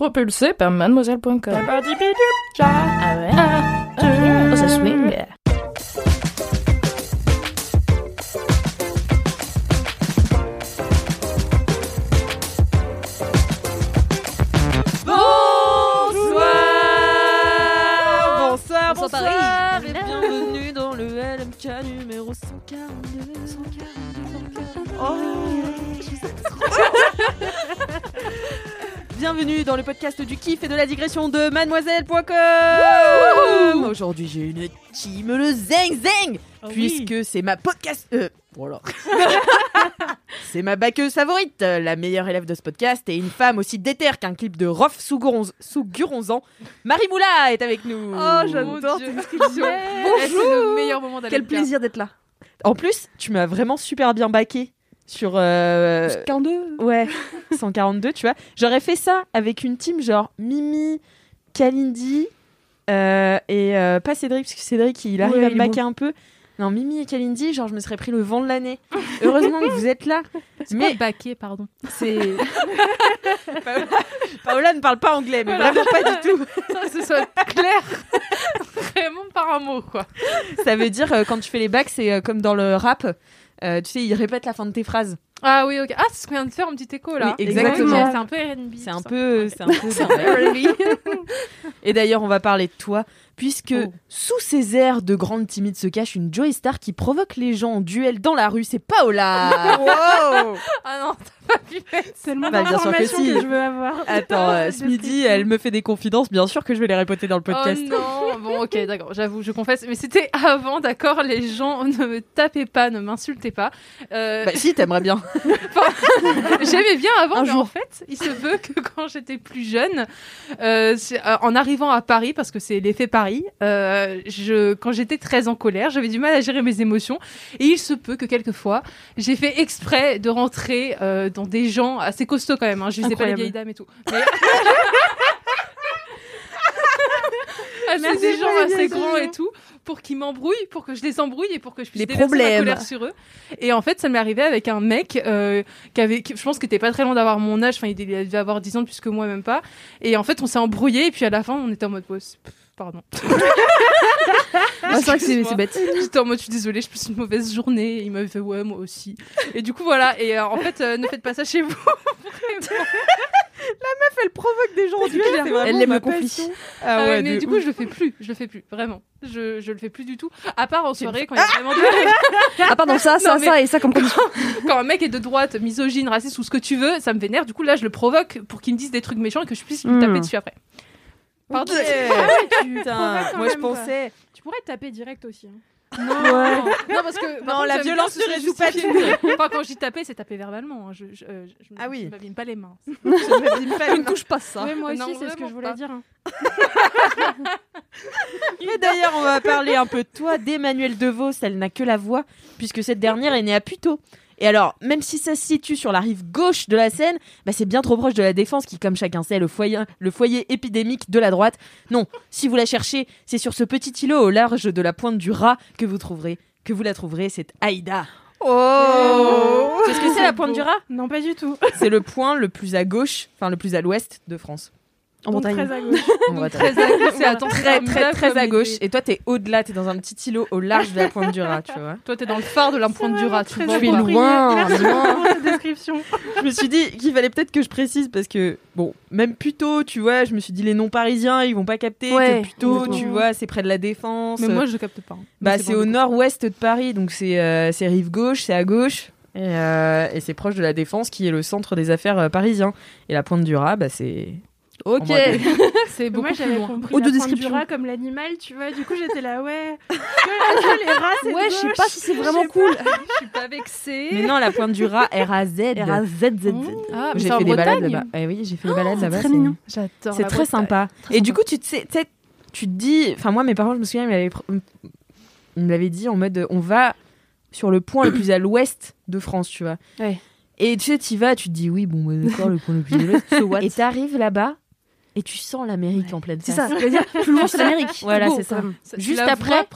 Propulsé par mademoiselle.com. Ah ouais? Ah, ça swing. Bonsoir, bonsoir, Bonsoir, bonsoir, Paris. et bienvenue dans le LMK numéro 142. 142. Oh, Bienvenue dans le podcast du kiff et de la digression de mademoiselle.com. Aujourd'hui, j'ai une team le zeng zeng puisque c'est ma podcast euh, voilà. c'est ma baqueuse favorite, la meilleure élève de ce podcast et une femme aussi déterre qu'un clip de Rof sous Guronz- sous Guronzan. Marie Moula est avec nous. Oh, j'adore cette description. Eh, c'est le meilleur moment Quel plaisir d'être là. En plus, tu m'as vraiment super bien baqué sur euh, 42 ouais 142, tu vois. J'aurais fait ça avec une team genre Mimi, Kalindi euh, et euh, pas Cédric parce que Cédric il arrive Ouais, à me baquer un peu. Non, Mimi et Kalindi, genre je me serais pris le vent de l'année. Heureusement que vous êtes là. Mais baquet, pardon. c'est Paola, Paola ne parle pas anglais, mais vraiment pas du tout. Ce soit clair. Vraiment par un mot, quoi. Ça veut dire euh, quand tu fais les bacs, c'est comme dans le rap. Euh, tu sais, ils répètent la fin de tes phrases. Ah oui, ok. Ah, c'est ce qu'on vient de faire un petit écho, là. Oui, exactement. C'est un peu R&B. C'est un tout ça. peu, c'est un peu. Et d'ailleurs, on va parler de toi, puisque Oh. sous ces airs de grande timide se cache une Joey Star qui provoque les gens en duel dans la rue. C'est Paola. wow. Ah non, t'as pas pu le Bah, bien sûr que si. que je veux avoir. Attends, euh, ce midi, elle me fait des confidences. Bien sûr que je vais les répéter dans le podcast. Oh non, bon ok, d'accord, j'avoue, je confesse, mais c'était avant, d'accord, les gens ne me tapez pas, ne m'insultez pas. Euh, Bah, si, t'aimerais bien. J'aimais bien avant, Un mais jour. en fait, il se veut que quand j'étais plus jeune, euh, euh, en arrivant à Paris, parce que c'est l'effet Paris, euh, je, quand j'étais très en colère, j'avais du mal à gérer mes émotions, et il se peut que quelquefois, j'ai fait exprès de rentrer euh, dans des gens assez costauds quand même, hein, je visais pas les vieilles dames et tout. Mais... Ah, c'est des gens assez grands et tout pour qu'ils m'embrouillent, pour que je les embrouille et pour que je puisse Les déverser ma problèmes. colère sur eux. Et en fait, ça m'est arrivé avec un mec euh, qui avait, qui- je pense qu'il était pas très loin d'avoir mon âge, enfin il devait avoir 10 ans plus que moi, même pas. Et en fait, on s'est embrouillé et puis à la fin, on était en mode boss. Pardon. Ah, c'est vrai que c'est bête. J'étais en mode, je suis désolée, je passe une mauvaise journée. Et il m'avait fait, ouais, moi aussi. Et du coup, voilà. Et euh, en fait, euh, ne faites pas ça chez vous. Elle provoque des gens en duel. vraiment Elle aime ma le conflit. Ah Ah ouais, ouais, mais du ouf. coup, je le fais plus. Je le fais plus, vraiment. Je, je le fais plus du tout. À part en soirée, quand il y a vraiment de- Ah, pardon, ça, ça, mais- ça et ça comme condition. quand un mec est de droite, misogyne, raciste ou ce que tu veux, ça me vénère. Du coup, là, je le provoque pour qu'il me dise des trucs méchants et que je puisse lui Hmm. taper dessus après. Pardon. Putain, quand moi je pensais. Tu pourrais te taper direct aussi. hein. Non, non, parce que par Non, contre, la j'aime bien violence que ne ce résout pas. Enfin, quand je dis taper, c'est taper verbalement. hein. Je, je, euh, je, Ah oui. Je m'abîme pas les mains. Je ne touche pas ça. Ouais, moi Non, aussi, c'est ce que vraiment je voulais pas. dire. hein. Mais d'ailleurs, on va parler un peu de toi, d'Emmanuel DeVos. Elle n'a que la voix, puisque cette dernière est née à Puteaux. Et alors, même si ça se situe sur la rive gauche de la Seine, bah c'est bien trop proche de la Défense, qui, comme chacun sait, est le foyer, le foyer épidémique de la droite. Non, si vous la cherchez, c'est sur ce petit îlot au large de la pointe du Rat que vous trouverez, que vous la trouverez. C'est Aïda. Oh C'est ce que c'est la pointe du Rat Non, pas du tout. C'est le point le plus à gauche, enfin le plus à l'ouest de France. En Donc, Bretagne. très à gauche. Donc, très à gauche, c'est attends, très très très à gauche et toi t'es au-delà t'es dans un petit îlot au large de la pointe du rat tu vois Toi, t'es dans le phare de la pointe du rat. Tu Très vois, Je suis loin, description. je me suis dit qu'il fallait peut-être que je précise parce que bon même plutôt tu vois je me suis dit les non parisiens ils vont pas capter Ouais, plutôt exactement. tu vois c'est près de la défense Mais moi, je capte pas. hein. bah c'est bon, au nord-ouest de Paris donc c'est euh, c'est rive gauche c'est à gauche et, euh, et c'est proche de la défense qui est le centre des affaires euh, parisien et la pointe du rat bah c'est Ok. moi, C'est beaucoup Moi, plus loin. compris Audio la pointe du description. rat comme l'animal, tu vois. Du coup, j'étais là, ouais. Que, que les rats, c'est Ouais, de je sais pas si c'est vraiment cool. Je suis pas vexée. Mais non, la pointe du rat, R-A-Z. R-A-Z-Z-Z. Ah, mais J'ai c'est en fait des balades là-bas. Eh oui, j'ai fait des balades c'est là-bas. très mignon. J'adore. C'est très sympa. Très Et du coup, tu te sais, tu sais, tu te dis, enfin moi, mes parents, je me souviens, ils m'avaient, pr- ils me l'avaient dit en mode, euh, on va sur le point le plus à l'ouest de France, tu vois. Ouais. Et tu sais, tu vas, tu te dis, oui, bon, bah, d'accord, le point le plus à l'ouest. So what? Et t'arrives là-bas et tu sens l'Amérique en pleine C'est face. ça, ça veut dire plus loin c'est l'Amérique. Voilà, c'est ça. Juste la après-.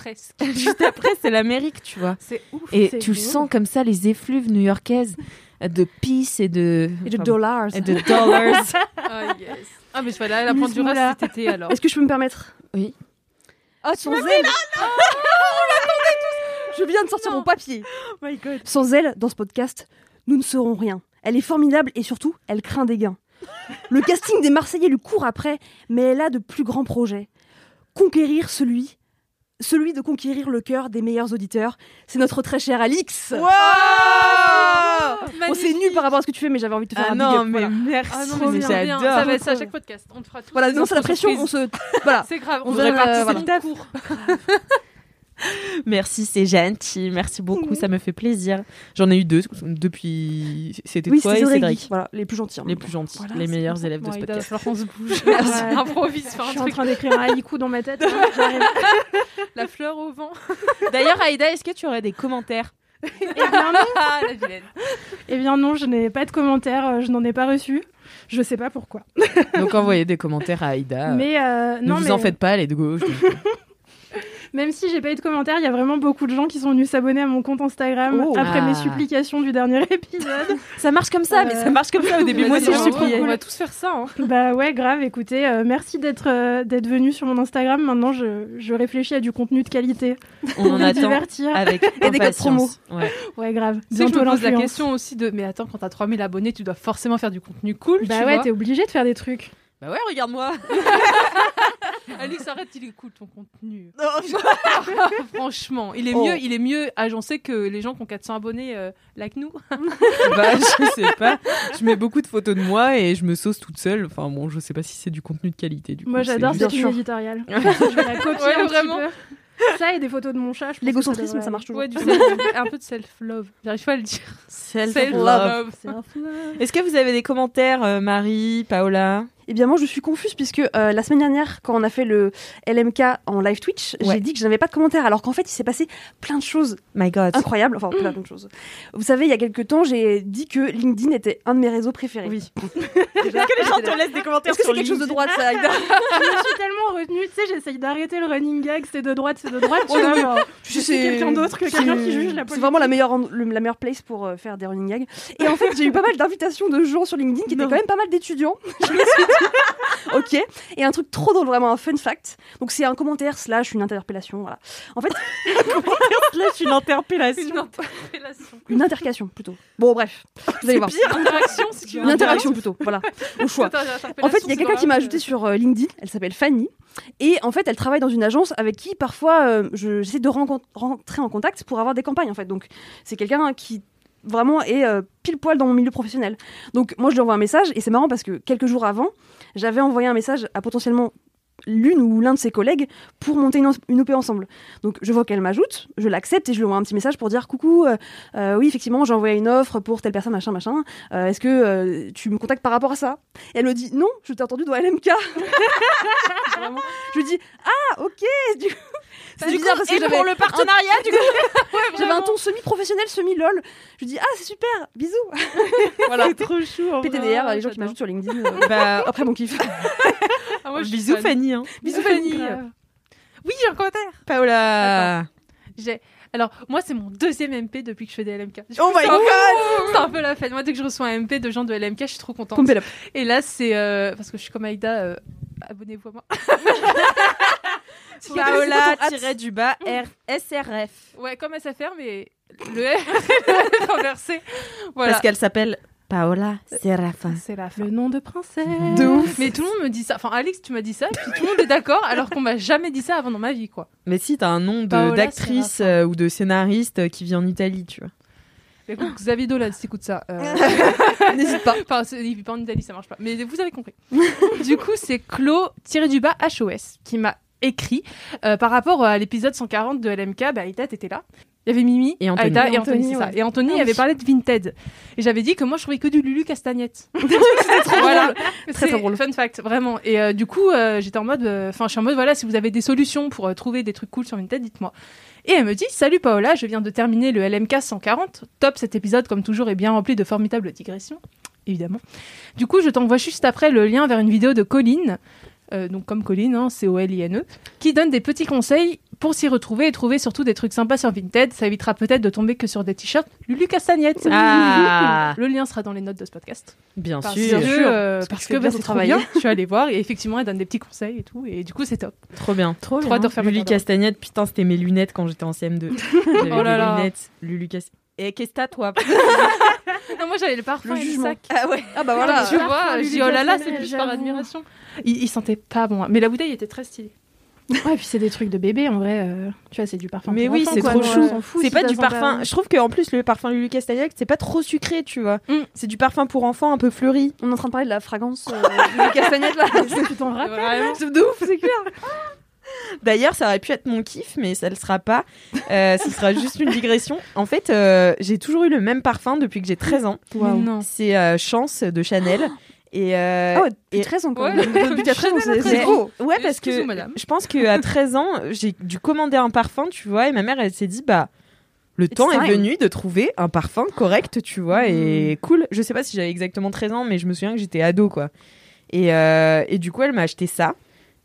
Juste après, c'est l'Amérique, tu vois. C'est ouf. Et c'est tu le sens comme ça, les effluves new-yorkaises de peace et de... Et de dollars. et de dollars. Ah, yes. Ah, mais je vais aller à la pointe du Moula. cet été alors. Est-ce que je peux me permettre Oui. Ah, sans elle Je viens de sortir mon papier. Oh my god. Sans elle, dans ce podcast, nous ne serons rien. Elle est formidable et surtout, elle craint des gains. Le casting des Marseillais lui court après, mais elle a de plus grands projets. Conquérir celui, celui de conquérir le cœur des meilleurs auditeurs. C'est notre très cher Alix. Bon, c'est nul par rapport à ce que tu fais, mais j'avais envie de te faire Ah un non, big up, mais voilà. merci, Ah non, mais mais c'est bien. j'adore. Ça va être ça à chaque podcast. On te fera tout. Voilà, non, c'est la pression, on se... Voilà. C'est grave. On On devrait devrait euh, voilà. Merci, c'est gentil. Merci beaucoup, ça me fait plaisir. J'en ai eu deux depuis. C'était Oui, toi c'est et Cédric. Cédric. Voilà, les plus gentils. hein. Les plus gentils, Voilà, les meilleurs élèves de ce il va podcast. falloir qu'on se bouge. Ouais. Improvise, Je suis en train d'écrire un haïku dans ma tête. hein. La fleur au vent. D'ailleurs, Aïda, est-ce que tu aurais des commentaires Eh bien non, Ah, la vilaine. eh bien non, je n'ai pas de commentaires, euh, je n'en ai pas reçu. Je sais pas pourquoi. Donc envoyez des commentaires à Aïda. Mais euh, ne non, vous mais en faites pas, est de gauche. Même si j'ai pas eu de commentaires, il y a vraiment beaucoup de gens qui sont venus s'abonner à mon compte Instagram Oh. après Ah. mes supplications du dernier épisode. Ça marche comme ça, mais ça marche comme ça au début. Moi aussi, je bravo, suppliais. On va tous faire ça. hein. bah ouais, grave. Écoutez, euh, merci d'être euh, d'être venu sur mon Instagram. Maintenant, je, je réfléchis à du contenu de qualité On en attend divertir. avec Et des codes promo. Ouais. Ouais, grave. Je me pose la question aussi de mais attends quand t'as 3000 abonnés tu dois forcément faire du contenu cool Bah tu ouais, t'es obligé de faire des trucs. Bah ouais, regarde-moi. Alix arrête il est cool ton contenu Non, franchement il est Oh. mieux il est mieux agencé que les gens qui ont 400 abonnés euh, like nous bah, je sais pas. Je mets beaucoup de photos de moi et je me sauce toute seule. Enfin bon, je sais pas si c'est du contenu de qualité. Du Moi, j'adore cette ligne éditoriale. je vais la copier Ouais, un vraiment. petit peu. Ça et des photos de mon chat. L'égocentrisme, devrait ça marche toujours. ouais du self, un peu de self love j'arrive pas à le dire Self-love. Est-ce que vous avez des commentaires, euh, Marie, Paola? Eh bien, moi, je suis confuse puisque euh, la semaine dernière, quand on a fait le LMK en live Twitch, Ouais. j'ai dit que je n'avais pas de commentaires, alors qu'en fait, il s'est passé plein de choses My God. incroyables. Enfin, plein de choses. Vous savez, il y a quelques temps, j'ai dit que LinkedIn était un de mes réseaux préférés. Oui. Est-ce que les gens te laissent des commentaires Est-ce que c'est quelque chose de droite, ça je me suis tellement retenue. Tu sais, j'essaye d'arrêter le running gag. C'est de droite, c'est de droite. Tu Ouais, vois, oui. genre, je sais, suis quelqu'un d'autre que c'est- quelqu'un qui juge la C'est politique. vraiment la meilleure, le- la meilleure place pour euh, faire des running gags. Et en fait, j'ai eu pas mal d'invitations de gens sur LinkedIn qui étaient Non. quand même pas mal d'étudiants. Ok. Et un truc trop drôle, vraiment un fun fact. Donc, c'est un commentaire slash une interpellation. Voilà. En fait, Lâche une interpellation. une interpellation une intercation plutôt. Bon, bref. Vous allez voir. interaction si tu veux Une interaction plutôt. Voilà. Au choix. En fait, il y a quelqu'un qui m'a ajouté sur euh, LinkedIn, elle s'appelle Fanny, et en fait, elle travaille dans une agence avec qui parfois euh, je- j'essaie de rentrer en contact pour avoir des campagnes en fait. Donc, c'est quelqu'un qui vraiment est euh, pile poil dans mon milieu professionnel. Donc, moi, je lui envoie un message, et c'est marrant parce que quelques jours avant, j'avais envoyé un message à potentiellement l'une ou l'un de ses collègues pour monter une, OP ensemble. Donc je vois qu'elle m'ajoute, je l'accepte et je lui envoie un petit message pour dire coucou, euh, euh, oui effectivement j'ai envoyé une offre pour telle personne machin machin, est-ce que tu me contactes par rapport à ça? Elle me dit non, je t'ai entendu dans LMK. Je lui dis ah ok, du c'est bizarre parce que j'avais le partenariat, du coup. j'avais un ton semi-professionnel, semi-lol. Je lui dis ah c'est super, bisous. voilà. C'est trop chou. PTDR, les gens qui m'ajoutent sur LinkedIn. euh, Bah, après mon kiff. Ah, moi, je suis bisous fan. Fanny. Hein. bisous Fanny. Oui j'ai un commentaire Paola. j'ai alors moi c'est mon deuxième MP depuis que je fais des LMK Oh my un God. c'est un peu la fête moi dès que je reçois un MP de gens de LMK je suis trop contente. Et là, c'est euh, parce que je suis comme Aïda, euh, abonnez-vous à moi. Paola tiré du bas R SRF. Ouais, comme SFR, mais le R renversé. Voilà. Parce qu'elle s'appelle Paola Serafin. c'est. Le nom de princesse. De ouf. Mais tout le monde me dit ça. Enfin, Alex, tu m'as dit ça, puis tout le monde est d'accord, alors qu'on m'a jamais dit ça avant dans ma vie, quoi. Mais si, t'as un nom d'actrice euh, ou de scénariste euh, qui vit en Italie, tu vois. Écoute, Xavier Dolan, si t'écoutes ça. euh, N'hésite pas. Enfin, il vit pas en Italie, ça marche pas. Mais vous avez compris. du coup, c'est Clo tiré du bas HOS qui m'a écrit euh, par rapport à l'épisode 140 de LMK. Bah, Aïda, t'étais là. Il y avait Mimi, Et Anthony. Aïda et Et Anthony, ça. Et Anthony Ah oui. avait parlé de Vinted. Et j'avais dit que moi, je trouvais que du Lulu Castagnette. C'était trop voilà. Très, très C'est drôle. Fun fact, vraiment. Et euh, du coup, euh, j'étais en mode, euh, enfin, je suis en mode, voilà, si vous avez des solutions pour euh, trouver des trucs cool sur Vinted, dites-moi. Et elle me dit, salut Paola, je viens de terminer le LMK 140. Top, cet épisode, comme toujours, est bien rempli de formidables digressions. Évidemment. Du coup, je t'envoie juste après le lien vers une vidéo de Colline, euh, donc comme Colline, hein, C-O-L-I-N-E, E, qui donne des petits conseils pour s'y retrouver et trouver surtout des trucs sympas sur Vinted. Ça évitera peut-être de tomber que sur des t-shirts Lulu Castagnette. Ah. Le lien sera dans les notes de ce podcast. Bien Parce sûr. que, euh, Parce que parce que bien bah, c'est trop travail. bien. Je suis allée voir et effectivement, elle donne des petits conseils et tout. Et du coup, c'est top. Trop bien. Trop ma Lulu. Castagnette, putain, c'était mes lunettes quand j'étais en CM2. J'avais Oh là là. lunettes. Lulu Castagnette. Et qu'est-ce que t'as, toi? Non, moi, j'avais le parfum Le et le sac. Ah ouais. Ah bah voilà. tu vois, je Lulu dis oh là là, c'est plus par admiration. Il, il sentait pas bon, hein. mais la bouteille était très stylée. Ouais, puis c'est des trucs de bébé en vrai. euh, tu vois, c'est du parfum. Mais pour oui, c'est quoi, trop chou. C'est si pas du parfum. Je trouve qu'en plus, le parfum Lulu Castagnette, c'est pas trop sucré, tu vois. Mm. C'est du parfum pour enfants un peu fleuri. On est en train de parler de la fragrance euh, de castagnette là. Tu t'en rappelles Vraiment. C'est de ouf, c'est clair. D'ailleurs, ça aurait pu être mon kiff, mais ça le sera pas. Euh, ce sera juste une digression. En fait, euh, j'ai toujours eu le même parfum depuis que j'ai 13 ans. C'est euh, Chance de Chanel. Et, euh, Ah ouais, et- depuis 13 ans quand Ouais. même. Depuis que t'as 13 ans, c'est- Chanel à c'est 13 gros. Ouais, parce que je pense qu'à 13 ans, j'ai dû commander un parfum, tu vois, et ma mère, elle s'est dit, bah, le temps est time. venu de trouver un parfum correct, tu vois, et cool. Je sais pas si j'avais exactement 13 ans, mais je me souviens que j'étais ado, quoi. Et, euh, et du coup, elle m'a acheté ça.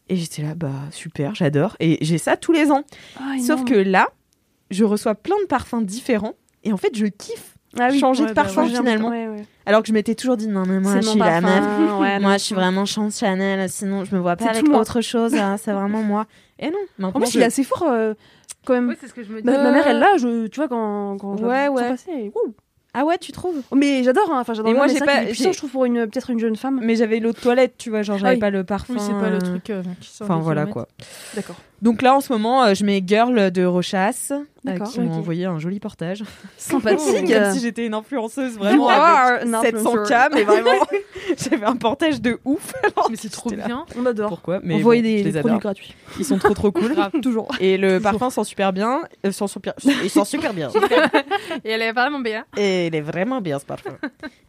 Et j'étais là, bah, super, j'adore. Et j'ai ça tous les ans. Ah, Sauf que là, je reçois plein de parfums différents. Et en fait, je kiffe Ah oui. changer ouais, de bah, parfum Ouais, finalement. ouais, ouais. Alors que je m'étais toujours dit, non, mais moi, je suis la meuf. Moi, je suis vraiment chance Chanel, sinon je me vois pas avec autre chose. hein, c'est vraiment moi. Et non, maintenant. En plus, je- il est assez fort euh, quand même. Oui, c'est ce que je me dis. Ma, ma mère, elle l'a, je, tu vois, quand, quand Ouais, ouais. passer, ouh. Ah ouais, tu trouves? Oh, Mais j'adore, hein. enfin j'adore. Et moi, mais j'ai pas- puissant, je trouve, pour une peut-être une jeune femme. Mais j'avais l'eau de toilette, tu vois, genre j'avais oui. pas le parfum. Oui, c'est pas le euh, truc euh, qui sort Enfin voilà quoi. D'accord. Donc là en ce moment, euh, je mets Girl de Rochas, euh, qui m'ont envoyé un joli portage. Sympathique. Comme si j'étais une influenceuse vraiment Wow, avec un 700K, mais vraiment, j'avais un portage de ouf. Alors, Mais c'est trop là. bien. On adore. Pourquoi Mais Envoyer bon, des, les des produits gratuits. Ils sont trop trop cool. Toujours. Et le parfum sent super bien. euh, sent super... Il sent super bien. Et elle est vraiment bien. Et il est vraiment bien ce parfum.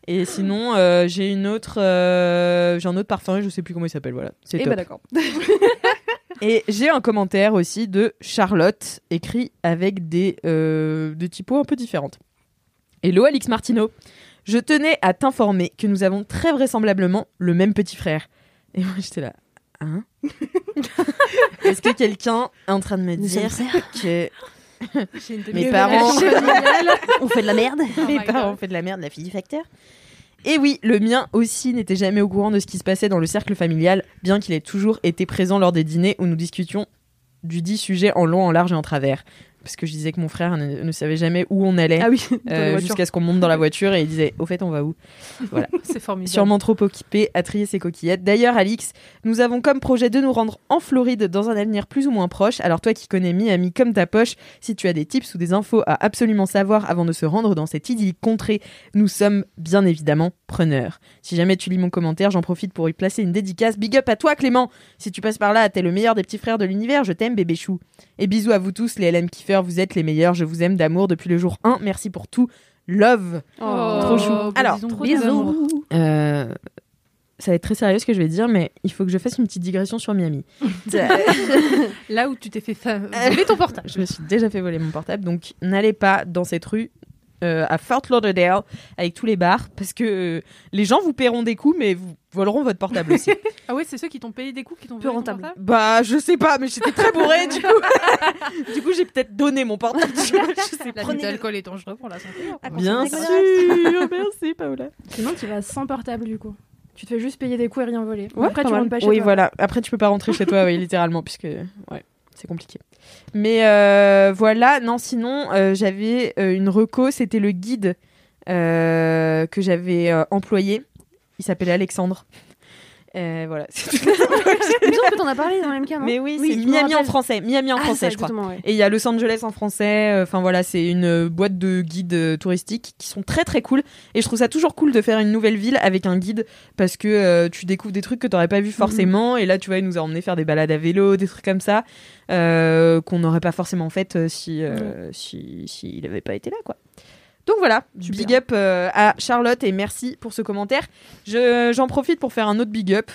Et sinon, euh, j'ai une autre, euh, j'ai un autre parfum, et je sais plus comment il s'appelle. Voilà, c'est Et top. bah d'accord. Et j'ai un commentaire aussi de Charlotte, écrit avec des, euh, des typos un peu différentes. Hello Alix Martineau, je tenais à t'informer que nous avons très vraisemblablement le même petit frère. Et moi j'étais là, hein? Est-ce que quelqu'un est en train de me Nous dire que mes parents, On fait de la merde. Oh mes parents God. ont fait de la merde, la fille du facteur et oui, le mien aussi n'était jamais au courant de ce qui se passait dans le cercle familial, bien qu'il ait toujours été présent lors des dîners où nous discutions du dit sujet en long, en large et en travers. Parce que je disais que mon frère ne, ne savait jamais où on allait Ah oui. euh, jusqu'à ce qu'on monte dans la voiture et il disait au fait on va où? C'est formidable. Sûrement trop occupé à trier ses coquillettes. D'ailleurs Alix, nous avons comme projet de nous rendre en Floride dans un avenir plus ou moins proche. Alors toi qui connais Miami comme ta poche, si tu as des tips ou des infos à absolument savoir avant de se rendre dans cette idyllique contrée, nous sommes bien évidemment preneurs. Si jamais tu lis mon commentaire, j'en profite pour y placer une dédicace. Big up à toi Clément Si tu passes par là, t'es le meilleur des petits frères de l'univers, je t'aime bébé chou. Et bisous à vous tous les LM kiffeurs, vous êtes les meilleurs, je vous aime d'amour depuis le jour 1. Merci pour tout. Love Oh, trop chou. bah, Alors. Bisous. Euh, ça va être très sérieux ce que je vais dire, mais il faut que je fasse une petite digression sur Miami. Là où tu t'es fait fa- voler ton portable. je me suis déjà fait voler mon portable, donc n'allez pas dans cette rue euh, à Fort Lauderdale avec tous les bars, parce que euh, les gens vous paieront des coups, mais vous voleront votre portable aussi. Ah ouais, c'est ceux qui t'ont payé des coups qui t'ont volé ton rentable. portable bah, je sais pas, mais j'étais très bourrée, du coup. du coup, j'ai peut-être donné mon portable. je sais L'abus Prenez- d'alcool est dangereux pour la santé. Bien Consommer sûr, merci Paola. Sinon, tu vas sans portable du coup. Tu te fais juste payer des coups et rien voler. Ouais, Après, tu rentres pas chez oui, toi. voilà. Après, tu peux pas rentrer chez toi, oui, littéralement, puisque ouais, c'est compliqué. Mais euh, voilà, non, sinon, euh, j'avais euh, une reco, c'était le guide que j'avais employé. Il s'appelait Alexandre. Euh, voilà. Il que t'en as parlé dans MK, non Mais oui, Oui, c'est Miami en français. Miami en Ah, français, ça, je crois. ouais. Et il y a Los Angeles en français. euh, Enfin voilà, c'est une euh, boîte de guides euh, touristiques qui sont très très cool. Et je trouve ça toujours cool de faire une nouvelle ville avec un guide parce que euh, tu découvres des trucs que t'aurais pas vu forcément. Et là, tu vois, il nous a emmené faire des balades à vélo, des trucs comme ça euh, qu'on n'aurait pas forcément fait si euh, si s'il avait pas été là, quoi. Donc voilà, Super. big up euh, à Charlotte et merci pour ce commentaire. Je- J'en profite pour faire un autre big up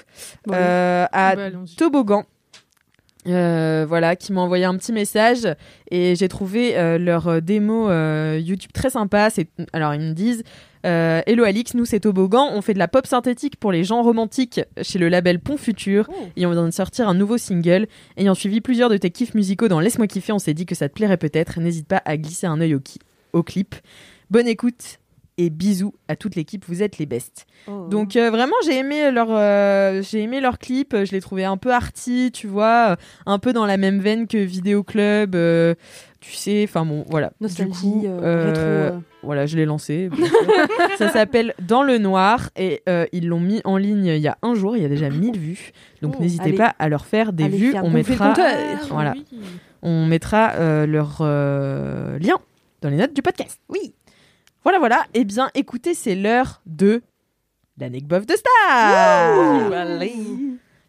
Bon, euh, à Bah, allons-y. Toboggan. Euh, voilà, qui m'a envoyé un petit message et j'ai trouvé euh, leur démo euh, YouTube très sympa. C'est alors ils me disent Hello Alix, nous c'est Toboggan, on fait de la pop synthétique pour les gens romantiques chez le label Pont Futur et on vient de sortir un nouveau single. Ayant suivi plusieurs de tes kiffs musicaux dans Laisse-moi kiffer, on s'est dit que ça te plairait peut-être. N'hésite pas à glisser un œil au clip. Bonne écoute et bisous à toute l'équipe, vous êtes les bestes. Oh. Donc euh, vraiment j'ai aimé leur euh, j'ai aimé leur clip, je l'ai trouvé un peu arty, tu vois, euh, un peu dans la même veine que Vidéo Club, euh, tu sais, enfin bon voilà. Nostalgie, du coup, rétro, voilà, je l'ai lancé. Ça s'appelle Dans le noir et ils l'ont mis en ligne il y a un jour, il y a déjà 1000 vues. Donc Oh, n'hésitez allez. pas à leur faire des vues, faire on mettra voilà. Oui. on mettra euh, leur euh, lien dans les notes du podcast. Oui. Voilà, voilà. Eh bien, écoutez, c'est l'heure de l'anecdote de star.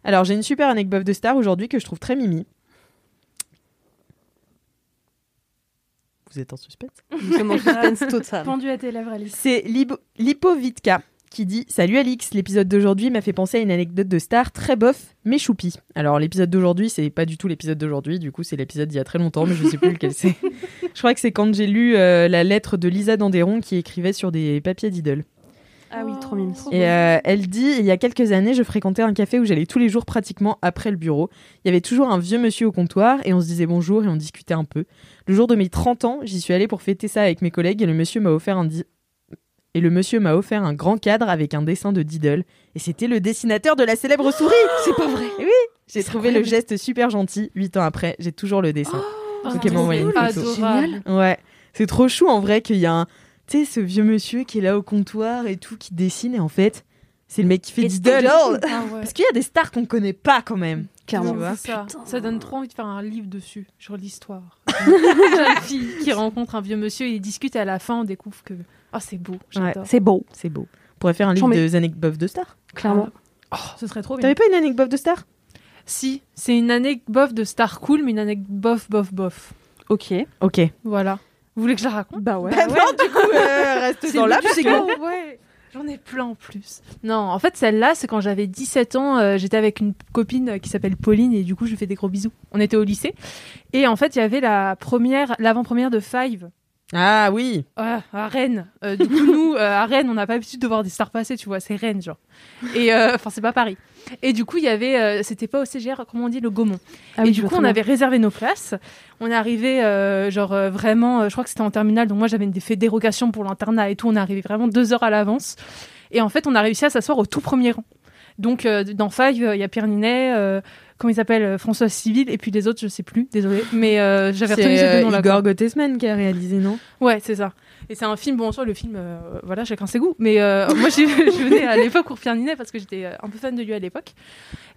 Alors, j'ai une super anecdote de star aujourd'hui que je trouve très mimi. Vous êtes en suspense? Pendu à tes lèvres, Alice. C'est Lib- Lipovitka qui dit Salut Alix, l'épisode d'aujourd'hui m'a fait penser à une anecdote de star très bof, mais choupi. Alors, l'épisode d'aujourd'hui, c'est pas du tout l'épisode d'aujourd'hui, du coup, c'est l'épisode d'il y a très longtemps, mais je sais plus lequel c'est. Je crois que c'est quand j'ai lu euh, la lettre de Lisa Dandéron qui écrivait sur des papiers d'idole. Ah oui, trop mime. Et euh, elle dit il y a quelques années, je fréquentais un café où j'allais tous les jours pratiquement après le bureau. Il y avait toujours un vieux monsieur au comptoir et on se disait bonjour et on discutait un peu. Le jour de mes 30 ans, j'y suis allée pour fêter ça avec mes collègues et le monsieur m'a offert un et le monsieur m'a offert un grand cadre avec un dessin de Diddle et c'était le dessinateur de la célèbre souris. C'est pas vrai. oui, j'ai trouvé le geste super gentil. Huit ans après, j'ai toujours le dessin. Donc elle m'a envoyé une photo. Adorable. Ouais, c'est trop chou en vrai qu'il y a un, tu sais, ce vieux monsieur qui est là au comptoir et tout, qui dessine et en fait, c'est le mec qui fait Diddle. Diddle. Ah ouais. Parce qu'il y a des stars qu'on connaît pas quand même. C'est ça. ça donne trop envie de faire un livre dessus, sur l'histoire. Une jeune fille qui rencontre un vieux monsieur et ils discutent et à la fin on découvre que oh c'est beau, j'adore. C'est beau, C'est beau. On pourrait faire un livre J'en mets- de anecdotes de stars. clairement. Oh, ce serait trop bien. T'avais pas une anecdote de star? Si, c'est une anecdote de star cool, mais une anecdote bof bof bof. Ok. Ok. Voilà. Vous voulez que je la raconte? Bah ouais. Bah non, du coup, euh, reste dans la C'est ouais. J'en ai plein en plus. Non, en fait, celle-là, c'est quand j'avais 17 ans, euh, j'étais avec une copine euh, qui s'appelle Pauline et du coup, je lui fais des gros bisous. On était au lycée. Et en fait, il y avait la première, l'avant-première de Five Ah oui. Ouais, à Rennes. Euh, du coup, nous, euh, à Rennes, on n'a pas l'habitude de voir des stars passer, tu vois, c'est Rennes, genre. Et euh, enfin, c'est pas Paris. Et du coup, il y avait, euh, c'était pas au CGR, comment on dit, le Gaumont. Ah et oui, du coup, on avait réservé nos places. On est arrivé, euh, genre euh, vraiment, euh, je crois que c'était en terminale, donc moi j'avais des fait dérogation pour l'internat et tout. On est arrivé vraiment deux heures à l'avance. Et en fait, on a réussi à s'asseoir au tout premier rang. Donc, euh, dans Five, euh, il y a Pierre Ninet, euh, comment il s'appelle, euh, François Civil, et puis les autres, je sais plus, désolé. Mais euh, j'avais retenu ces deux euh, noms-là. Igor quoi. Gottesman qui a réalisé, non? Ouais, c'est ça. Et c'est un film, bon, en soi, le film, euh, voilà, chacun ses goûts. Mais euh, moi, je venais à l'époque pour Pierre Ninet parce que j'étais euh, un peu fan de lui à l'époque.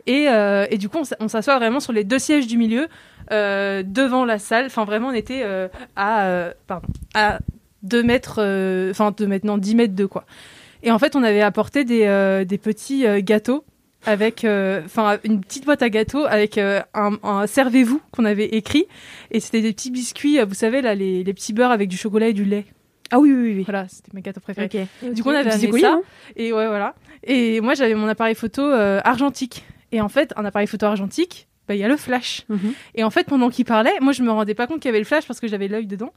Et, euh, et du coup, on s'assoit vraiment sur les deux sièges du milieu, euh, devant la salle. Enfin, vraiment, on était euh, à, euh, pardon, à 2 mètres, euh, enfin, 2 mètres, non, 10 mètres de quoi. Et en fait, on avait apporté des, euh, des petits euh, gâteaux avec euh, enfin une petite boîte à gâteaux avec euh, un, un servez-vous qu'on avait écrit. Et c'était des petits biscuits euh, vous savez là les, les petits beurres avec du chocolat et du lait. Ah oui, oui, oui. voilà c'était mes gâteaux préférés. Du coup on avait amené ça. Et ouais voilà. Et moi j'avais mon appareil photo euh, argentique. Et en fait un appareil photo argentique bah, il y a le flash. Mhm. et en fait pendant qu'il parlait moi je me rendais pas compte qu'il y avait le flash parce que j'avais l'œil dedans.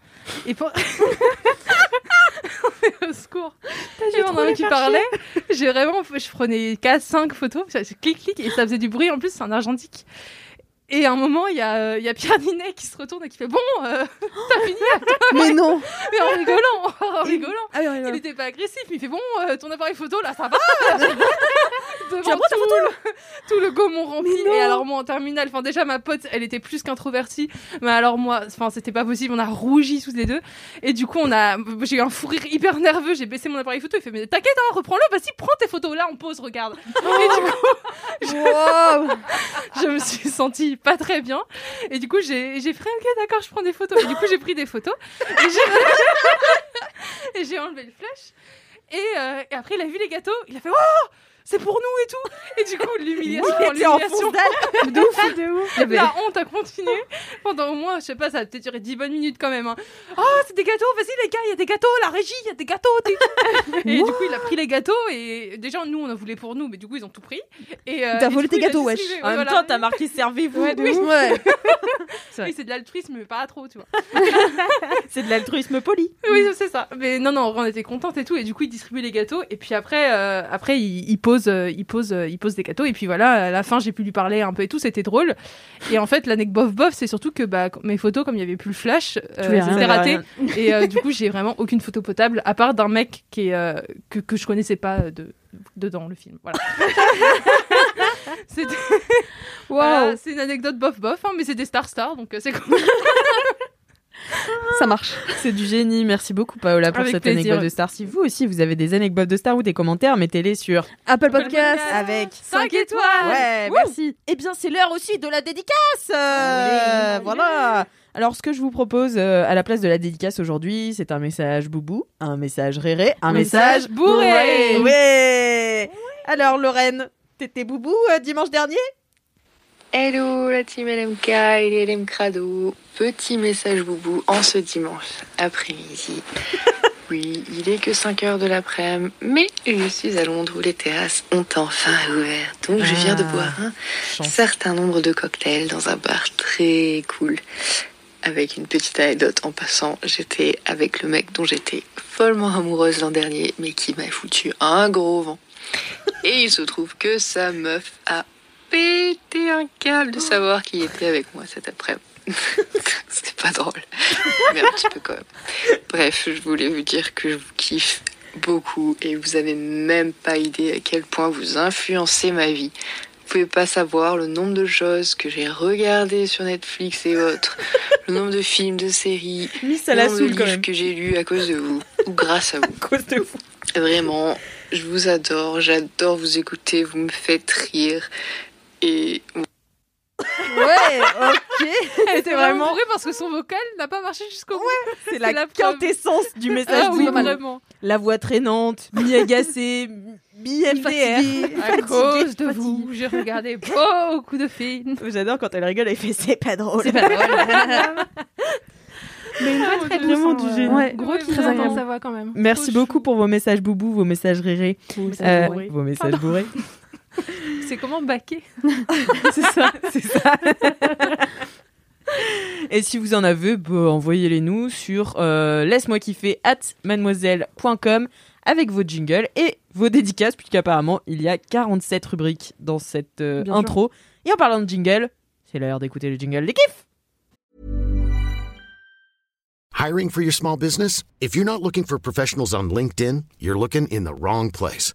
Et pour... au secours. Et pendant qu'il parlait j'ai vraiment je prenais 4 5 photos. Clic clic et ça faisait du bruit. En plus c'est un argentique et à un moment, il y a, euh, y a Pierre Ninet qui se retourne et qui fait Bon, euh, t'as fini Mais non. Mais en rigolant, en rigolant. Ah oui, oui, Il n'était pas agressif, mais il fait Bon, euh, ton appareil photo là, ça va. Devant la ta photo. Tout le Gaumont rempli. Et alors moi en terminale, enfin déjà ma pote, elle était plus qu'introvertie, mais alors moi, enfin c'était pas possible, on a rougi tous les deux. Et du coup on a, j'ai eu un fou rire hyper nerveux, j'ai baissé mon appareil photo, il fait mais t'inquiète, hein, reprends-le, vas-y prends tes photos. Là, on pose, regarde. Et du coup, je... je me suis sentie pas très bien. Et du coup j'ai, fait ok d'accord, je prends des photos. Et du coup j'ai pris des photos. Et j'ai, enlevé le flash. Et, euh, et, après, il a vu les gâteaux, il a fait Oh c'est pour nous et tout. Et du coup, l'humiliation, l'humiliation. de ouf, de ouf. La honte a continué pendant au moins, je sais pas, ça a peut-être duré 10 bonnes minutes quand même. Hein. Oh, c'est des gâteaux, vas-y les gars, il y a des gâteaux, la régie, il y a des gâteaux. et du coup, il a pris les gâteaux et déjà, nous, on en voulait pour nous, mais du coup, ils ont tout pris. Et euh, t'as volé tes gâteaux, wesh. En même temps, t'as marqué servez-vous. Ouais, oui, ouais. oui, c'est de l'altruisme, mais pas trop, tu vois. c'est de l'altruisme poli. Oui, c'est ça. Mais non, non, on était contentes et tout. Et du coup, il distribuait les gâteaux. Et puis après, euh, après, il, il pose, euh, il pose, euh, il pose des gâteaux. Et puis voilà, à la fin, j'ai pu lui parler un peu et tout. C'était drôle. Et en fait, l'anecdote bof bof, c'est surtout que bah, mes photos, comme il y avait plus le flash, euh, c'était raté. Et euh, du coup, j'ai vraiment aucune photo potable, à part d'un mec qui est, euh, que, que je connaissais pas de, dedans le film. Voilà. c'est wow. une anecdote bof bof, hein, mais c'est des star stars, donc c'est cool. Ça marche. C'est du génie. Merci beaucoup, Paola, pour cette anecdote de star. Si vous aussi, vous avez des anecdotes de star ou des commentaires, mettez-les sur Apple Podcast, avec 5 étoiles. Ouais, merci. Eh bien, c'est l'heure aussi de la dédicace. Euh, voilà. Alors, ce que je vous propose euh, à la place de la dédicace aujourd'hui, c'est un message boubou, un message réré, un, message, bourré. Ouais. Alors, Lorraine, t'étais boubou euh, dimanche dernier? Hello la team LMK et LM Crado. Petit message boubou en ce dimanche après-midi. Oui, il est que 5 heures de l'après-midi, mais je suis à Londres où les terrasses ont enfin ouvert. Donc je viens de Ah, boire un chance. certain nombre de cocktails dans un bar très cool. Avec une petite anecdote en passant, j'étais avec le mec dont j'étais follement amoureuse l'an dernier, mais qui m'a foutu un gros vent. Et il se trouve que sa meuf a pété un câble de savoir qui était avec moi cet après-midi. C'était pas drôle, mais un petit peu quand même. Bref, je voulais vous dire que je vous kiffe beaucoup et vous avez même pas idée à quel point vous influencez ma vie. Vous pouvez pas savoir le nombre de choses que j'ai regardées sur Netflix et autres, le nombre de films, de séries, Miss le la nombre de livres que j'ai lus à cause de vous ou grâce à vous. À cause de vous. Vraiment, je vous adore, j'adore vous écouter, vous me faites rire et Ouais, ok. Elle était vraiment bourrée parce que son vocal n'a pas marché jusqu'au bout. C'est la, la preuve. quintessence du message Ah oui, vraiment. La voix traînante, mi-agacée, mi-MDR. À cause de vous, j'ai regardé beaucoup de films. J'adore quand elle rigole, elle fait c'est pas drôle. C'est pas drôle. Mais une voix très douce. Vraiment hein, du ouais. génie. Ouais, Gros très kiff. agréable sa voix quand même. Merci Trop beaucoup chou. pour vos messages boubou, vos messages rérés, euh, vos messages bourrés. C'est comment baquer c'est ça, c'est ça. Et si vous en avez, bah, envoyez-les nous sur euh, laisse-moi kiffer at mademoiselle.com avec vos jingles et vos dédicaces, puisqu'apparemment il y a 47 rubriques dans cette euh, Bien sûr. intro. Et en parlant de jingle, c'est l'heure d'écouter le jingle des kiffs. Hiring for your small business? If you're not looking for professionals on LinkedIn, you're looking in the wrong place.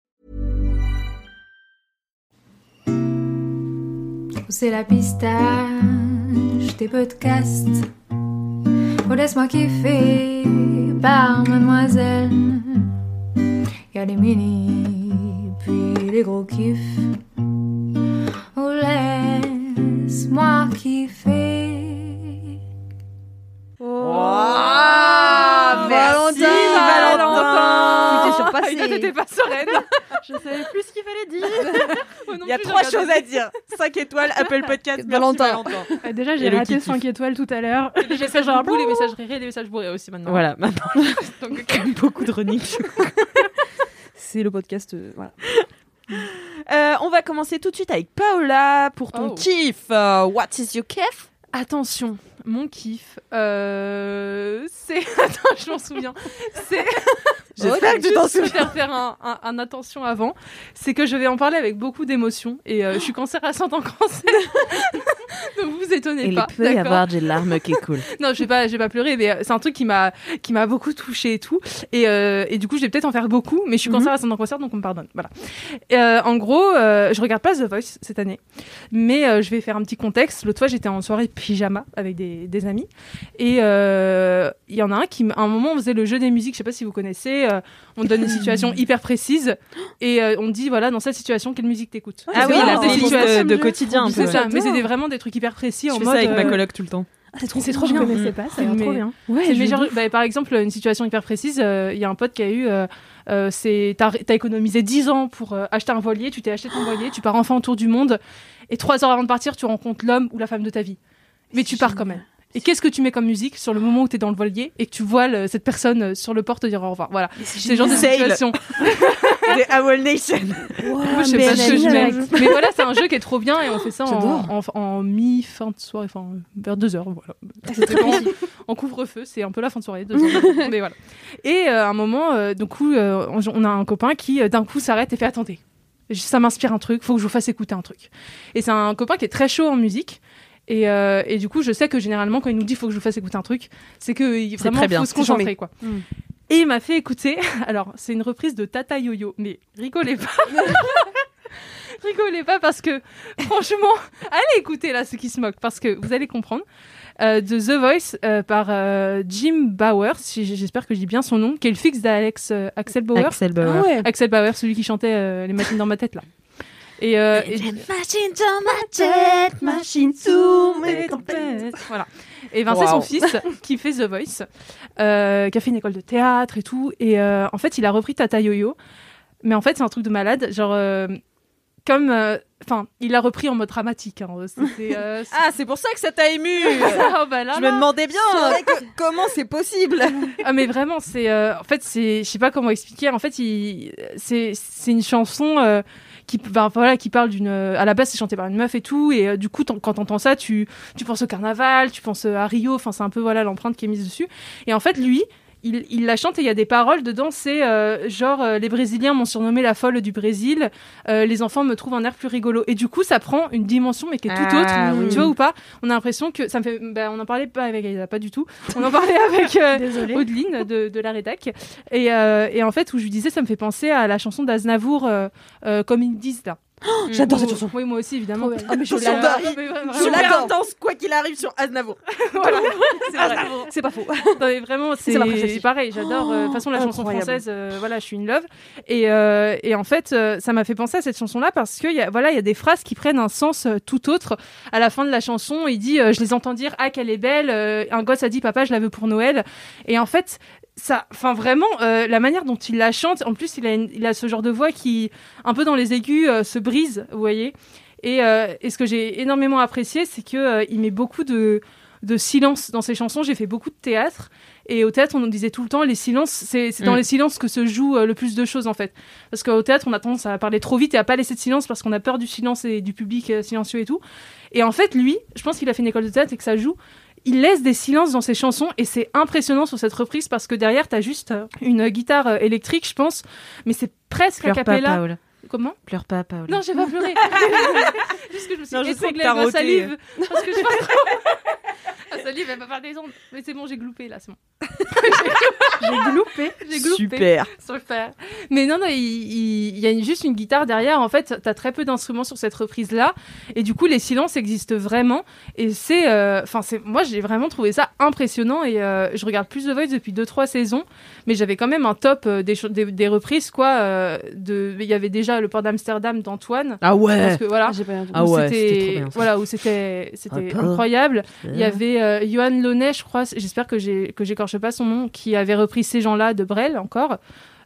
C'est la pistache des podcasts. Oh, laisse-moi kiffer par mademoiselle. Y a les mini, puis les gros kiffs. Oh, laisse-moi kiffer. Ah, merci Valentin. Tu t'es surpassé. Ah, T'étais pas sereine. Je savais plus ce qu'il fallait dire. Non Il y a plus, trois j'ai choses à dire. 5 étoiles, Apple Podcast, Valentin. Valentin. Déjà, Et j'ai le raté kiff. 5 étoiles tout à l'heure. Les messages genre, les messages rérés, les messages bourrés aussi maintenant. Voilà, maintenant, Donc, comme beaucoup de running. C'est le podcast. euh, voilà. Euh, on va commencer tout de suite avec Paola pour ton Oh. kiff. Euh, what is your kiff? Attention, mon kiff, euh, c'est. Attends, je m'en souviens. C'est. J'espère que tu t'en souviens. Je vais faire un, un, un attention avant. C'est que je vais en parler avec beaucoup d'émotion. Et euh, je suis cancer ascendant en cancer. Donc vous étonnez Il pas. peut y avoir des larmes qui coulent. non, je vais pas, je vais pas pleurer, mais euh, c'est un truc qui m'a, qui m'a beaucoup touché et tout. Et, euh, et du coup, je vais peut-être en faire beaucoup, mais je suis Mhm. cancer ascendant cancer, donc on me pardonne. Voilà. Euh, en gros, euh, je regarde pas The Voice cette année, mais je vais faire un petit contexte. L'autre fois, j'étais en soirée pyjama avec des, des amis, et euh, il y en a un qui, à un moment, on faisait le jeu des musiques. Je sais pas si vous connaissez. euh, on donne une situation hyper précise, et euh, on dit voilà, dans cette situation, quelle musique t'écoutes Ah oui, C'est la des situations- de, quotidien. un C'est peu. ça, mais c'était vraiment des trucs hyper précis Je en fais mode. ça avec ma coloc tout le temps. Ah, c'est trop, c'est trop je bien. connaissais pas, Mais- trop bien. c'est bah, par exemple, une situation hyper précise, euh, il y a un pote qui a eu, euh, euh, c'est, t'as, économisé 10 ans pour euh, acheter un voilier, tu t'es acheté ton voilier, tu pars enfin autour du monde, et trois heures avant de partir, tu rencontres l'homme ou la femme de ta vie. Mais tu pars quand même. Et qu'est-ce que tu mets comme musique sur le moment où tu es dans le voilier et que tu vois le- cette personne euh, sur le port te dire au revoir? Voilà. C'est le genre de situation. Des Owl Nation. Moi, je sais mais pas ce que je mets. Mais voilà, c'est un jeu qui est trop bien et on fait ça en, J'adore. en, en mi-fin de soirée, enfin vers 2 heures. Voilà. C'est très en, couvre-feu, c'est un peu la fin de soirée. deux heures. mais voilà. Et euh, à un moment, euh, du coup, euh, on, a un copain qui d'un coup s'arrête et fait attendez. Ça m'inspire un truc, faut que je vous fasse écouter un truc. Et c'est un copain qui est très chaud en musique. Et, euh, et du coup, je sais que généralement, quand il nous dit faut que je vous fasse écouter un truc, c'est que il- vraiment faut se concentrer, quoi. Mm. Et il m'a fait écouter. Alors, c'est une reprise de Tata Yo-Yo, mais rigolez pas. rigolez pas parce que, franchement, allez écouter là ceux qui se moquent parce que vous allez comprendre. Euh, de The Voice euh, par euh, Jim Bauer, si j'espère que je dis bien son nom, qui est le fixe d'Alex euh, Axel Bauer. Axel Bauer. Ah ouais. Axel Bauer, celui qui chantait euh, les machines dans ma tête là. Et, euh, et- Machine dans ma tête, Machine sous mes tempête. Voilà. Et Vincent, Wow. son fils, qui fait The Voice, euh, qui a fait une école de théâtre et tout. Et euh, en fait, il a repris Tata Yo-Yo. Mais en fait, c'est un truc de malade. Genre, euh, comme. euh, Enfin, il l'a repris en mode dramatique. hein. Euh, Ah, c'est pour ça que ça t'a ému. ah, bah là, Je là. me demandais bien que- comment c'est possible. Ah mais vraiment, c'est euh, en fait c'est je sais pas comment expliquer. En fait, il c'est c'est une chanson euh, qui ben, voilà qui parle d'une à la base c'est chanté par une meuf et tout et euh, du coup quand t'entends ça tu tu penses au carnaval, tu penses euh, à Rio. Enfin c'est un peu voilà l'empreinte qui est mise dessus. Et en fait lui il, il la chante et il y a des paroles dedans, c'est euh, genre euh, les Brésiliens m'ont surnommé la folle du Brésil, euh, les enfants me trouvent un air plus rigolo. Et du coup, ça prend une dimension mais qui est tout Ah, autre. oui. Tu vois ou pas? On a l'impression que ça me fait. bah, on en parlait pas avec Aïda, pas du tout. On en parlait avec euh. Audeline de, de la rédac. Et, euh, et en fait, où je lui disais, ça me fait penser à la chanson d'Aznavour, euh, comme ils disent là. J'adore Où- cette chanson. Oui, moi aussi, évidemment. Ah, mais je Chanson l'adore. vraiment, Super intense, quoi qu'il arrive sur Aznavour. voilà, c'est pas faux. Non, mais vraiment, c'est pareil. J'adore. euh, De toute façon, la chanson incroyable. française, euh, voilà, je suis une love. Et, euh, et en fait, euh, ça m'a fait penser à cette chanson-là parce que y a, voilà, il y a des phrases qui prennent un sens tout autre. À la fin de la chanson, il dit, euh, je les entends dire, ah qu'elle est belle. euh, un gosse a dit, papa, je la veux pour Noël. Et en fait, ça, enfin vraiment, euh, la manière dont il la chante. En plus, il a, une- il a ce genre de voix qui, un peu dans les aigus, euh, se brise. Vous voyez. Et, euh, et ce que j'ai énormément apprécié, c'est que il met beaucoup de de silence dans ses chansons. J'ai fait beaucoup de théâtre et au théâtre on nous disait tout le temps les silences. C'est dans Mm. les silences que se joue le plus de choses en fait. Parce qu'au théâtre on a tendance à parler trop vite et à pas laisser de silence parce qu'on a peur du silence et du public silencieux et tout. Et en fait lui, je pense qu'il a fait une école de théâtre et que ça joue. Il laisse des silences dans ses chansons et c'est impressionnant sur cette reprise parce que derrière t'as juste euh, une guitare euh, électrique je pense, mais c'est presque a Pleure pas, cappella. Paola. Comment? Pleure pas, Paola. non, j'ai pas pleuré. Juste que je me suis étranglée avec ma roté. salive. Parce que je La salive, elle va faire des ondes. Mais c'est bon, j'ai gloupé là, c'est bon. j'ai gloupé. J'ai gloupé. Super. Super. Mais non, non, il, il- il y a une- juste une guitare derrière. En fait, t'as très peu d'instruments sur cette reprise-là. Et du coup, les silences existent vraiment. Et c'est. euh, Enfin, c'est moi, j'ai vraiment trouvé ça impressionnant. Et euh, je regarde plus The Voice depuis 2-3 saisons. Mais j'avais quand même un top euh, des, des, des reprises, quoi. euh, de... Il y avait déjà le port d'Amsterdam d'Antoine. Ah ouais. Parce que voilà. J'ai pas. Ah ouais, c'était trop c'était bien, ça. voilà où c'était c'était Ah, incroyable. Il y avait euh, Johan Launay, je crois, j'espère que j'ai que j'écorche pas son nom, qui avait repris ces gens-là de Brel encore.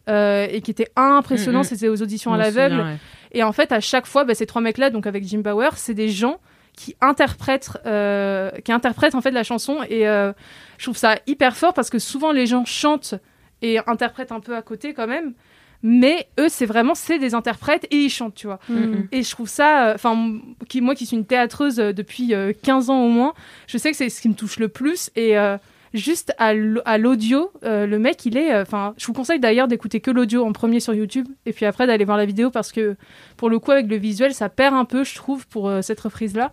euh, et qui était impressionnant, Mhm. c'était aux auditions à l'aveugle. ouais. Et en fait, à chaque fois, bah, ces trois mecs-là, donc avec Jim Bauer, c'est des gens qui interprètent, euh, qui interprètent en fait la chanson. Et euh, je trouve ça hyper fort parce que souvent les gens chantent et interprètent un peu à côté quand même. Mais eux c'est vraiment c'est des interprètes et ils chantent tu vois Mhm. et je trouve ça euh, enfin qui moi qui suis une théâtreuse euh, depuis euh, 15 ans au moins je sais que c'est ce qui me touche le plus et euh, juste à l'audio le mec il est enfin je vous conseille d'ailleurs d'écouter que l'audio en premier sur YouTube et puis après d'aller voir la vidéo parce que pour le coup avec le visuel ça perd un peu je trouve pour cette reprise là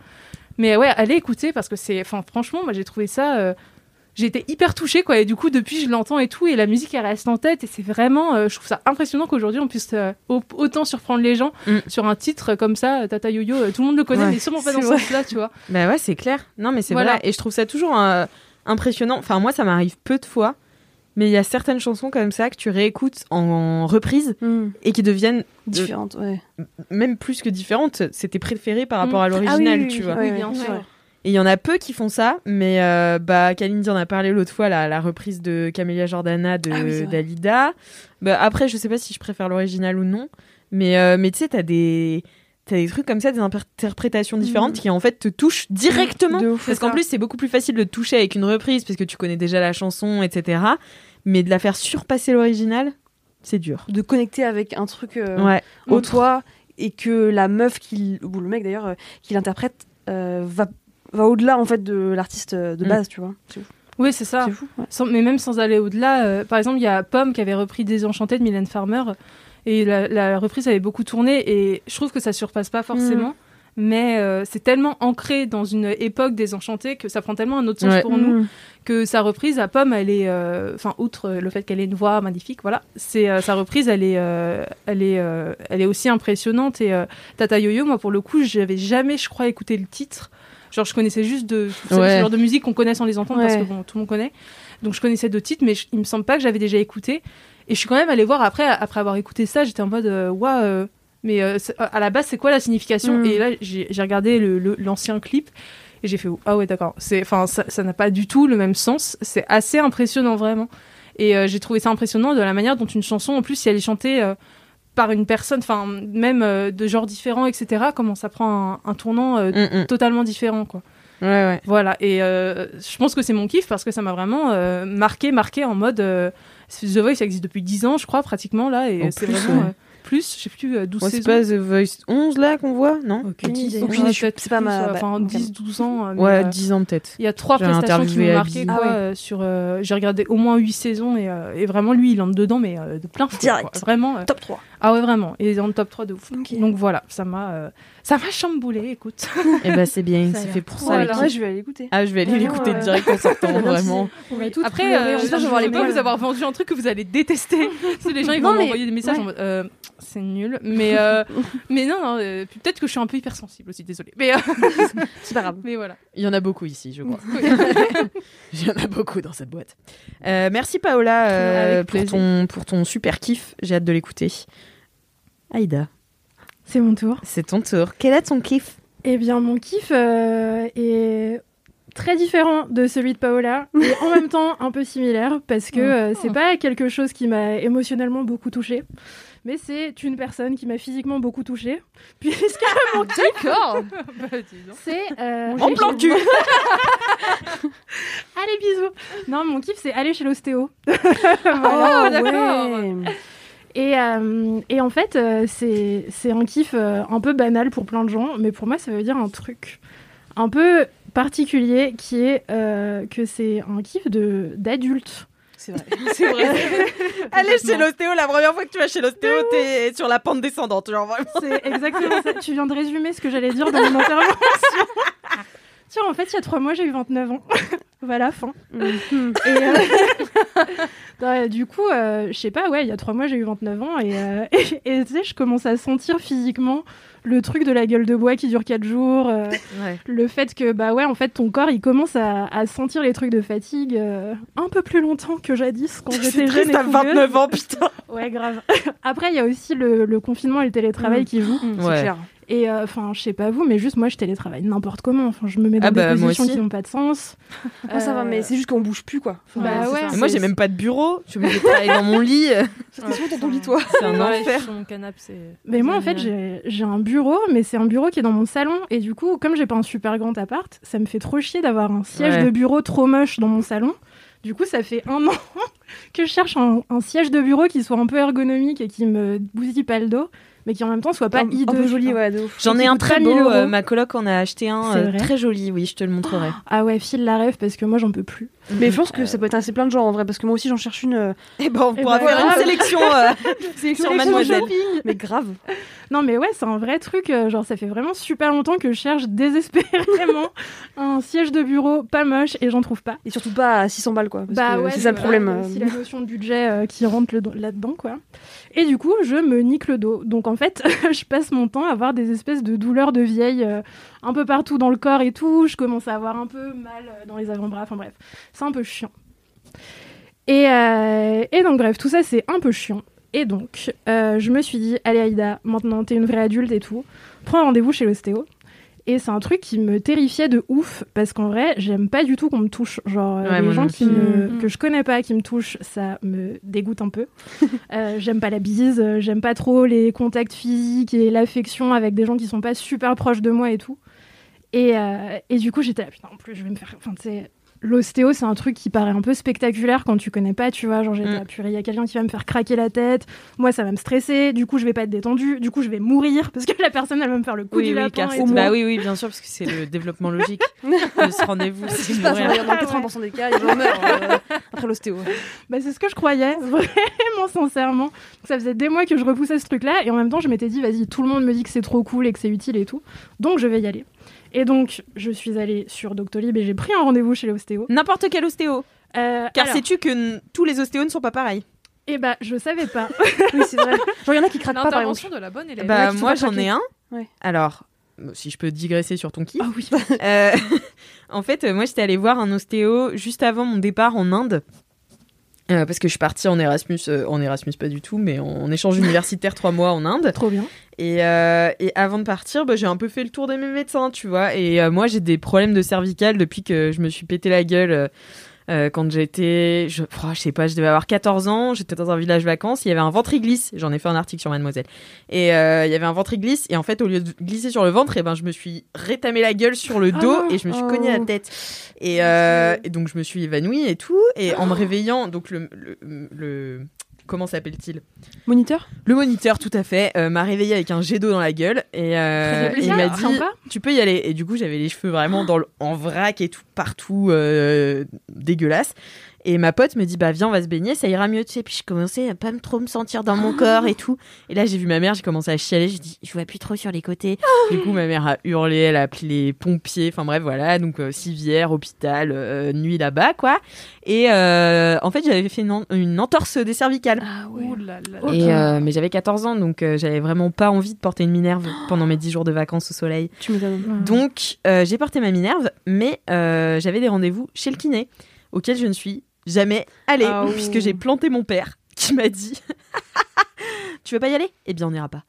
mais ouais allez écouter parce que c'est enfin franchement moi j'ai trouvé ça euh, j'ai été hyper touchée quoi et du coup depuis je l'entends et tout et la musique elle reste en tête et c'est vraiment euh, je trouve ça impressionnant qu'aujourd'hui on puisse euh, au- autant surprendre les gens Mm. sur un titre comme ça Tata Yo-Yo euh, tout le monde le connaît Ouais, mais sûrement pas c'est dans ce sens là tu vois Bah ouais, c'est clair. Non, mais c'est Voilà. vrai. Et je trouve ça toujours euh, impressionnant. Enfin, moi, ça m'arrive peu de fois. Mais il y a certaines chansons comme ça que tu réécoutes en reprise Hmm. et qui deviennent Différente, ouais. même plus que différentes. C'est tes préférées par rapport Mm. à l'original, oui, oui, tu oui, vois. oui, Oui, bien sûr. Et il y en a peu qui font ça, mais euh, bah, Kalindi en a parlé l'autre fois, la, la reprise de Camélia Jordana de Ah oui. Dalida. Bah, après, je sais pas si je préfère l'original ou non, mais, euh, mais tu sais, t'as des, t'as des trucs comme ça, des interprétations différentes qui en fait te touchent directement. Ouf. Parce qu'en plus, c'est beaucoup plus facile de te toucher avec une reprise parce que tu connais déjà la chanson, etc. Mais de la faire surpasser l'original, c'est dur. de connecter avec un truc euh, Ouais. au Autre. toi et que la meuf qui ou le mec d'ailleurs euh, qui l'interprète euh, va va au-delà en fait de l'artiste de Mm. base, tu vois. C'est fou. oui c'est ça C'est fou. ouais. Sans- mais même sans aller au-delà, euh, par exemple, il y a Pomme qui avait repris Désenchanté de Mylène Farmer et la, la reprise avait beaucoup tourné et je trouve que ça surpasse pas forcément. Mais euh, c'est tellement ancré dans une époque désenchantée que ça prend tellement un autre sens Ouais. pour nous Mm. que sa reprise à Pomme, elle est, euh, enfin outre le fait qu'elle ait une voix magnifique, voilà, c'est euh, sa reprise, elle est, euh, elle est, euh, elle est aussi impressionnante. Et euh, Tata Yo-Yo, moi pour le coup, j'avais jamais, je crois, écouté le titre. Genre, je connaissais juste de Ouais. ce genre de musique qu'on connaît sans les entendre parce que bon, tout le monde connaît. Donc je connaissais deux titres, mais je- il me semble pas que j'avais déjà écouté. Et je suis quand même allée voir après, après avoir écouté ça, j'étais en mode, euh, waouh. euh, mais euh, à la base, c'est quoi la signification? Mm. Et là, j'ai regardé le- le- l'ancien clip et j'ai fait ah ouais d'accord. Enfin ça ça n'a pas du tout le même sens. C'est assez impressionnant vraiment. Et euh, j'ai trouvé ça impressionnant de la manière dont une chanson, en plus, si elle est chantée euh, par une personne, enfin même euh, de genre différent, etc. Comment ça prend un, un tournant euh, Mm, mm. totalement différent quoi. Ouais, ouais. Voilà, et euh, je pense que c'est mon kiff parce que ça m'a vraiment marqué, marqué en mode. The Voice, ça existe depuis 10 ans, je crois, pratiquement, là, et c'est vraiment. ouais. Euh, plus, je sais plus, euh, 12 Ouais, c'est pas The Voice 11 là qu'on voit, non. Aucune Ouais, idée, peut-être c'est pas plus, ma- euh, Enfin, bah, 10-12 ans. euh, Ouais, euh, 10 ans peut-être. Il y a trois prestations qui m'ont marqué, Ah quoi, ouais. euh, sur. euh, J'ai regardé au moins 8 saisons, et, euh, et vraiment, lui, il entre dedans, mais euh, de plein fouet, Direct. quoi. Vraiment. euh, Top 3. Ah ouais, vraiment. Il est dans le top 3 de ouf. Donc voilà, ça m'a euh, ça m'a chamboulé, écoute. Et bah c'est bien, c'est fait pour ça. kids. je vais aller écouter. Ah, je vais aller l'écouter direct en sortant, vraiment. Après, euh, je les pas vous avoir vendu un truc que vous allez détester. les gens ils vont m'envoyer des messages, ouais. en mode, euh, c'est nul. Mais euh, mais non, non euh, peut-être que je suis un peu hypersensible aussi, désolée. Mais euh, C'est pas grave. mais voilà. Il y en a beaucoup ici, je crois. Il y en a beaucoup dans cette boîte. Euh, merci Paola euh, pour, ton, pour ton super kiff. J'ai hâte de l'écouter. Aïda, C'est mon tour. c'est ton tour. Quel est ton kiff Eh bien, mon kiff euh, est très différent de celui de Paola et en même temps un peu similaire parce que euh, c'est pas quelque chose qui m'a émotionnellement beaucoup touchée, mais c'est une personne qui m'a physiquement beaucoup touchée. Puisque mon kiff, D'accord. bah, c'est. euh, En plan chez- cul Allez, bisous Non, mon kiff, c'est aller chez l'ostéo. Ah, d'accord. Et, euh, et en fait, euh, c'est un kiff euh, un peu banal pour plein de gens, mais pour moi, ça veut dire un truc un peu particulier qui est euh, que c'est un kiff d'adulte. C'est vrai. C'est vrai. Allez chez l'ostéo, la première fois que tu vas chez l'ostéo, t'es sur la pente descendante. Genre vraiment. C'est exactement ça. Tu viens de résumer ce que j'allais dire dans mon intervention. Tiens, en fait, il y a trois mois, j'ai eu 29 ans. voilà, fin. Mhm. Et euh, du coup, euh, je sais pas, ouais, il y a trois mois, j'ai eu 29 ans et, euh, et, tu sais, je commence à sentir physiquement le truc de la gueule de bois qui dure quatre jours. euh, Ouais. le fait que, bah ouais, en fait, ton corps, il commence à, à sentir les trucs de fatigue euh, un peu plus longtemps que jadis quand j'étais jeune triste et à fougueuse. 29 ans, putain. Ouais, grave. Après, il y a aussi le, le confinement et le télétravail Mm. qui jouent. C'est Ouais. clair. Et euh, enfin, je sais pas vous, mais juste moi, je télétravaille n'importe comment. Enfin, je me mets dans Ah des bah, positions qui n'ont pas de sens. Moi, ça va, Euh, mais c'est juste qu'on bouge plus, quoi. Enfin, Bah c'est ouais. ça. Moi, j'ai même pas de bureau. Je me fais travailler dans mon lit. Souvent, dans ton lit, toi. C'est un Ouais, enfer. Sur mon canapé, c'est. Mais moi, en fait, j'ai j'ai un bureau, mais c'est un bureau qui est dans mon salon. Et du coup, comme j'ai pas un super grand appart, ça me fait trop chier d'avoir un siège Ouais. de bureau trop moche dans mon salon. Du coup, ça fait un an que je cherche un, un siège de bureau qui soit un peu ergonomique et qui me bousille pas le dos mais qui en même temps soit pas Un- un hideux. peu joli, ouais. J'en ai un très pas 1000 beau, euh, ma coloc en a acheté un C'est euh, très joli, oui, je te le montrerai. Ah ouais, file la rêve parce que moi j'en peux plus. Mais je pense que ça peut être assez plein de gens en vrai, parce que moi aussi j'en cherche une. euh, Et ben, on Eh pourra ben faire une sélection sur Mademoiselle. Mais grave. Non mais ouais, c'est un vrai truc. euh, Genre ça fait vraiment super longtemps que je cherche désespérément un siège de bureau pas moche et j'en trouve pas. Et surtout pas à 600 balles, quoi. parce Bah que ouais, c'est ça le problème. aussi la notion de budget euh, qui rentre là-dedans, quoi. Et du coup, je me nique le dos. Donc en fait, je passe mon temps à avoir des espèces de douleurs de vieille euh, un peu partout dans le corps et tout. Je commence à avoir un peu mal euh, dans les avant-bras. Enfin bref, c'est un peu chiant. Et, euh, et donc bref, tout ça c'est un peu chiant. Et donc, je me suis dit, allez Aïda, maintenant t'es une vraie adulte et tout, prends rendez-vous chez l'ostéo. Et c'est un truc qui me terrifiait de ouf, parce qu'en vrai, j'aime pas du tout qu'on me touche. Genre, euh, Ouais, les gens qui me- Mm. que je connais pas, qui me touchent, ça me dégoûte un peu. Euh, j'aime pas la bise, euh, j'aime pas trop les contacts physiques et l'affection avec des gens qui sont pas super proches de moi et tout. Et, euh, et du coup, j'étais là, putain, en plus, je vais me faire. Enfin, tu sais, l'ostéo, c'est un truc qui paraît un peu spectaculaire quand tu connais pas, tu vois. Genre, j'étais Mm. là, purée, il y a quelqu'un qui va me faire craquer la tête. Moi, ça va me stresser. Du coup, je vais pas être détendue. Du coup, je vais mourir parce que la personne, elle va me faire le coup Oui, du oui, lapin. car et c'est- tout. bah oui, oui, bien sûr, parce que c'est le développement logique de ce rendez-vous. C'est dans 80% des cas, les gens meurent euh, après l'ostéo. Bah, c'est ce que je croyais, vraiment sincèrement. Ça faisait des mois que je repoussais ce truc-là, et en même temps, je m'étais dit, vas-y, tout le monde me dit que c'est trop cool et que c'est utile et tout, donc je vais y aller. Et donc, je suis allée sur Doctolib et j'ai pris un rendez-vous chez l'ostéo. N'importe quel ostéo. Euh, Car alors, sais-tu que n- tous les ostéos ne sont pas pareils Eh bah, je savais pas. Oui, c'est vrai. Genre, il y en a qui craquent pas, par exemple. De la bonne élève. Bah qui moi j'en ai un. Ouais. Alors, si je peux digresser sur ton kiff. Ah oui. Euh, en fait, euh, moi j'étais allée voir un ostéo juste avant mon départ en Inde. Euh, parce que je suis partie en Erasmus, euh, en Erasmus pas du tout, mais en, en échange universitaire trois mois en Inde. Trop bien. Et, euh, et avant de partir, bah, j'ai un peu fait le tour de mes médecins, tu vois. Et moi, j'ai des problèmes de cervicales depuis que je me suis pété la gueule. Euh, quand j'étais, je, oh, je sais pas, je devais avoir 14 ans, j'étais dans un village vacances, il y avait un ventriglisse, j'en ai fait un article sur Mademoiselle. Et euh, il y avait un ventriglisse, et en fait, au lieu de glisser sur le ventre, et ben, je me suis rétamé la gueule sur le Ah dos, et je me suis Oh. cogné la tête. Et, euh, et donc, je me suis évanouie et tout, et en me réveillant, donc le, le, le- comment s'appelle-t-il? Moniteur? Le moniteur, tout à fait, euh, m'a réveillé avec un jet d'eau dans la gueule et, euh, il m'a dit sympa. tu peux y aller. Et du coup j'avais les cheveux vraiment dans le, en vrac et tout partout euh, dégueulasse. Et ma pote me dit bah viens on va se baigner ça ira mieux tu sais. Puis je commençais à pas me trop me sentir dans mon corps et tout. Et là j'ai vu ma mère j'ai commencé à chialer j'ai dit je vois plus trop sur les côtés. Du coup ma mère a hurlé elle a appelé les pompiers enfin bref voilà donc euh, civière hôpital euh, nuit là-bas quoi. Et euh, en fait j'avais fait une, en- une entorse des cervicales. Ah Ouh là là. Et euh, mais j'avais 14 ans, donc euh, j'avais vraiment pas envie de porter une minerve pendant mes 10 jours de vacances au soleil. Tu m'étonnes. Donc euh, j'ai porté ma minerve, mais euh, j'avais des rendez-vous chez le kiné, auxquels je ne suis jamais allée, Ah, ouh. puisque j'ai planté mon père, qui m'a dit Tu veux pas y aller? Eh bien on n'ira pas.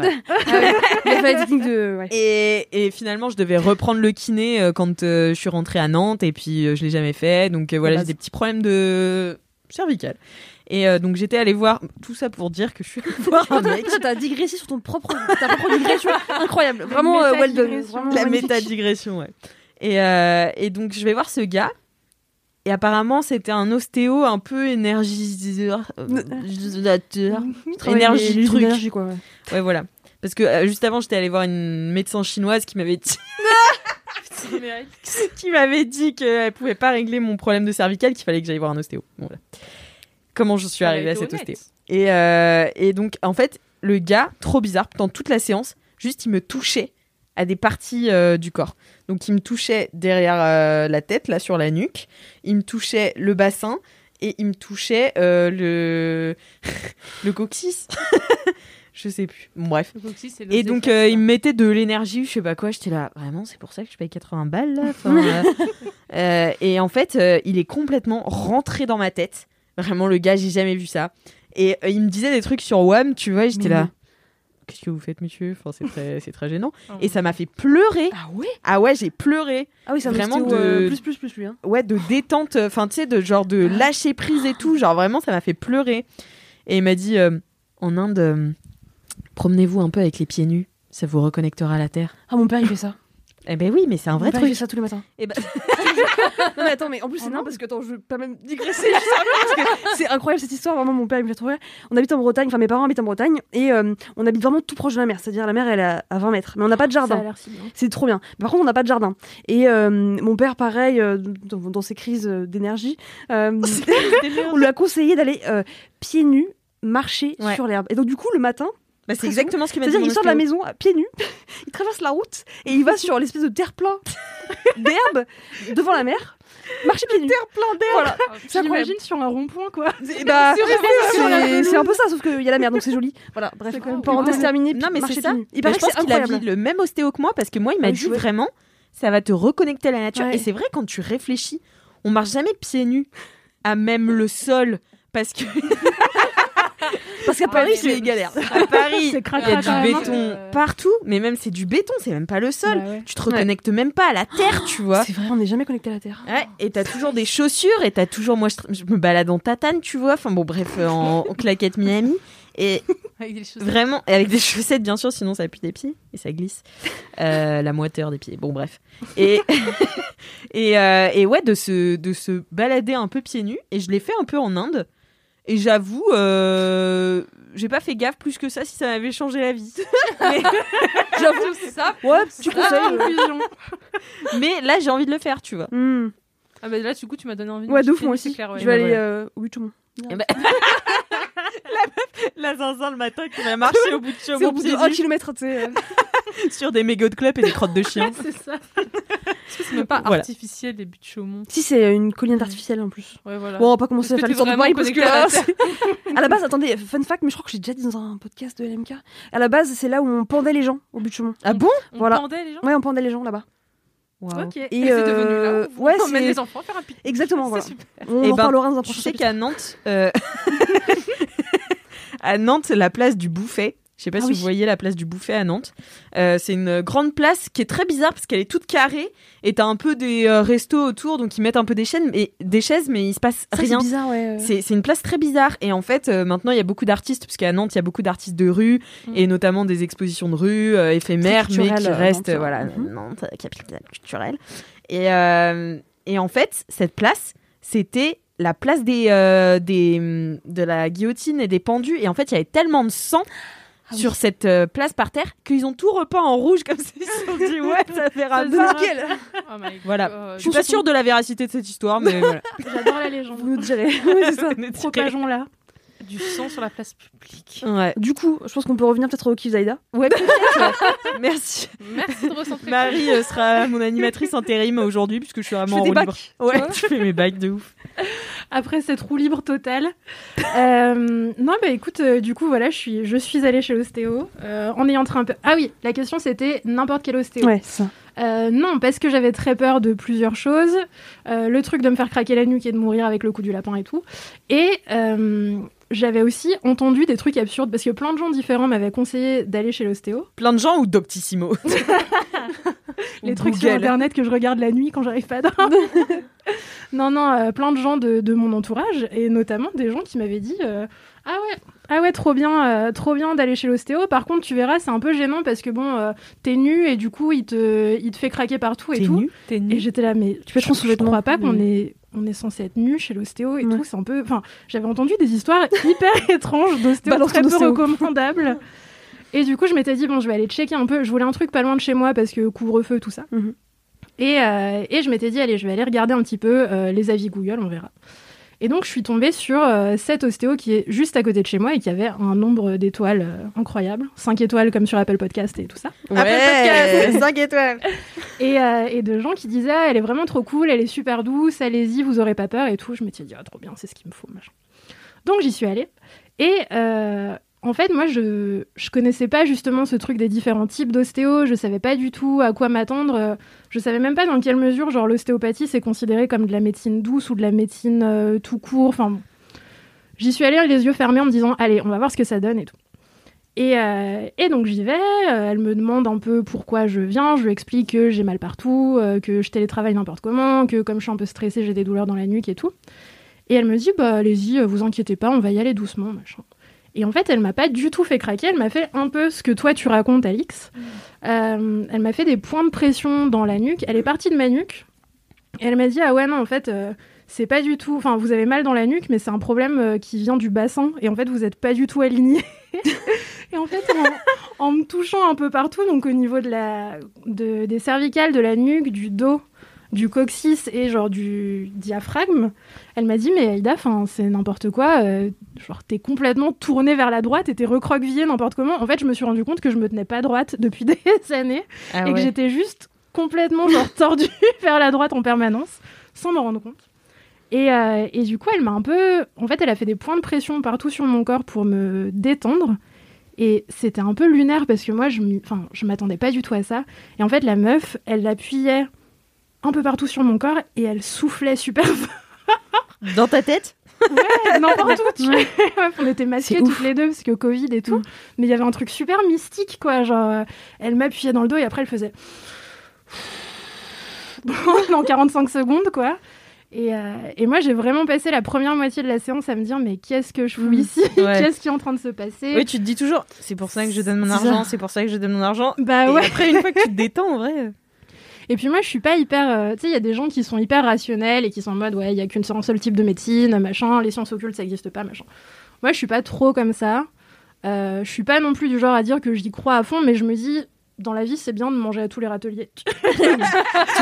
Il a fait la technique de. Ouais. Et, et finalement, je devais reprendre le kiné euh, quand euh, je suis rentrée à Nantes, et puis euh, je l'ai jamais fait. Donc euh, voilà, j'ai des petits problèmes de cervical. Et donc j'étais allée voir tout ça pour dire que je suis allée voir un mec. T'as digressé sur ton propre, ta propre digression. Incroyable. Vraiment, well done. La magnifique. méta-digression, ouais. Et, et donc, je vais voir ce gars. Et apparemment, c'était un ostéo un peu énergiseur. euh, Énergie, truc. énergies, quoi. ouais. Ouais, voilà. Parce que euh, juste avant, j'étais allée voir une médecin chinoise qui m'avait dit. qui m'avait dit qu'elle pouvait pas régler mon problème de cervical, qu'il fallait que j'aille voir un ostéo. Bon, voilà. Comment je suis arrivée à cet honnête. ostéo. Et, euh, et donc, en fait, le gars, trop bizarre, pendant toute la séance, juste il me touchait à des parties euh, du corps. Donc, il me touchait derrière euh, la tête, là, sur la nuque. Il me touchait le bassin et il me touchait euh, le le coccyx. je sais plus. Bref. Le coccyx, c'est Et donc, il me mettait de l'énergie, je sais pas quoi. J'étais là, vraiment, c'est pour ça que je paye 80 balles, là Enfin, Et en fait, il est complètement rentré dans ma tête. Vraiment, le gars, j'ai jamais vu ça. Et il me disait des trucs sur WAM, tu vois, et j'étais là. Qu'est-ce que vous faites, monsieur? Enfin, c'est très, c'est très gênant. Oh. Et ça m'a fait pleurer. Ah ouais? Ah ouais, j'ai pleuré. Ah oui, un Vraiment de- euh, plus, plus, plus, lui. Hein. Ouais, de détente, enfin, tu sais, de genre de lâcher prise et tout. Genre, vraiment, ça m'a fait pleurer. Et il m'a dit euh, en Inde, euh, promenez-vous un peu avec les pieds nus. Ça vous reconnectera à la terre. Ah, mon père, il fait ça. Eh ben oui, mais c'est un vrai truc. il fait ça tous les matins. Eh ben- non mais attends, mais en plus c'est non parce que attends, je veux pas même digresser c'est incroyable cette histoire. Vraiment, mon père il me fait trop rire. On habite en Bretagne, enfin mes parents habitent en Bretagne et euh, on habite vraiment tout proche de la mer. C'est-à-dire la mer elle est à, à 20 mètres, mais on n'a pas de Ça jardin. a l'air si bien. C'est trop bien. Par contre, on n'a pas de jardin. Et euh, mon père, pareil, euh, dans, dans ses crises d'énergie, on lui a conseillé d'aller pieds nus marcher Ouais. sur l'herbe. Et donc du coup, le matin, Bah, c'est exactement ce qu'il m'a dit. c'est-à-dire mon il sort de la maison à pieds nus, il traverse la route et il va sur l'espèce de terre-plein d'herbe devant la mer, marcher pieds nus. Terre-plein d'herbe. Voilà. C'est incroyable. J'imagine sur un rond-point, quoi. Bah, c'est un peu ça, sauf qu'il y a la mer, donc c'est joli. Voilà, bref, quand même parenthèse terminée. Non, mais c'est ça. Il paraît qu'il a le même ostéo que moi parce que moi, il m'a dit vraiment, ça va te reconnecter à la nature. Et c'est vrai, quand tu réfléchis, on marche jamais pieds nus à même le sol parce que Parce qu'à Paris, c'est galère. À Paris, C'est il y a du même, hein. béton Euh, partout, mais même c'est du béton, c'est même pas le sol. Tu te reconnectes même pas à la terre, tu vois. C'est vrai, on n'est jamais connecté à la Terre. Ouais, et t'as toujours des chaussures et t'as toujours moi je, me balade en tatane tu vois enfin bon bref euh, en, en claquette Miami et Avec des choses. vraiment et avec des chaussettes bien sûr sinon ça appuie des pieds et ça glisse Euh, la moiteur des pieds bon bref et et, euh, et ouais de se de se balader un peu pieds nus et je l'ai fait un peu en Inde et j'avoue euh, j'ai pas fait gaffe plus que ça si ça m'avait changé la vie mais, J'avoue, ça. Ouais, tu conseilles. mais là j'ai envie de le faire tu vois Hmm. Ah bah là, du coup, tu m'as donné envie. Ouais, de fou, moi aussi. c'est clair, ouais. Je vais aller euh, au but tout le monde. Eh ben- la zinzin le matin qui va marcher au bout de C'est au chemin bout de pieds 1 nus km, tu sais. euh. sur des mégots de clopes et des crottes de chiens. C'est ça. Est-ce que c'est même pas Voilà. artificiel, les buts de Chaumont Si, c'est une colline artificielle en plus. Ouais, voilà. Bon, on va pas commencer à faire t'es de parce que à la à la base, attendez, fun fact, mais je crois que j'ai déjà dit dans un podcast de LMK. À la base, c'est là où on pendait les gens au but de Chaumont. Ah bon? On voilà. pendait les gens? Ouais, on pendait les gens là-bas. Ok. Et, Et c'est devenu là euh, où ouais, on emmène c'est les enfants faire un pique exactement. Voilà. Super. On Eh en ben, parlera dans un Tu prochain sais chapitre. qu'à Nantes, euh, à Nantes, la place du Bouffet. Je sais pas Ah si oui. vous voyez la place du Bouffet à Nantes. Euh, c'est une grande place qui est très bizarre parce qu'elle est toute carrée et t'as un peu des euh, restos autour, donc ils mettent un peu des chaînes, mais des chaises, mais il se passe Ça, c'est rien. bizarre, ouais. C'est c'est une place très bizarre et en fait euh, maintenant il y a beaucoup d'artistes parce qu'à Nantes il y a beaucoup d'artistes de rue Mm. et notamment des expositions de rue euh, éphémères mais qui restent Nantes, voilà Mhm. Nantes capitale culturelle et et en fait cette place c'était la place des, euh, des hum, de la guillotine et des pendus et en fait il y avait tellement de sang Ah sur cette euh, place par terre qu'ils ont tout repeint en rouge comme ça ils se sont dit ouais ça pas. Nickel. Oh. Voilà. Je suis pas sûre de la véracité de cette histoire mais voilà. J'adore la légende. Vous nous direz. Ça. Propageons-la. Du sang sur la place publique. Ouais. Du coup, je pense qu'on peut revenir peut-être au kiff Zaïda. Ouais, peut-être. Merci. Merci de recentrer. Marie euh, sera mon animatrice intérim aujourd'hui puisque je suis Je vraiment fais en des libre. Ouais, je fais mes bacs de ouf. Après cette roue libre totale. Euh, non, bah écoute, euh, du coup, voilà, je suis, je suis allée chez l'ostéo euh, en ayant très un peu. Ah oui, la question c'était n'importe quel ostéo. Ouais, ça. Euh, non, parce que j'avais très peur de plusieurs choses. Euh, le truc de me faire craquer la nuque et de mourir avec le coup du lapin et tout. Et euh, j'avais aussi entendu des trucs absurdes parce que plein de gens différents m'avaient conseillé d'aller chez l'ostéo. Plein de gens ou Doctissimo Les Ou trucs sur internet que je regarde la nuit quand j'arrive pas à dormir. non, non, plein de gens de, de mon entourage et notamment des gens qui m'avaient dit Ah ouais, ah ouais, trop bien, euh, trop bien d'aller chez l'ostéo. Par contre, tu verras, c'est un peu gênant parce que bon, euh, t'es nu et du coup, il te, il te fait craquer partout et T'es tout. nu T'es Et j'étais là, mais Tu peux je, je crois pas qu'on est, on est censé être nu chez l'ostéo et Ouais. tout. C'est un peu. Enfin, j'avais entendu des histoires hyper étranges d'ostéo Balance très peu recommandables. Et du coup, je m'étais dit, bon, je vais aller checker un peu. Je voulais un truc pas loin de chez moi parce que couvre-feu, tout ça. Mhm. Et, euh, et je m'étais dit, allez, je vais aller regarder un petit peu les avis Google, on verra. Et donc, je suis tombée sur euh, cette ostéo qui est juste à côté de chez moi et qui avait un nombre d'étoiles euh, incroyable. 5 étoiles comme sur Apple Podcast et tout ça. Ouais, 5 étoiles. Et, euh, et de gens qui disaient, ah, elle est vraiment trop cool, elle est super douce, allez-y, vous aurez pas peur et tout. Je m'étais dit, ah, trop bien, c'est ce qu'il me faut. Machin. Donc, j'y suis allée. Et euh, en fait, moi, je, je connaissais pas justement ce truc des différents types d'ostéo. Je savais pas du tout à quoi m'attendre. Euh, Je savais même pas dans quelle mesure, genre, l'ostéopathie, c'est considéré comme de la médecine douce ou de la médecine euh, tout court. Enfin, bon. J'y suis allée les yeux fermés en me disant, allez, on va voir ce que ça donne et tout. Et, euh, et donc j'y vais, elle me demande un peu pourquoi je viens, je lui explique que j'ai mal partout, que je télétravaille n'importe comment, que comme je suis un peu stressée, j'ai des douleurs dans la nuque et tout. Et elle me dit, bah allez-y, vous inquiétez pas, on va y aller doucement, machin. Et en fait, elle m'a pas du tout fait craquer. Elle m'a fait un peu ce que toi tu racontes, Alix. Euh, elle m'a fait des points de pression dans la nuque. Elle est partie de ma nuque. Et elle m'a dit ah ouais non en fait euh, c'est pas du tout. Enfin vous avez mal dans la nuque, mais c'est un problème euh, qui vient du bassin. Et en fait vous êtes pas du tout aligné. et en fait en, en me touchant un peu partout, donc au niveau de la de, des cervicales, de la nuque, du dos, du coccyx et genre du diaphragme, elle m'a dit mais Aïda, c'est n'importe quoi, euh, genre t'es complètement tournée vers la droite et t'es recroquevillée n'importe comment. En fait, je me suis rendu compte que je me tenais pas droite depuis des années Ah et que j'étais juste complètement genre tordue vers la droite en permanence sans m'en rendre compte. Et, euh, et du coup, elle m'a un peu, en fait, elle a fait des points de pression partout sur mon corps pour me détendre. Et c'était un peu lunaire parce que moi, je m'y- enfin, je m'attendais pas du tout à ça. Et en fait, la meuf, elle l'appuyait un peu partout sur mon corps et elle soufflait super fort. Dans ta tête Ouais, n'importe où. Ouais, on était masqués toutes les deux parce que Covid et tout. Mais il y avait un truc super mystique, quoi. Genre, euh, elle m'appuyait dans le dos et après, elle faisait. dans 45 secondes, quoi. Et, euh, et moi, j'ai vraiment passé la première moitié de la séance à me dire, mais qu'est-ce que je fous Mm. ici Ouais. Qu'est-ce qui est en train de se passer Oui, tu te dis toujours, c'est pour ça que je donne mon argent, c'est pour ça que je donne mon argent. Bah Et ouais. après, une fois que tu te détends, en vrai. Et puis moi, je suis pas hyper. euh, tu sais, il y a des gens qui sont hyper rationnels et qui sont en mode, ouais, il y a seul seul type de médecine, machin, les sciences occultes, ça n'existe pas, machin. Moi, je suis pas trop comme ça. Euh, je suis pas non plus du genre à dire que j'y crois à fond, mais je me dis, dans la vie, c'est bien de manger à tous les râteliers. C'est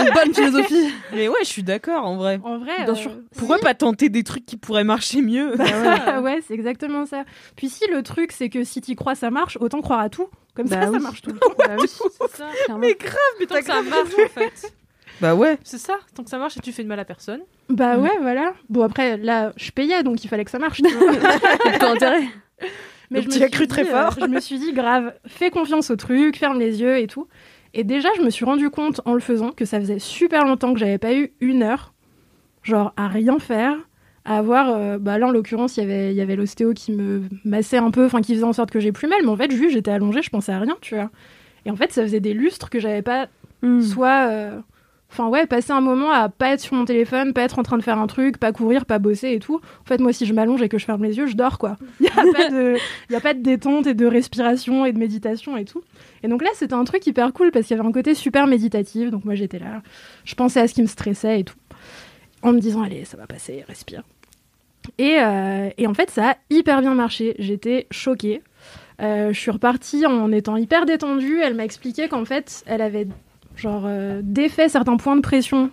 une bonne philosophie. Mais ouais, je suis d'accord, en vrai. En vrai. Bien euh, sûr. Pourquoi pas tenter des trucs qui pourraient marcher mieux Bah ouais, c'est exactement ça. Puis si le truc, c'est que si t'y crois, ça marche, autant croire à tout. Comme Bah ça, ça marche tout le temps. Bah oui, c'est ça. Mais grave, mais Tant que ça grave marche, en fait. Bah ouais. C'est ça, tant que ça marche et tu fais de mal à personne. Bah Mm. ouais, voilà. Bon, après, là, je payais, donc il fallait que ça marche. T'as intérêt. Mais Donc je tu as cru très dit, fort. euh, je me suis dit, grave, fais confiance au truc, ferme les yeux et tout. Et déjà, je me suis rendu compte en le faisant que ça faisait super longtemps que j'avais pas eu une heure, genre à rien faire, à avoir. euh, bah là, en l'occurrence, il y avait- il y avait l'ostéo qui me massait un peu, enfin qui faisait en sorte que j'ai plus mal, mais en fait, juste j'étais allongée, je pensais à rien, tu vois. Et en fait, ça faisait des lustres que j'avais pas Hmm. soit euh, enfin ouais passer un moment à pas être sur mon téléphone pas être en train de faire un truc pas courir pas bosser et tout. En fait moi si je m'allonge et que je ferme les yeux je dors quoi. Il y a pas de il y a pas de détente et de respiration et de méditation et tout. Et donc là c'était un truc hyper cool parce qu'il y avait un côté super méditatif. Donc moi j'étais là je pensais à ce qui me stressait et tout en me disant allez ça va passer respire. Et, euh, et en fait ça a hyper bien marché. J'étais choquée. Euh, je suis repartie en étant hyper détendue. Elle m'a expliqué qu'en fait, elle avait genre euh, défait certains points de pression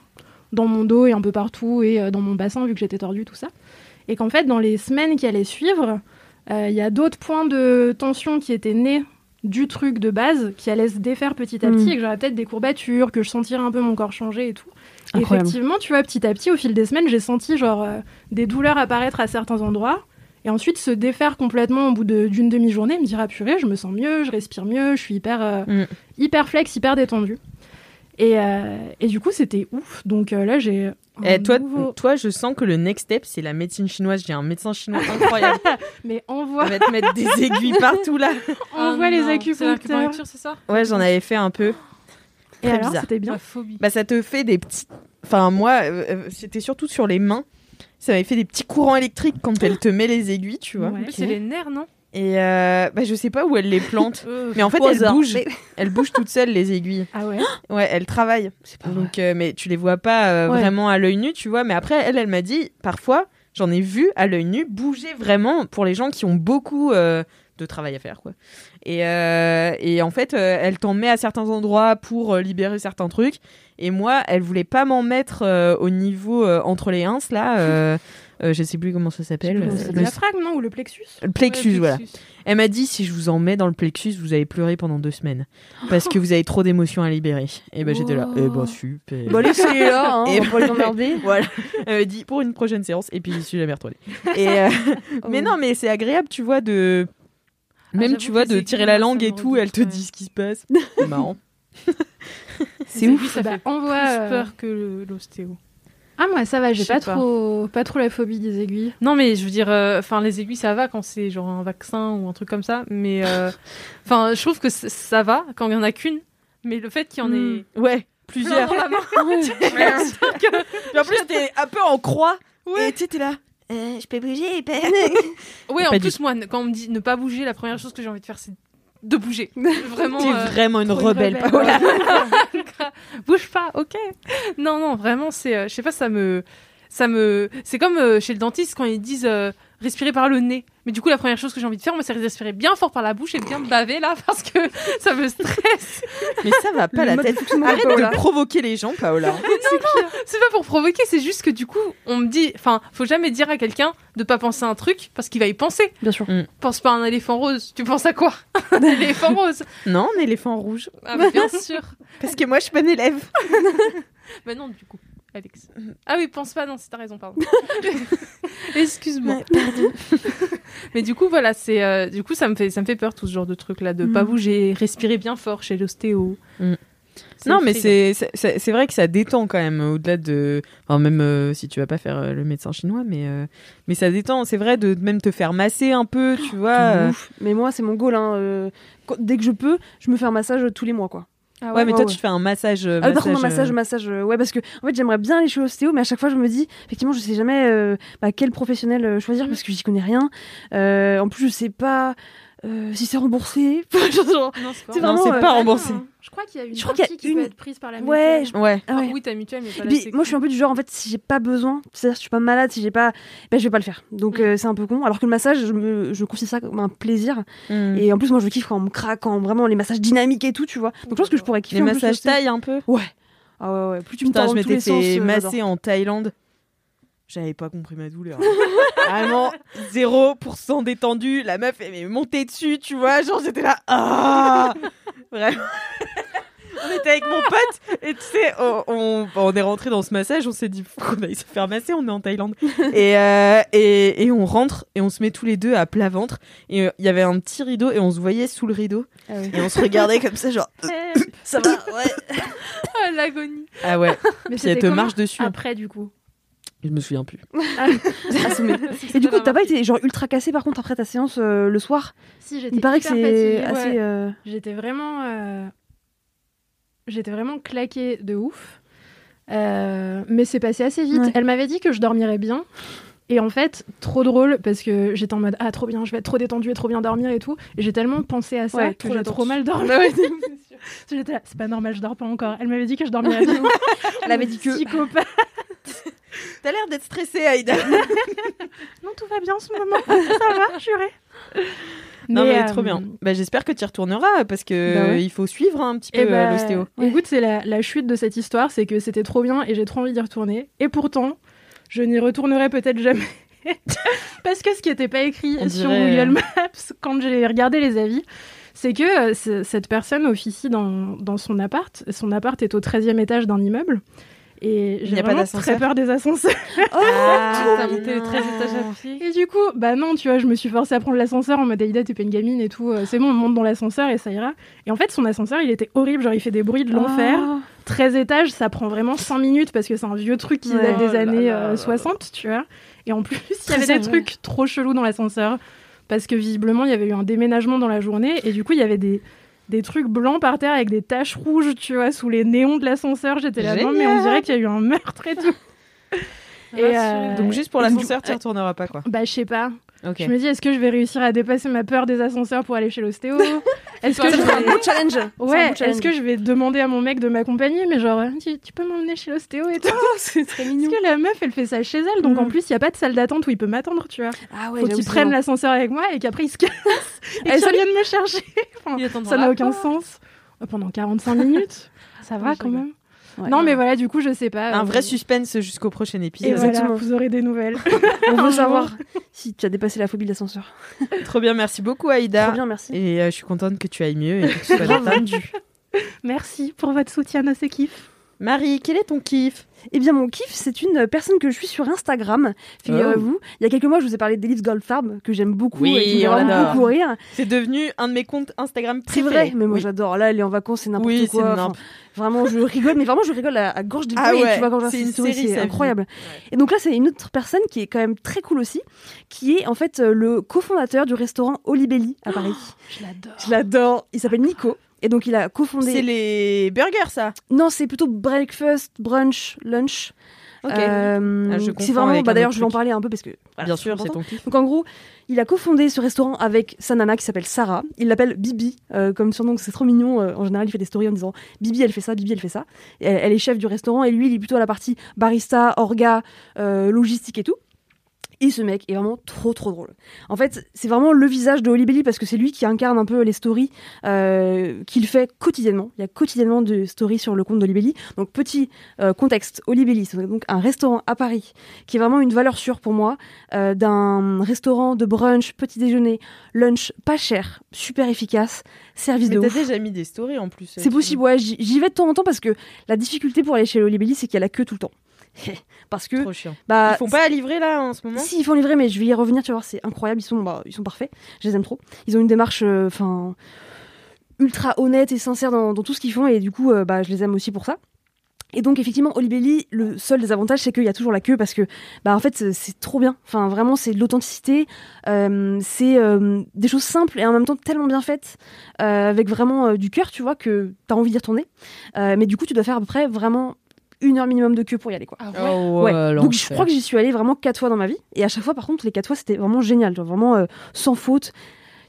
dans mon dos et un peu partout et euh, dans mon bassin vu que j'étais tordue tout ça. Et qu'en fait, dans les semaines qui allaient suivre, euh, il y a d'autres points de tension qui étaient nés du truc de base qui allaient se défaire petit à petit Mm. et que j'aurais peut-être des courbatures, que je sentirais un peu mon corps changer et tout. Et Incroyable. effectivement, tu vois, petit à petit, au fil des semaines, j'ai senti genre euh, des douleurs apparaître à certains endroits et ensuite se défaire complètement au bout de- d'une demi-journée, me dire ah purée, je me sens mieux, je respire mieux, je suis hyper, euh, Mm. hyper flex, hyper détendue. Et, euh, et du coup, c'était ouf. Donc euh, là, j'ai. Eh, toi, nouveau- toi, je sens que le next step, c'est la médecine chinoise. J'ai un médecin chinois incroyable. Mais envoie, va te mettre des aiguilles partout là. envoie Ah les non, acupuncteurs. c'est ça Ouais, j'en avais fait un peu. Et Très alors, bizarre. c'était bien. Phobie. Bah, ça te fait des petits. Enfin, moi, euh, c'était surtout sur les mains. Ça m'avait fait des petits courants électriques quand elle te met les aiguilles, tu vois. Ouais. C'est les nerfs, non? Et euh, bah, je sais pas où elle les plante. Euh, Mais en fait, elles bougent. Elles bougent toutes seules, les aiguilles. Ah ouais. Ouais, elles travaillent. Donc, euh, mais tu les vois pas euh, Ouais. vraiment à l'œil nu, tu vois. Mais après, elle, elle m'a dit, parfois, j'en ai vu à l'œil nu bouger vraiment pour les gens qui ont beaucoup de travail à faire, quoi. Et, euh, et en fait, euh, elle t'en met à certains endroits pour euh, libérer certains trucs. Et moi, elle voulait pas m'en mettre au niveau entre les ins, là. euh, je sais plus comment ça s'appelle. C'est euh, le diaphragme, non Ou le plexus le plexus, Ouais, voilà. plexus. Elle m'a dit si je vous en mets dans le plexus, vous allez pleurer pendant deux semaines parce que vous avez trop d'émotions à libérer. Et ben j'étais là, eh ben super. Bon, allez, c'est là, hein, Et on va pas les emmerder. voilà. Elle m'a dit pour une prochaine séance et puis j'y suis jamais retournée. Et euh, mais non, mais c'est agréable, tu vois de même j'avoue tu vois de tirer la langue et tout, elle te ouais. dit ce qui se passe. C'est marrant. C'est ouf. ça Bah, fait envoie. plus euh, peur que l'ostéo. Ah moi ça va, j'ai pas, pas. trop, pas trop la phobie des aiguilles. Non, mais je veux dire, euh, enfin, les aiguilles, ça va quand c'est genre un vaccin ou un truc comme ça. Mais euh, enfin, je trouve que ça va quand il y en a qu'une. Mais le fait qu'il y en ait Ouais, plusieurs. dans la main, Et en plus t'es un peu en croix. Et tu sais, t'es là. Euh, je peux bouger, père. Ouais, en plus, moi, quand on me dit ne pas bouger, la première chose que j'ai envie de faire, c'est de bouger. Vraiment. T'es euh, vraiment une rebelle, rebelle. Paola. bouge pas, ok. Non, non, vraiment, c'est, euh, je sais pas, ça me, ça me, c'est comme euh, chez le dentiste quand ils disent respirer par le nez. Mais du coup, la première chose que j'ai envie de faire, moi, c'est respirer bien fort par la bouche et bien baver là, parce que ça me stresse. Mais ça va pas Le la tête. Arrête de Paola. de provoquer les gens, Paola. C'est pas pour provoquer, c'est juste que du coup, on me dit, enfin, faut jamais dire à quelqu'un de pas penser à un truc parce qu'il va y penser. Bien sûr. Pense pas à un éléphant rose. Tu penses à quoi? Un éléphant rose. Non, un éléphant rouge. Ah, mais bien sûr. Parce que moi, je suis bonne élève. Bah non, du coup, Alex. Ah oui, pense pas, non, si t'as raison, pardon. Excuse-moi. Mais du coup, voilà, c'est euh, du coup, ça me fait, ça me fait peur tout ce genre de truc là, de pas bouger, respirer bien fort chez l'ostéo. Mm. Non, mais c'est vrai que ça détend quand même, au-delà de. Enfin, même euh, si tu vas pas faire euh, le médecin chinois, mais, mais ça détend. C'est vrai de même te faire masser un peu, tu vois. Euh. ouf. Mais moi, c'est mon goal. Hein. quand- dès que je peux, je me fais un massage tous les mois, quoi. Ah Ouais, mais toi, ouais, tu te fais un massage. euh, Ah, par contre, un massage, massage, euh, massage, euh, ouais, parce que en fait, j'aimerais bien aller chez l'ostéo, mais à chaque fois, je me dis, effectivement, je sais jamais euh, bah, quel professionnel choisir parce que j'y connais rien. En plus, je sais pas euh, si c'est remboursé. C'est pas. Non, c'est euh, pas remboursé. Je crois qu'il y a une Je crois qu'il y a partie qui une- peut être prise par la Ouais, mutuelle. je- Ouais. Ah ouais. Ah oui, ta mutuelle, mais pas la Puis, sécu. moi, je suis un peu du genre, en fait, si j'ai pas besoin, c'est-à-dire si je suis pas malade, si j'ai pas, ben, je vais pas le faire. Donc, Mm. euh, c'est un peu con. Alors que le massage, je, me, je considère ça comme un plaisir. Mm. Et en plus, moi, je kiffe quand on me craque, quand vraiment les massages dynamiques et tout, tu vois. Donc, je pense que je pourrais kiffer Les massages taille un peu. Ouais. Ah ouais, ouais. Plus tu me Putain, tords je m'étais fait masser en Thaïlande. J'avais pas compris ma douleur. Vraiment, 0% détendu. La meuf, elle m'est montée dessus, tu vois. Genre, j'étais là. Ah Vraiment. On était avec mon pote et tu sais, on, on, on est rentré dans ce massage, on s'est dit, faut qu'on aille se faire masser, on est en Thaïlande. et, euh, et, et on rentre et on se met tous les deux à plat ventre. Et euh, il y avait un petit rideau et on se voyait sous le rideau. Ah ouais. Et on se regardait comme ça, genre, ça va, ouais. Ah, l'agonie. Ah ouais, Mais puis elle c'était te marche dessus. hein. Après, du coup? Je me souviens plus. Assommé. Et du coup, t'as pas été genre ultra cassé par contre après ta séance euh, le soir Si, j'étais Il paraît que c'est fatiguée. assez. Ouais. euh, J'étais vraiment. euh, J'étais vraiment claquée de ouf. Euh, mais c'est passé assez vite. Ouais. Elle m'avait dit que je dormirais bien. Et en fait, trop drôle parce que j'étais en mode Ah, trop bien, je vais être trop détendue et trop bien dormir et tout. Et j'ai tellement pensé à ça Ouais, que trop j'ai trop mal dormi. Bah J'étais là, c'est pas normal, je dors pas encore. Elle m'avait dit que je dormirais bien. Elle avait dit que. Psychopathe. T'as l'air d'être stressée, Aïda. Non, tout va bien en ce moment. ça va, juré. non, mais euh, trop bien. Bah, J'espère que tu y retourneras parce que Bah ouais. il faut suivre un petit peu Eh euh, ben, l'ostéo. Écoute, c'est la, la chute de cette histoire, c'est que c'était trop bien et j'ai trop envie d'y retourner. Et pourtant, je n'y retournerai peut-être jamais. Parce que ce qui n'était pas écrit On sur dirait, Google euh, Maps, quand j'ai regardé les avis, c'est que euh, ce- cette personne officie dans, dans son appart. Son appart est au 13e étage d'un immeuble. Et j'ai vraiment très peur des ascenseurs. Ah, monté les 13 étages à pied. Et du coup, bah non, tu vois, je me suis forcée à prendre l'ascenseur en mode Aïda, t'es pas une gamine et tout. euh, C'est bon, on monte dans l'ascenseur et ça ira. Et en fait, son ascenseur, il était horrible. Genre, il fait des bruits de l'enfer. Ah. 13 étages, ça prend vraiment 5 minutes parce que c'est un vieux truc qui Ouais. date des Oh là années là euh, là 60, tu vois. Et en plus, il y Très avait des vrai. trucs trop chelous dans l'ascenseur parce que visiblement, il y avait eu un déménagement dans la journée et du coup, il y avait des, des trucs blancs par terre avec des taches rouges, tu vois, sous les néons de l'ascenseur. J'étais là, non, mais on dirait qu'il y a eu un meurtre et tout. Et, euh, Donc juste pour l'ascenseur, tu y retourneras pas quoi. Bah, je sais pas. Je me dis, est-ce que je vais réussir à dépasser ma peur des ascenseurs pour aller chez l'ostéo Est-ce que je C'est un vais... beau challenge. Un Ouais, est-ce que je vais demander à mon mec de m'accompagner Mais genre, tu, tu peux m'emmener chez l'ostéo et tout c'est très Parce mignon que la meuf, elle fait ça chez elle, donc Mm. en plus, il n'y a pas de salle d'attente où il peut m'attendre, tu vois. Ah ouais, Faut qu'il prenne l'ascenseur avec moi et qu'après il se casse et ça salut. vienne me chercher. Enfin, ça n'a aucun sens. Euh, Pendant 45 minutes, ça va quand même. Ouais. non, mais voilà, du coup, je sais pas. Un euh, vrai suspense jusqu'au prochain Et épisode. voilà, vous aurez des nouvelles. On veut savoir si tu as dépassé la phobie de l'ascenseur. Trop bien, merci beaucoup Aïda. Trop bien, merci. Et euh, je suis contente que tu ailles mieux et que tu sois détendue. Merci pour votre soutien à ce kiff. Marie, quel est ton kiff? Eh bien, mon kiff, c'est une personne que je suis sur Instagram. Figurez-vous, il y a quelques mois, je vous ai parlé d'Elise Goldfarb, que j'aime beaucoup Oui, et qui on beaucoup rire. C'est devenu un de mes comptes Instagram C'est préférés. vrai, mais moi Oui. j'adore. Là, elle est en vacances, c'est n'importe Oui, quoi. c'est Enfin, vraiment, je rigole, mais vraiment, je rigole à, à gorge déployée. Ah ouais, tu vois, quand c'est c'est incroyable. Et donc là, c'est une autre personne qui est quand même très cool aussi, qui est en fait euh, le cofondateur du restaurant Olibelli à Paris. Je l'adore. Je l'adore. Il s'appelle Nico. Et donc, il a cofondé. C'est les burgers, ça Non, c'est plutôt breakfast, brunch, lunch. Ok. Euh, Ah, c'est vraiment, bah d'ailleurs, je vais en parler un peu parce que voilà, Bien sûr, c'est ton kiff. Donc en gros, il a cofondé ce restaurant avec sa nana qui s'appelle Sarah. Il l'appelle Bibi, euh, comme surnom, c'est trop mignon. Euh, en général, il fait des stories en disant Bibi, elle fait ça, Bibi, elle fait ça. Elle, elle est chef du restaurant et lui, il est plutôt à la partie barista, orga, euh, logistique et tout. Et ce mec est vraiment trop trop drôle. En fait, c'est vraiment le visage de Belly parce que c'est lui qui incarne un peu les stories euh, qu'il fait quotidiennement. Il y a quotidiennement de stories sur le compte Belly. Donc petit euh, contexte, Belly, c'est donc un restaurant à Paris qui est vraiment une valeur sûre pour moi euh, d'un restaurant de brunch, petit déjeuner, lunch pas cher, super efficace, service Mais de t'as ouf. déjà mis des stories en plus. C'est possible, ouais. J'y vais de temps en temps parce que la difficulté pour aller chez Belly, c'est qu'il y a la queue tout le temps. parce que Trop chiant. bah, Ils font pas à livrer là en ce moment? Si, ils font livrer, mais je vais y revenir, tu vas voir, c'est incroyable, ils sont, bah, ils sont parfaits, je les aime trop. Ils ont une démarche, euh, enfin, ultra honnête et sincère dans, dans tout ce qu'ils font, et du coup, euh, bah, je les aime aussi pour ça. Et donc, effectivement, Olibelli, le seul des avantages, c'est qu'il y a toujours la queue parce que, bah, en fait, c'est- trop bien. Enfin, vraiment, c'est de l'authenticité, euh, c'est euh, des choses simples et en même temps tellement bien faites, euh, avec vraiment du cœur, tu vois, que t'as envie d'y retourner. Mais du coup, tu dois faire à peu près vraiment une heure minimum de queue pour y aller, quoi. Ah Oh, Ouais. ouais, Donc je crois que j'y suis allée vraiment quatre fois dans ma vie. Et à chaque fois, par contre, les quatre fois, c'était vraiment génial. Genre vraiment euh, sans faute.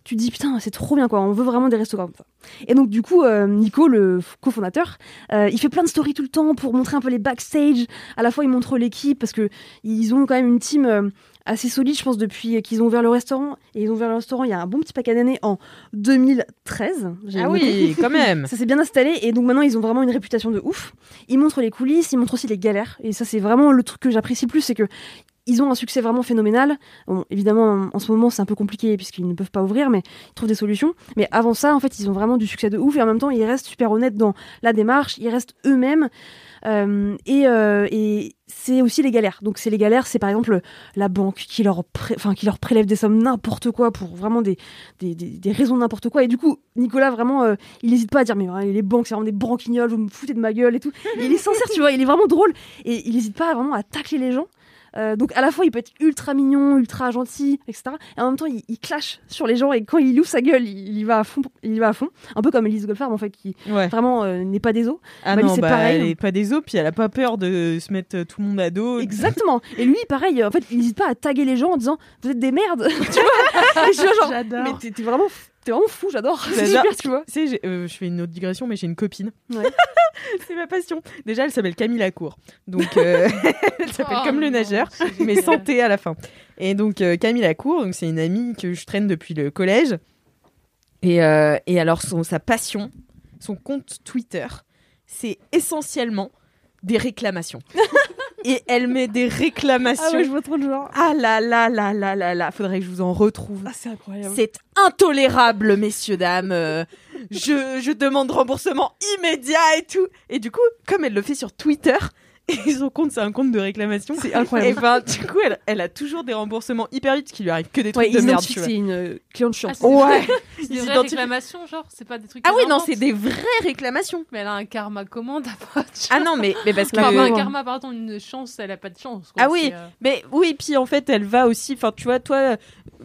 Tu te dis, putain, c'est trop bien, quoi. On veut vraiment des restaurants comme ça. Et donc, du coup, euh, Nico, le cofondateur, euh, il fait plein de stories tout le temps pour montrer un peu les backstage. À la fois, il montre l'équipe parce que ils ont quand même une team euh, assez solide, je pense, depuis qu'ils ont ouvert le restaurant. Et ils ont ouvert le restaurant il y a un bon petit paquet d'années en 2013. j'ai Ah oui, quand même. Ça s'est bien installé et donc maintenant ils ont vraiment une réputation de ouf. Ils montrent les coulisses, ils montrent aussi les galères et ça c'est vraiment le truc que j'apprécie le plus, c'est que ils ont un succès vraiment phénoménal. Bon, évidemment, en- ce moment, c'est un peu compliqué puisqu'ils ne peuvent pas ouvrir, mais ils trouvent des solutions. Mais avant ça, en fait, ils ont vraiment du succès de ouf et en même temps, ils restent super honnêtes dans la démarche, ils restent eux-mêmes. Euh, et euh, et c'est aussi les galères. Donc, c'est les galères, c'est par exemple la banque qui leur, enfin, qui leur prélève des sommes n'importe quoi pour vraiment des, des, des, raisons n'importe quoi. Et du coup, Nicolas, vraiment, euh, il n'hésite pas à dire Mais les banques, c'est vraiment des branquignoles, vous me foutez de ma gueule et tout. Il est sincère, tu vois, il est vraiment drôle. Et il n'hésite pas vraiment à tacler les gens. Euh, donc à la fois il peut être ultra mignon, ultra gentil, etc. Et en même temps il, il clash sur les gens et quand il ouvre sa gueule, il, il y va à fond, il va à fond. Un peu comme Elise Goldfarb en fait qui Ouais. vraiment euh, n'est pas des os. Ah Bah, non, bah, pareil. elle est pas des os, puis elle a pas peur de se mettre euh, tout le monde à dos. Exactement. Et lui pareil, en fait il n'hésite pas à taguer les gens en disant vous êtes des merdes. tu vois? Et je suis là, genre J'adore. mais t'es vraiment t'es vraiment fou, j'adore. C'est super, tu vois. Tu sais, euh, je fais une autre digression, mais j'ai une copine. Ouais. c'est ma passion. Déjà, elle s'appelle Camille Lacour. Donc, euh, elle s'appelle Oh comme le nageur, mais T à la fin. Et donc, euh, Camille Lacour, donc c'est une amie que je traîne depuis le collège. Et, et alors, son, sa passion, son compte Twitter, c'est essentiellement des réclamations. Et elle met des réclamations. Ah ouais, je vois trop le genre. Ah là là là là là là, faudrait que je vous en retrouve. Ah c'est incroyable. C'est intolérable, messieurs, dames. Euh, je, je demande remboursement immédiat et tout. Et du coup, comme elle le fait sur Twitter, et son compte, c'est un compte de réclamation. C'est incroyable. Et ben, du coup, elle, elle a toujours des remboursements hyper vite, qui lui arrive que des trucs Ouais, de merde, c'est une euh, cliente chiante. Ah, Ouais. C'est des vraies réclamations, genre C'est pas des trucs. Ah oui, non, c'est des vraies réclamations. Mais elle a un karma comment d'abord Ah non, mais, mais parce que. Enfin, pas un karma, pardon, une chance, elle a pas de chance. quoi. Ah oui, euh, mais oui, puis en fait, elle va aussi. Enfin, tu vois, toi,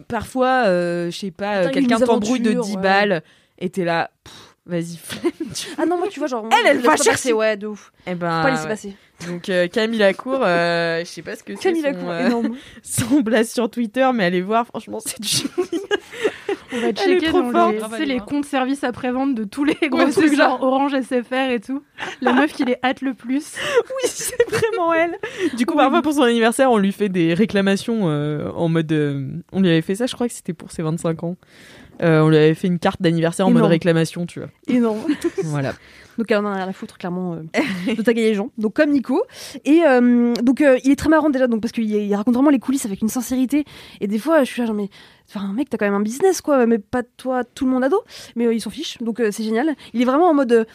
parfois, euh, je sais pas, quelqu'un t'embrouille de aventure, 10 ouais. balles et t'es là, pff, vas-y, flemme. Ah non, moi tu vois genre Elle, elle va pas chercher. passer, ouais, de ouf. Eh Faut ben, pas laisser ouais. passer. Donc euh, Camille Lacour, euh, je sais pas ce que c'est Camille son, Lacour, euh, énorme. son blast sur Twitter, mais allez voir, franchement, c'est du génie. On va Elle est checker trop dans forte. les, sais, elle les est comptes services après-vente de tous les gros Ouais, trucs, ça. genre Orange SFR et tout. La meuf qui les hâte le plus. Oui, c'est vraiment elle. Du coup, parfois pour son anniversaire, on lui fait des réclamations euh, en mode. euh, on lui avait fait ça, je crois que c'était pour ses 25 ans. Euh, on lui avait fait une carte d'anniversaire en mode réclamation, tu vois. Énorme. Voilà. Donc elle en a rien à foutre clairement euh, de taguer les gens. Donc comme Nico. Et euh, donc euh, il est très marrant déjà donc parce qu'il il raconte vraiment les coulisses avec une sincérité. Et des fois je suis là genre mais enfin mec t'as quand même un business quoi mais pas toi tout le monde ado. Mais euh, il s'en fiche donc c'est génial. Il est vraiment en mode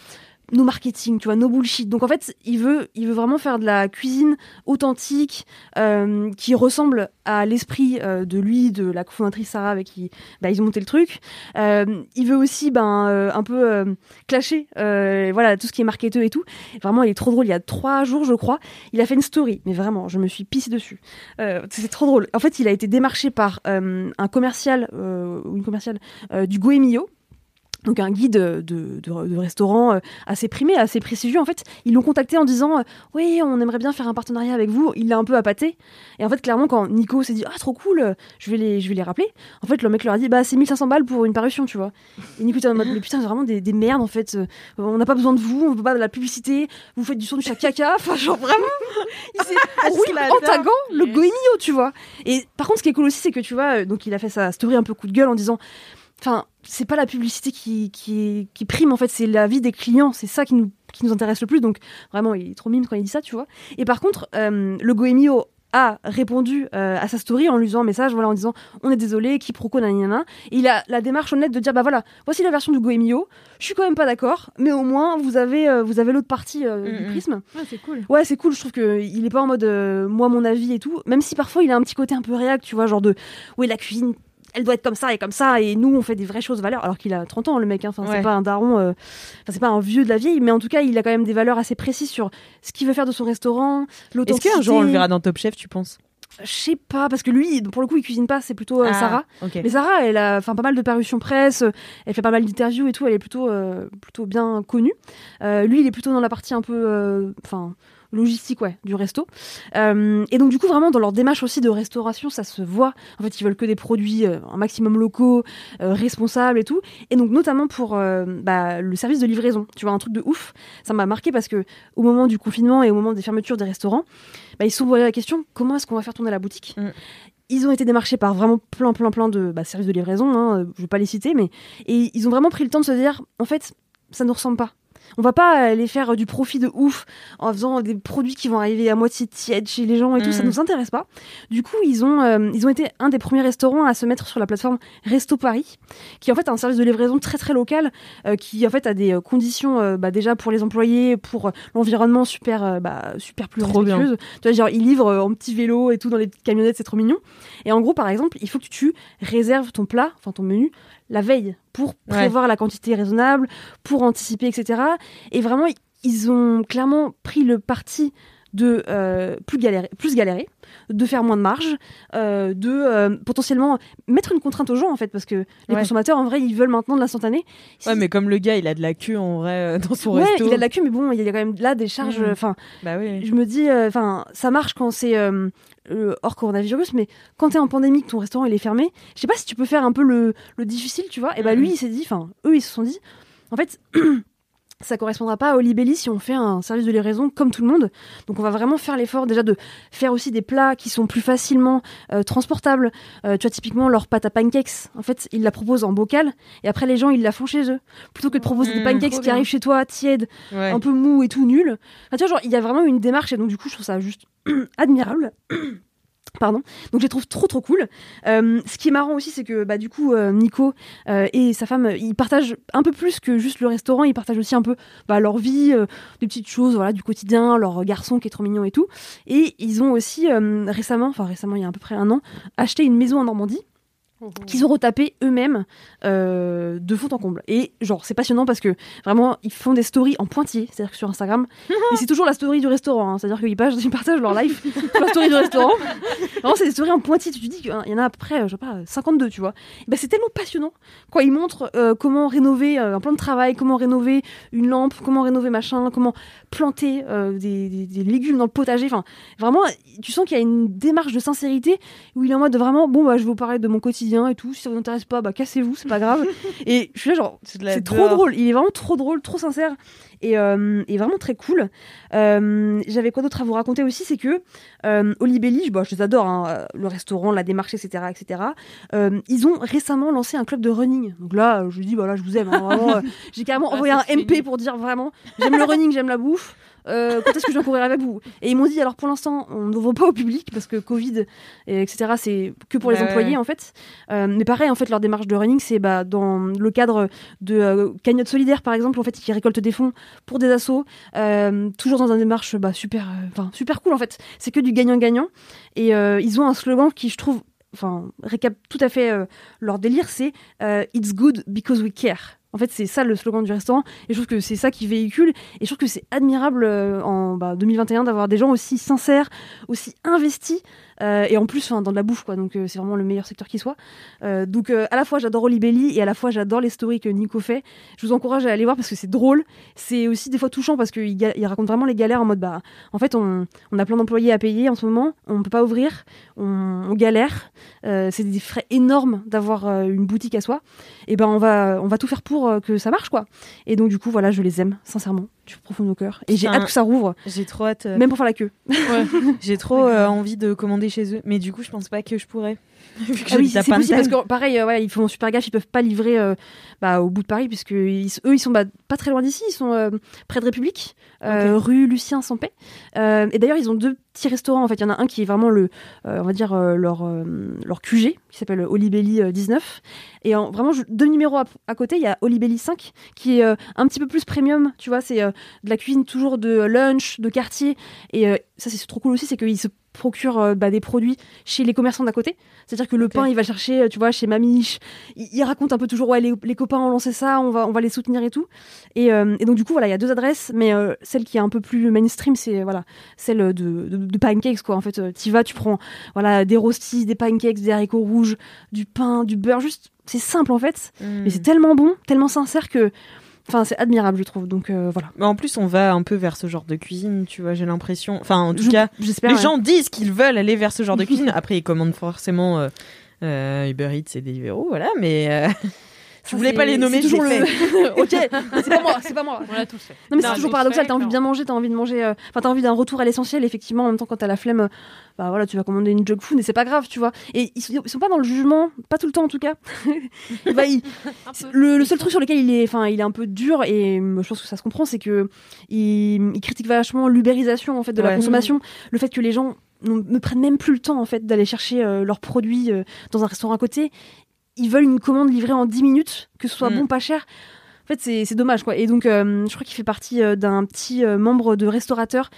no marketing, tu vois, no bullshit. Donc en fait, il veut, il veut vraiment faire de la cuisine authentique, euh, qui ressemble à l'esprit euh, de lui, de la cofondatrice Sarah avec qui bah, ils ont monté le truc. Euh, il veut aussi ben un peu clasher, voilà, tout ce qui est marketeur et tout. Vraiment, il est trop drôle. Il y a trois jours, je crois, il a fait une story, mais vraiment, je me suis pissée dessus. C'est trop drôle. En fait, il a été démarché par un commercial une commerciale du Goemio donc un guide de, de, de restaurant euh, assez primé, assez prestigieux. En fait, ils l'ont contacté en disant euh, oui, on aimerait bien faire un partenariat avec vous. Il l'a un peu appâté. Et en fait, clairement, quand Nico s'est dit ah trop cool, je vais les, je vais les rappeler. En fait, le mec leur a dit bah c'est 1500 balles pour une parution, tu vois. Et Nico était en mode mais putain, c'est vraiment des, des, merdes en fait. On n'a pas besoin de vous, on veut pas de la publicité. Vous faites du son du chat caca. Enfin genre vraiment. Il s'est oui, en taguant le goemio, tu vois. Et par contre, ce qui est cool aussi, c'est que tu vois, donc il a fait sa story un peu coup de gueule en disant Enfin, c'est pas la publicité qui, qui, qui prime, en fait, c'est la vie des clients. C'est ça qui nous, qui nous intéresse le plus. Donc, vraiment, il est trop mime quand il dit ça, tu vois. Et par contre, euh, le Goemio a répondu euh, à sa story en lui faisant un message voilà, en disant on est désolé, quiproquo, nanana. Et il a la démarche honnête de dire bah voilà, voici la version du Goemio. Je suis quand même pas d'accord, mais au moins vous avez, euh, vous avez l'autre partie du prisme. Ouais, c'est cool. Ouais, c'est cool. Je trouve qu'il est pas en mode moi, mon avis et tout. Même si parfois il a un petit côté un peu réac, tu vois, genre de oui, la cuisine elle doit être comme ça et comme ça et nous on fait des vraies choses valeurs. Alors qu'il a 30 ans le mec hein. enfin c'est pas un daron euh, enfin c'est pas un vieux de la vieille mais en tout cas il a quand même des valeurs assez précises sur ce qu'il veut faire de son restaurant l'authenticité est-ce qu'un jour on le verra dans Top Chef tu penses? Je sais pas parce que lui pour le coup il cuisine pas c'est plutôt euh, Ah, Sarah. mais Sarah elle a enfin pas mal de parutions presse euh, elle fait pas mal d'interviews et tout elle est plutôt euh, plutôt bien connue. Euh, lui il est plutôt dans la partie un peu enfin logistique ouais du resto. Euh, et donc du coup vraiment dans leur démarche aussi de restauration ça se voit. En fait ils veulent que des produits euh, un maximum locaux euh, responsables et tout. Et donc notamment pour euh, bah, le service de livraison. Tu vois un truc de ouf. Ça m'a marqué parce que au moment du confinement et au moment des fermetures des restaurants bah, ils se sont la question comment est-ce qu'on va faire tourner la boutique ils ont été démarchés par vraiment plein, plein, plein de bah, services de livraison. Hein, je vais pas les citer, mais et ils ont vraiment pris le temps de se dire, en fait, ça ne ressemble pas. On va pas aller faire du profit de ouf en faisant des produits qui vont arriver à moitié tièdes chez les gens et tout. Ça Mhm. nous intéresse pas. Du coup, ils ont, euh, ils ont été un des premiers restaurants à se mettre sur la plateforme Resto Paris, qui en fait a un service de livraison très très local, euh, qui en fait a des euh, conditions euh, bah, déjà pour les employés, pour l'environnement super, bah, super plus Trop bien. Tu vois, genre ils livrent en petit vélo et tout dans les petites camionnettes, c'est trop mignon. Et en gros, par exemple, il faut que tu réserves ton plat, enfin ton menu, la veille pour prévoir la quantité raisonnable, pour anticiper, etc. Et vraiment, ils ont clairement pris le parti de euh, plus galérer, plus galérer, de faire moins de marge, euh, de euh, potentiellement mettre une contrainte aux gens en fait, parce que les Ouais. consommateurs en vrai ils veulent maintenant de l'instantané. Si- Ouais, mais comme le gars, il a de la queue en vrai dans son ouais, resto. il a de la queue, mais bon, il y a quand même là des charges. Mhm. Enfin, Bah oui. je me dis, enfin, ça marche quand c'est hors coronavirus, mais quand t'es en pandémie, que ton restaurant il est fermé, je sais pas si tu peux faire un peu le, le difficile, tu vois. Et bah lui, il s'est dit, enfin, eux, ils se sont dit, en fait. Ça correspondra pas à Olibelli si on fait un service de livraison comme tout le monde. Donc on va vraiment faire l'effort déjà de faire aussi des plats qui sont plus facilement euh, transportables. Euh, tu vois typiquement leur pâte à pancakes. En fait, ils la proposent en bocal et après les gens ils la font chez eux. Plutôt que de proposer des Mmh, pancakes qui arrivent chez toi tièdes, Ouais. un peu mou et tout nul. Enfin, tu vois, genre, il y a vraiment une démarche et donc du coup, je trouve ça juste admirable. Pardon. Donc je les trouve trop trop cool. Euh, ce qui est marrant aussi, c'est que bah du coup euh, Nico euh, et sa femme, ils partagent un peu plus que juste le restaurant. Ils partagent aussi un peu bah, leur vie, des petites choses, voilà, du quotidien, leur garçon qui est trop mignon et tout. Et ils ont aussi récemment, enfin récemment, il y a à peu près un an, acheté une maison en Normandie qu'ils ont retapé eux-mêmes euh, de fond en comble. Et genre, c'est passionnant parce que vraiment, ils font des stories en pointillé, c'est-à-dire que sur Instagram, et c'est toujours la story du restaurant, hein. c'est-à-dire qu'ils partagent, ils partagent leur life sur la story du restaurant. Vraiment, c'est des stories en pointillé, tu te dis qu'il y en a à peu près, euh, je sais pas, 52, tu vois. Ben, c'est tellement passionnant quand ils montrent euh, comment rénover un plan de travail, comment rénover une lampe, comment rénover machin, comment planter euh, des, des- des légumes dans le potager. Enfin, vraiment, tu sens qu'il y a une démarche de sincérité où il est en mode de vraiment, bon, bah, je vais vous parler de mon quotidien et tout. Si ça vous intéresse pas, bah, cassez-vous, c'est pas grave. et je suis là, genre, c'est trop drôle. Il est vraiment trop drôle, trop sincère et, euh, et vraiment très cool. Euh, J'avais quoi d'autre à vous raconter aussi, c'est que euh, Olibelli, bah, je les adore, hein, euh, le restaurant, la démarche, etc., etc. Ils ont récemment lancé un club de running. Donc là, je lui dis, bah là, je vous aime. hein, J'ai carrément Ah, envoyé un MP pour dire vraiment, j'aime le running, j'aime la bouffe. Euh, quand est-ce que je viens courir avec vous Et ils m'ont dit alors pour l'instant on n'ouvre pas au public parce que Covid et etc c'est que pour les ouais, employés en fait. Euh, mais pareil en fait leur démarche de running c'est bah, dans le cadre de euh, cagnotte solidaire par exemple en fait qui récoltent des fonds pour des assos euh, toujours dans une démarche bah, super super cool en fait. C'est que du gagnant-gagnant. Et ils ont un slogan qui je trouve enfin récap tout à fait leur délire c'est it's good because we care en fait, c'est ça le slogan du restaurant. Et je trouve que c'est ça qui véhicule. Et je trouve que c'est admirable euh, en bah, 2021 d'avoir des gens aussi sincères, aussi investis Euh, et en plus, dans de la bouffe, quoi. Donc, euh, c'est vraiment le meilleur secteur qui soit. Euh, donc, à la fois, j'adore Olibelli et à la fois, j'adore les stories que Nico fait. Je vous encourage à aller voir parce que c'est drôle. C'est aussi des fois touchant parce qu'il raconte vraiment les galères en mode, bah, en fait, on, a plein d'employés à payer en ce moment, on peut pas ouvrir, on, on galère. C'est des frais énormes d'avoir une boutique à soi. Et ben, on va, on va tout faire pour que ça marche, quoi. Et donc, du coup, voilà, je les aime, sincèrement, du profond de mon cœur. Et j'ai hâte que ça rouvre, J'ai trop hâte. euh, même pour faire la queue. J'ai trop euh, envie de commander chez eux, mais du coup, je pense pas que je pourrais. Vu que Ah oui, c'est possible parce que pareil, euh, ouais, ils font super gaffe, ils peuvent pas livrer euh, bah, au bout de Paris puisque ils- eux ils sont bah, pas très loin d'ici, ils sont euh, près de République, rue Lucien Sampé. Et d'ailleurs ils ont deux petits restaurants en fait, il y en a un qui est vraiment le, on va dire leur leur QG qui s'appelle Olibelli euh, 19 et en, vraiment deux numéros à, à côté il y a Olibelli 5 qui est un petit peu plus premium, tu vois, c'est de la cuisine toujours de lunch, de quartier. Et ça c'est trop cool aussi, c'est qu'ils se procurent euh, bah, des produits chez les commerçants d'à côté. C'est-à-dire que le pain, il va chercher, euh, tu vois, chez Mamiche. Il, il raconte un peu toujours, ouais, les, les copains ont lancé ça, on va, on va les soutenir et tout. Et, euh, et donc, du coup, voilà, il y a deux adresses, mais euh, celle qui est un peu plus mainstream, c'est voilà, celle de, de, de pancakes, quoi. En fait, tu vas, tu prends voilà, des rostis, des pancakes, des haricots rouges, du pain, du beurre, juste, c'est simple en fait, Mm. mais c'est tellement bon, tellement sincère que. Enfin, c'est admirable, je trouve. Donc euh, voilà. Mais en plus, on va un peu vers ce genre de cuisine, tu vois, j'ai l'impression. Enfin, en tout Je- cas, j'espère, les ouais. gens disent qu'ils veulent aller vers ce genre de cuisine. Après, ils commandent forcément euh, euh, Uber Eats et Deliveroo, voilà, mais. Je Ça, voulais pas les nommer, toujours je l'ai le. ok, c'est pas moi, c'est pas moi. On l'a tous fait. Non mais c'est toujours paradoxal, t'as envie de bien manger, t'as envie de manger, euh, enfin t'as envie d'un retour à l'essentiel, effectivement, en même temps quand t'as la flemme, euh, bah voilà, tu vas commander une junk food et c'est pas grave, tu vois. Et ils sont, ils sont pas dans le jugement, pas tout le temps en tout cas. Bah, il- le, le seul truc sur lequel il est, enfin il est un peu dur et euh, je pense que ça se comprend, c'est que il, il critique vachement l'ubérisation en fait de la consommation, le fait que les gens ne prennent même plus le temps en fait d'aller chercher euh, leurs produits euh, dans un restaurant à côté. Ils veulent une commande livrée en 10 minutes, que ce soit Mm. bon, pas cher. En fait, c'est dommage, quoi. Et donc, euh, je crois qu'il fait partie euh, d'un petit euh, membre de restaurateur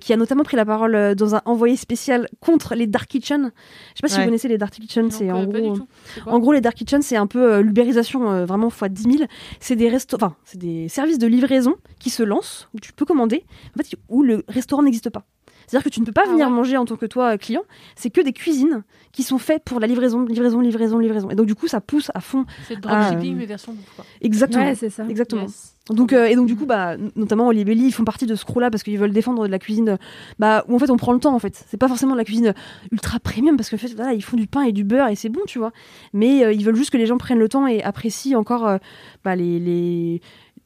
qui a notamment pris la parole dans un envoyé spécial contre les dark kitchen. Je sais pas si Ouais. vous connaissez les dark kitchen, c'est en gros. En gros, les dark kitchen, c'est un peu l'ubérisation vraiment fois 10 000. C'est des restos, enfin, c'est des services de livraison qui se lancent où tu peux commander, en fait, où le restaurant n'existe pas. C'est-à-dire que tu ne peux pas venir manger en tant que toi euh, client. C'est que des cuisines qui sont faites pour la livraison, livraison, livraison, livraison. Et donc du coup, ça pousse à fond. C'est dropshipping, euh, mais version bouffe, quoi. Exactement. Ouais, c'est ça. Exactement. Yes. Donc euh, et donc du coup bah notamment Olibelli ils font partie de ce crew là parce qu'ils veulent défendre de la cuisine euh, bah où en fait on prend le temps en fait c'est pas forcément de la cuisine ultra premium parce que en fait voilà, ils font du pain et du beurre et c'est bon tu vois mais euh, ils veulent juste que les gens prennent le temps et apprécient encore euh, bah, les les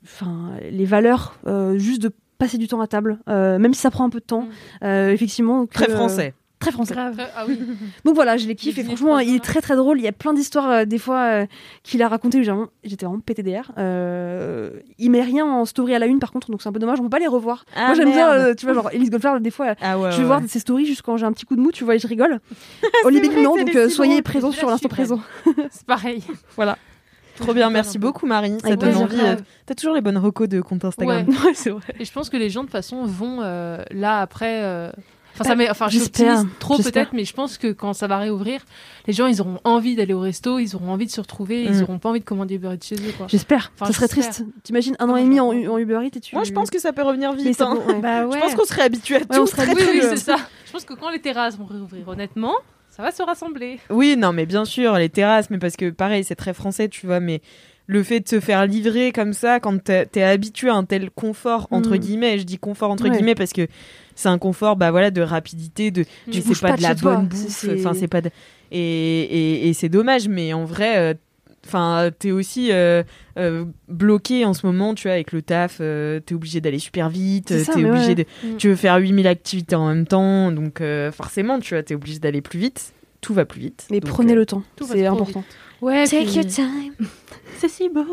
enfin les valeurs euh, juste de passer du temps à table euh, même si ça prend un peu de temps Euh, effectivement que, Très euh, français. très français Grave. Ah oui. donc voilà, je les kiffe et franchement, il est très très drôle. Il y a plein d'histoires euh, des fois euh, qu'il a racontées j'étais vraiment PTDR. Euh, il met rien en story à la une par contre, donc c'est un peu dommage. On peut pas les revoir. Ah, Moi j'aime bien, euh, tu vois, genre Elise Goldfarb, des fois, Ah ouais, je vais ouais, voir ouais. ses stories juste quand j'ai un petit coup de mou, tu vois, et je rigole. Olivier non, donc euh, soyez présents sur l'instant présent. C'est pareil. Voilà. Trop bien, merci beaucoup Marie. Ça donne envie. euh, T'as toujours les bonnes recos de compte Instagram. Ouais. Ouais, c'est vrai. Et je pense que les gens, de toute façon, vont euh, là après. euh, Enfin, Bah, ça met, enfin, je suis trop peut-être, mais je pense que quand ça va réouvrir, les gens, ils auront envie d'aller au resto, ils auront envie de se retrouver, ils Mm. auront pas envie de commander Uber Eats chez eux. J'espère. Enfin, ça serait triste. T'imagines un an et demi en, en Uber Eats et tu. Moi, je pense que ça peut revenir vite. hein. ouais. Bah ouais. Je pense qu'on serait habitué à Ouais, on tout. serait oui, oui, c'est ça. Je pense que quand les terrasses vont réouvrir, honnêtement, ça va se rassembler. Oui, non, mais bien sûr, les terrasses, mais parce que pareil, c'est très français, tu vois, mais le fait de se faire livrer comme ça, quand t'es t'es habitué à un tel confort, entre Mm. guillemets, je dis confort entre Ouais. guillemets parce que c'est un confort, bah voilà, de rapidité, de, Tu c'est bouges pas, pas de la toi, bonne bouffe, enfin, c'est pas de... Et, et, et c'est dommage, mais en vrai, euh, enfin, t'es aussi euh, euh, bloqué en ce moment, tu vois, avec le taf, euh, t'es obligé d'aller super vite, C'est ça, obligé ouais. de, Mm. tu veux faire 8000 activités en même temps, donc euh, forcément, tu vois, t'es obligé d'aller plus vite, tout va plus vite. Mais Donc, prenez euh, le temps, tout va c'est important. Ouais, Take puis- your time. C'est si beau.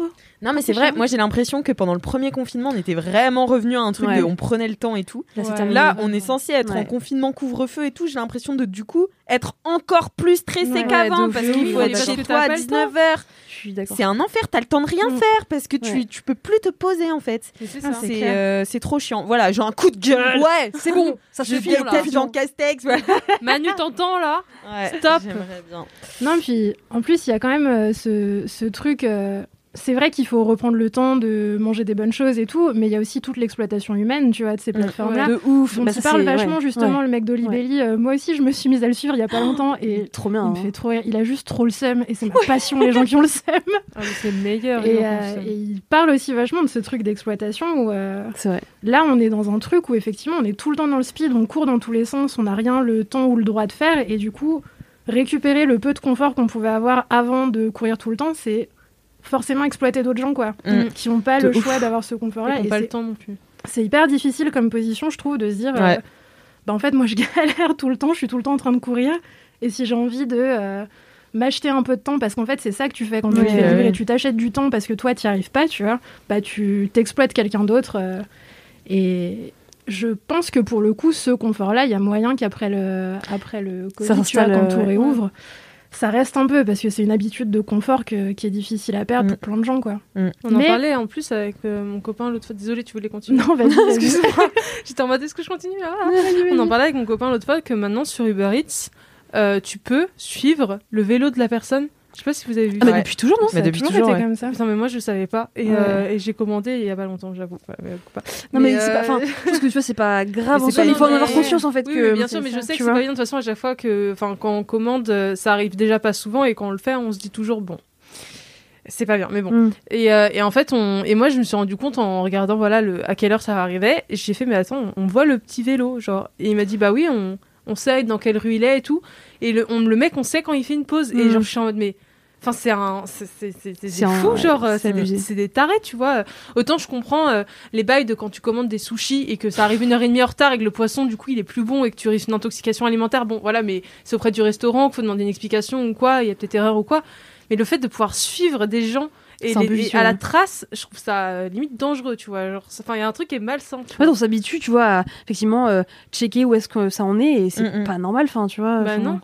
Non, mais c'est vrai, moi j'ai l'impression que pendant le premier confinement, on était vraiment revenu à un truc Ouais. de on prenait le temps et tout. Là, Ouais. on est censé être en confinement couvre-feu et tout. J'ai l'impression de du coup être encore plus stressé Ouais, qu'avant parce qu'il faut être chez toi à pas le temps. 19h. Je suis d'accord. C'est un enfer, t'as le temps de rien Mm. faire parce que tu, Ouais. tu peux plus te poser en fait. C'est Ah, euh, c'est trop chiant. Voilà, j'ai un coup de gueule. Ouais, c'est bon, ça Je suffit. là. Jean Castex. voilà. Manu, t'entends là? Ouais, Stop. J'aimerais bien. Non, puis en plus, il y a quand même euh, ce, ce truc. euh, c'est vrai qu'il faut reprendre le temps de manger des bonnes choses et tout, mais il y a aussi toute l'exploitation humaine, tu vois, de ces plateformes-là. De ouf. dont Bah, il parle vachement ouais. justement Ouais. le mec d'Olibelli. Euh, moi aussi, je me suis mise à le suivre il y a pas longtemps et Trop bien. il me hein. fait trop rire. Il a juste trop le seum et c'est ma passion les gens qui ont le seum. Ah, c'est le meilleur. Et, euh, et il parle aussi vachement de ce truc d'exploitation où euh, vrai. là on est dans un truc où effectivement on est tout le temps dans le speed, on court dans tous les sens, on n'a rien le temps ou le droit de faire et du coup récupérer le peu de confort qu'on pouvait avoir avant de courir tout le temps, c'est forcément exploiter d'autres gens quoi, Mm. qui n'ont pas De le ouf. choix d'avoir ce confort-là. Et pas le temps non plus. c'est hyper difficile comme position, je trouve, de se dire, euh, bah en fait, moi, je galère tout le temps, je suis tout le temps en train de courir, et si j'ai envie de euh, m'acheter un peu de temps, parce qu'en fait, c'est ça que tu fais quand tu Oui, fais ouais, vivre et tu t'achètes du temps parce que toi, tu n'y arrives pas, tu vois, bah tu t'exploites quelqu'un d'autre, euh, et je pense que pour le coup, ce confort-là, il y a moyen qu'après le, après le Covid, tu vois, quand tout réouvre, ça reste un peu, parce que c'est une habitude de confort que- qui est difficile à perdre Mm. pour plein de gens, quoi. On Mais- en parlait en plus avec euh, mon copain l'autre fois. Désolée, tu voulais continuer. Non, vas-y, vas-y. Excuse-moi. J'étais en mode est-ce que je continue Ah, On en parlait avec mon copain l'autre fois que maintenant sur Uber Eats, euh, tu peux suivre le vélo de la personne. Je sais pas si vous avez vu. Ah, mais ça. depuis toujours, non Ça Mais depuis toujours toujours, été ouais. comme ça. Putain, mais moi je savais pas. Et, Ouais. euh, et j'ai commandé il y a pas longtemps, j'avoue. Pas. Non, mais, Mais, c'est pas. Enfin, euh, je pense que tu vois, c'est pas grave Mais en c'est soi, mais il faut en non, avoir conscience en fait Oui, que. oui, bien sûr, mais je sais tu que c'est pas bien de toute façon à chaque fois que, enfin, quand on commande, euh, ça arrive déjà pas souvent et quand on le fait, on se dit toujours bon. C'est pas bien, mais bon. Mm. Et, euh, et en fait, on, et moi, je me suis rendu compte en regardant voilà le, à quelle heure ça arrivait. J'ai fait mais attends, on voit le petit vélo, genre. Et il m'a dit bah oui, on, on sait dans quelle rue il est et tout. Et le, on, le mec, on sait quand il fait une pause. Et Mm. genre, je suis en mode mais. Enfin, c'est un, c'est c'est- c'est- c'est C'est un- fou, ouais, genre, euh, c'est des, tarés, tu vois. Autant je comprends euh, les bails de quand tu commandes des sushis et que ça arrive une heure et demie en retard et que le poisson, du coup, il est plus bon et que tu risques une intoxication alimentaire. Bon, voilà, mais c'est auprès du restaurant qu'il faut demander une explication ou quoi, il y a peut-être erreur ou quoi. Mais le fait de pouvoir suivre des gens et, les- et à la hein. trace, je trouve ça euh, limite dangereux, tu vois. Genre, enfin, il y a un truc qui est malsain. tu En vois. fait, on s'habitue, tu vois, à effectivement euh, checker où est-ce que ça en est et c'est Mm, mm. pas normal, enfin, tu vois. Bah non.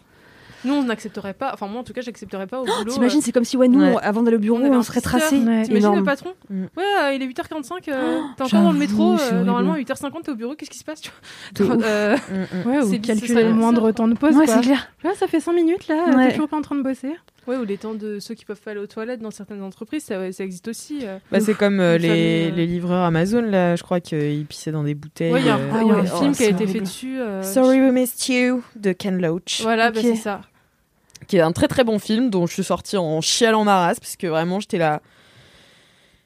Nous, on n'accepterait pas. Enfin, moi, en tout cas, j'accepterais pas au boulot. Oh, T'imagines, euh, c'est comme si, ouais, nous, Ouais. on- avant d'aller au bureau, on on, serait tracé. Ouais. T'imagines le patron Mm. Ouais, euh, il est 8h45, euh, t'es encore dans le métro. euh, normalement, à 8h50, t'es au bureau, qu'est-ce qui se passe tu vois. Euh, Mm, mm. Ouais, C'est ou calculer le moindre temps de pause. Ouais, c'est clair. Ouais, ça fait 5 minutes là, Ouais. t'es toujours pas en train de bosser. Ouais, ou les temps de ceux qui peuvent pas aller aux toilettes dans certaines entreprises, ça, existe aussi. euh. Bah, c'est comme euh, les, euh. les livreurs Amazon, là, je crois qu'ils pissaient dans des bouteilles. Ouais, il y a, un- euh, il y a un ouais, film oh, qui a été fait dessus. Sorry We Missed You de Ken Loach, Voilà, bah, c'est ça. Qui est un très très bon film dont je suis sortie en chialant ma race parce que vraiment j'étais là.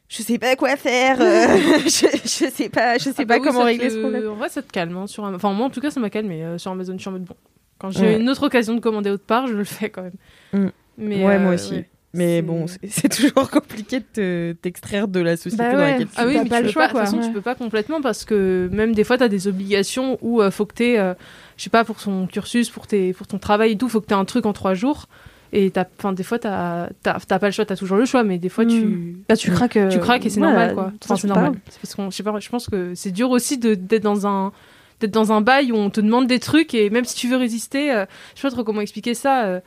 Je sais pas quoi faire, euh, je, je sais pas, je sais Ah bah pas oui, comment régler te- ce problème. En vrai, ça te calme. hein, sur... Enfin, moi, en tout cas, ça m'a calmé euh, sur Amazon. Je suis en mode bon. Quand j'ai Ouais. une autre occasion de commander autre part, je le fais quand même. Mm. Mais, ouais, euh, moi aussi. ouais. Mais bon, c'est- toujours compliqué de te- t'extraire de la société Bah dans laquelle tu Ah oui, mais pas tu le choix, de toute façon, tu peux pas complètement parce que même des fois, tu as des obligations où il faut que tu je sais pas, pour ton cursus, pour, tes, pour ton travail et tout, faut que tu un truc en trois jours. Et t'as- enfin, des fois, tu n'as pas le choix, tu as toujours le choix, mais des fois, tu, Bah, tu craques. euh, tu craques et c'est ouais, normal, quoi. Enfin, c'est normal. parce qu'on, je sais pas, je pense que c'est dur aussi d'être dans un d'être dans un bail où on te demande des trucs et même si tu veux résister, euh, je sais pas trop comment expliquer ça. euh,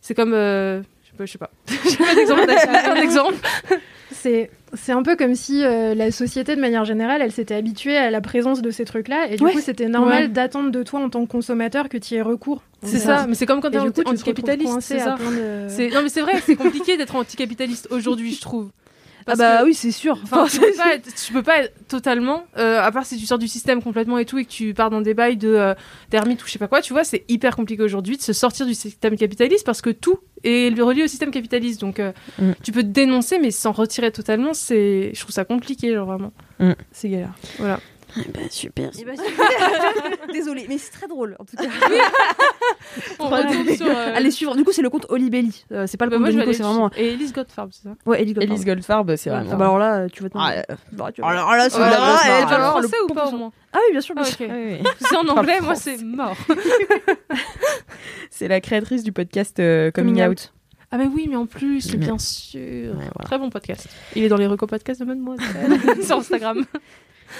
c'est comme, euh, je sais pas, je sais pas. J'ai pas d'exemple. t'as. C'est c'est un peu comme si euh, la société, de manière générale, elle s'était habituée à la présence de ces trucs-là, et du Ouais. coup, c'était normal Ouais. d'attendre de toi en tant que consommateur que tu y aies recours. C'est ça, mais c'est comme quand t'es anticapitaliste, c'est ça. de- Non, mais c'est vrai, c'est compliqué d'être anticapitaliste aujourd'hui, je trouve. Ah Parce bah que- oui, c'est sûr. Enfin, tu, peux pas être, tu peux pas être totalement, euh, à part si tu sors du système complètement et tout et que tu pars dans des bails de euh, ou je sais pas quoi, tu vois, c'est hyper compliqué aujourd'hui de se sortir du système capitaliste parce que tout est relié au système capitaliste. Donc, euh, Mm. tu peux te dénoncer, mais sans retirer totalement, c'est, je trouve ça compliqué, genre vraiment. Mm. C'est galère. Voilà. Bah, super. Eh ben, super. Désolée, mais c'est très drôle en tout cas. On sur. euh, Allez suivre. Du coup, c'est le compte Olibelli. Euh, c'est pas le bah, compte moi, de Nico, c'est vraiment. Et Elise Goldfarb, c'est ça Ouais, Elise Goldfarb, c'est vraiment. Ah bah alors là, tu vas te. Ah, Bah, tu- alors là, c'est de la Ah, elle parle Alors, français le ou pas au moins Ah oui, bien sûr, bien Ah, sûr. ok. Oui, oui. C'est en anglais, moi c'est mort. C'est la créatrice du podcast euh, Coming, Out. Ah mais oui, mais en plus, bien sûr. Ouais, voilà. Très bon podcast. Il est dans les recos podcasts de Mademoiselle sur Instagram.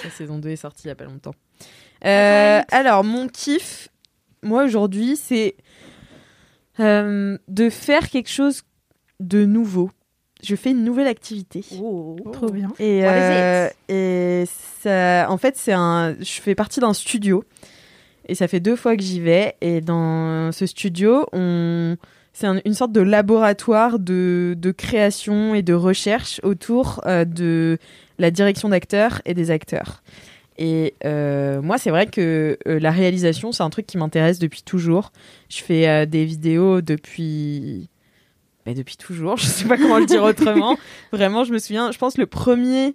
La saison 2 est sortie il y a pas longtemps. Euh, alors, mon kiff, moi aujourd'hui, c'est euh, de faire quelque chose de nouveau. Je fais une nouvelle activité. Oh. Trop bien. Et, euh, et ça, en fait, c'est un, je fais partie d'un studio. Et ça fait deux fois que j'y vais. Et dans ce studio, on c'est une sorte de laboratoire de, de, création et de recherche autour de la direction d'acteurs et des acteurs. Et moi, c'est vrai que la réalisation, c'est un truc qui m'intéresse depuis toujours. Je fais des vidéos depuis mais depuis toujours, je sais pas comment le dire autrement. Vraiment, je me souviens, je pense le premier,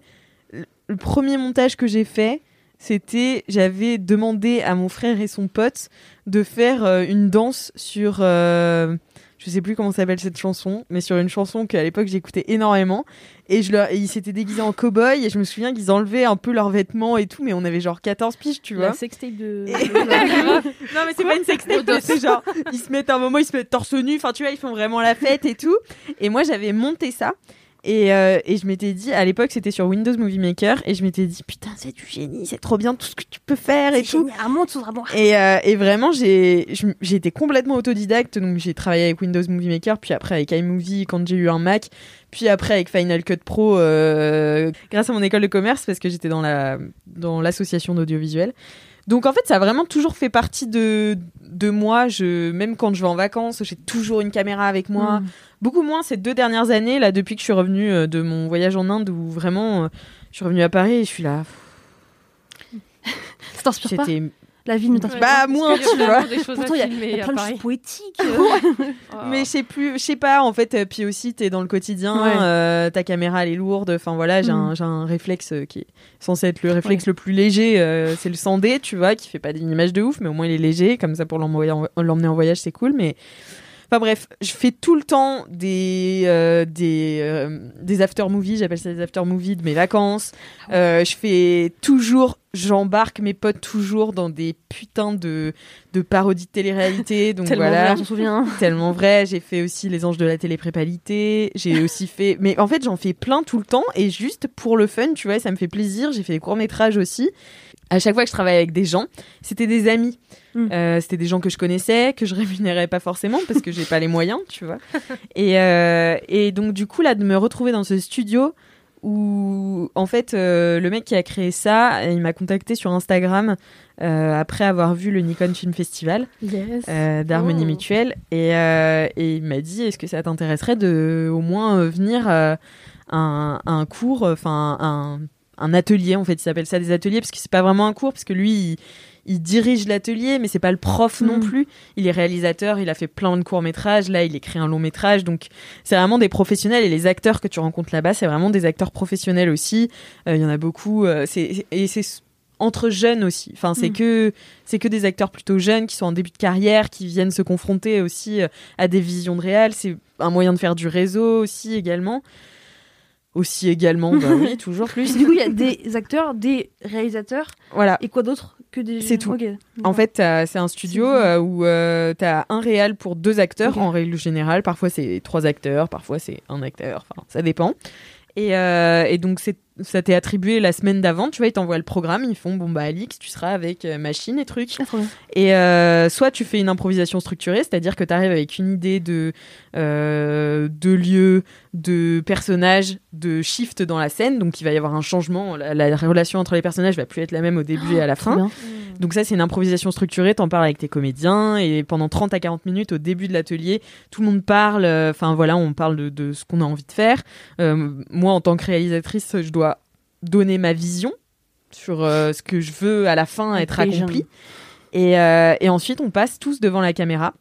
le premier montage que j'ai fait, c'était, j'avais demandé à mon frère et son pote de faire euh, une danse sur, euh, je sais plus comment s'appelle cette chanson, mais sur une chanson qu'à l'époque j'écoutais énormément. Et, je leur, ils s'étaient déguisés en cow-boy et je me souviens qu'ils enlevaient un peu leurs vêtements et tout, mais on avait genre 14 piges, tu vois. La sextape de. non, mais c'est pas une sextape, c'est genre, ils se mettent un moment, ils se mettent torse nu, enfin tu vois, ils font vraiment la fête et tout. Et moi j'avais monté ça. Et, euh, et, je m'étais dit, à l'époque, c'était sur Windows Movie Maker, et je m'étais dit, putain, c'est du génie, c'est trop bien tout ce que tu peux faire et tout. Et, euh, et vraiment, j'ai été complètement autodidacte, donc j'ai travaillé avec Windows Movie Maker, puis après avec iMovie quand j'ai eu un Mac, puis après avec Final Cut Pro, euh, grâce à mon école de commerce, parce que j'étais dans la dans l'association d'audiovisuel. Donc en fait, ça a vraiment toujours fait partie de, de moi. Je, même quand je vais en vacances, j'ai toujours une caméra avec moi. Mm. Beaucoup moins ces deux dernières années, là, depuis que je suis revenue euh, de mon voyage en Inde, où vraiment, euh, je suis revenue à Paris et je suis là. ça t'inspire pas? La vie ne t'inspire pas. Bah, moins, tu vois. Pourtant, il y a, y a plein de choses poétiques. Mais je sais plus, je sais pas, en fait, euh, puis aussi, t'es dans le quotidien, ta caméra, elle est lourde. Enfin, voilà, j'ai un, mm. un, réflexe qui est censé être le réflexe le plus léger, c'est le 100D, tu vois, qui fait pas une image de ouf, mais au moins il est léger. Comme ça, pour l'emmener en voyage, c'est cool. Mais Enfin bref, je fais tout le temps des euh, des euh, des after movies, j'appelle ça des after movies de mes vacances. Ah euh, je fais toujours, j'embarque mes potes toujours dans des putains de de parodies de télé-réalité. Donc tellement voilà, vrai, souviens. tellement vrai. J'ai fait aussi les anges de la télé prépalité. J'ai aussi fait, mais en fait j'en fais plein tout le temps et juste pour le fun, tu vois, ça me fait plaisir. J'ai fait des courts métrages aussi à chaque fois que je travaillais avec des gens, c'était des amis. Mm. Euh, c'était des gens que je connaissais, que je rémunérais pas forcément parce que j'ai pas les moyens, tu vois. Et, euh, et donc du coup là de me retrouver dans ce studio où en fait euh, le mec qui a créé ça, il m'a contacté sur Instagram après avoir vu le Nikon Film Festival d'Harmonie oh. Mutuelle et, et il m'a dit est-ce que ça t'intéresserait de au moins venir un, un cours, enfin un un atelier en fait. Il s'appelle ça des ateliers parce que c'est pas vraiment un cours parce que lui il, dirige l'atelier mais c'est pas le prof non mm. plus. Il est réalisateur il a fait plein de courts métrages là il écrit un long métrage donc c'est vraiment des professionnels. Et les acteurs que tu rencontres là-bas c'est vraiment des acteurs professionnels aussi. Euh, il y en a beaucoup euh, c'est et c'est entre jeunes aussi. Enfin c'est mm. que c'est que des acteurs plutôt jeunes qui sont en début de carrière qui viennent se confronter aussi euh, à des visions de réel. C'est un moyen de faire du réseau aussi également aussi également, bah oui, toujours plus. du coup, il y a des acteurs, des réalisateurs. Voilà. Et quoi d'autre que des. C'est tout. En fait, c'est un studio euh, où euh, tu as un réal pour deux acteurs en règle générale. Parfois, c'est trois acteurs, parfois, c'est un acteur. Enfin, ça dépend. Et, euh, et donc, c'est ça t'est attribué la semaine d'avant, tu vois, ils t'envoient le programme, ils font bon bah Alix, tu seras avec euh, machine et trucs. Ah, et euh, soit tu fais une improvisation structurée, c'est-à-dire que tu arrives avec une idée de euh, de lieu, de personnage, de shift dans la scène, donc il va y avoir un changement, la, relation entre les personnages va plus être la même au début et à la fin. Donc ça c'est une improvisation structurée, t'en parles avec tes comédiens et pendant 30 à 40 minutes au début de l'atelier, tout le monde parle, enfin voilà, on parle de, de ce qu'on a envie de faire. moi en tant que réalisatrice, je dois donner ma vision sur euh, ce que je veux à la fin être accompli. Et, euh, et, ensuite, on passe tous devant la caméra.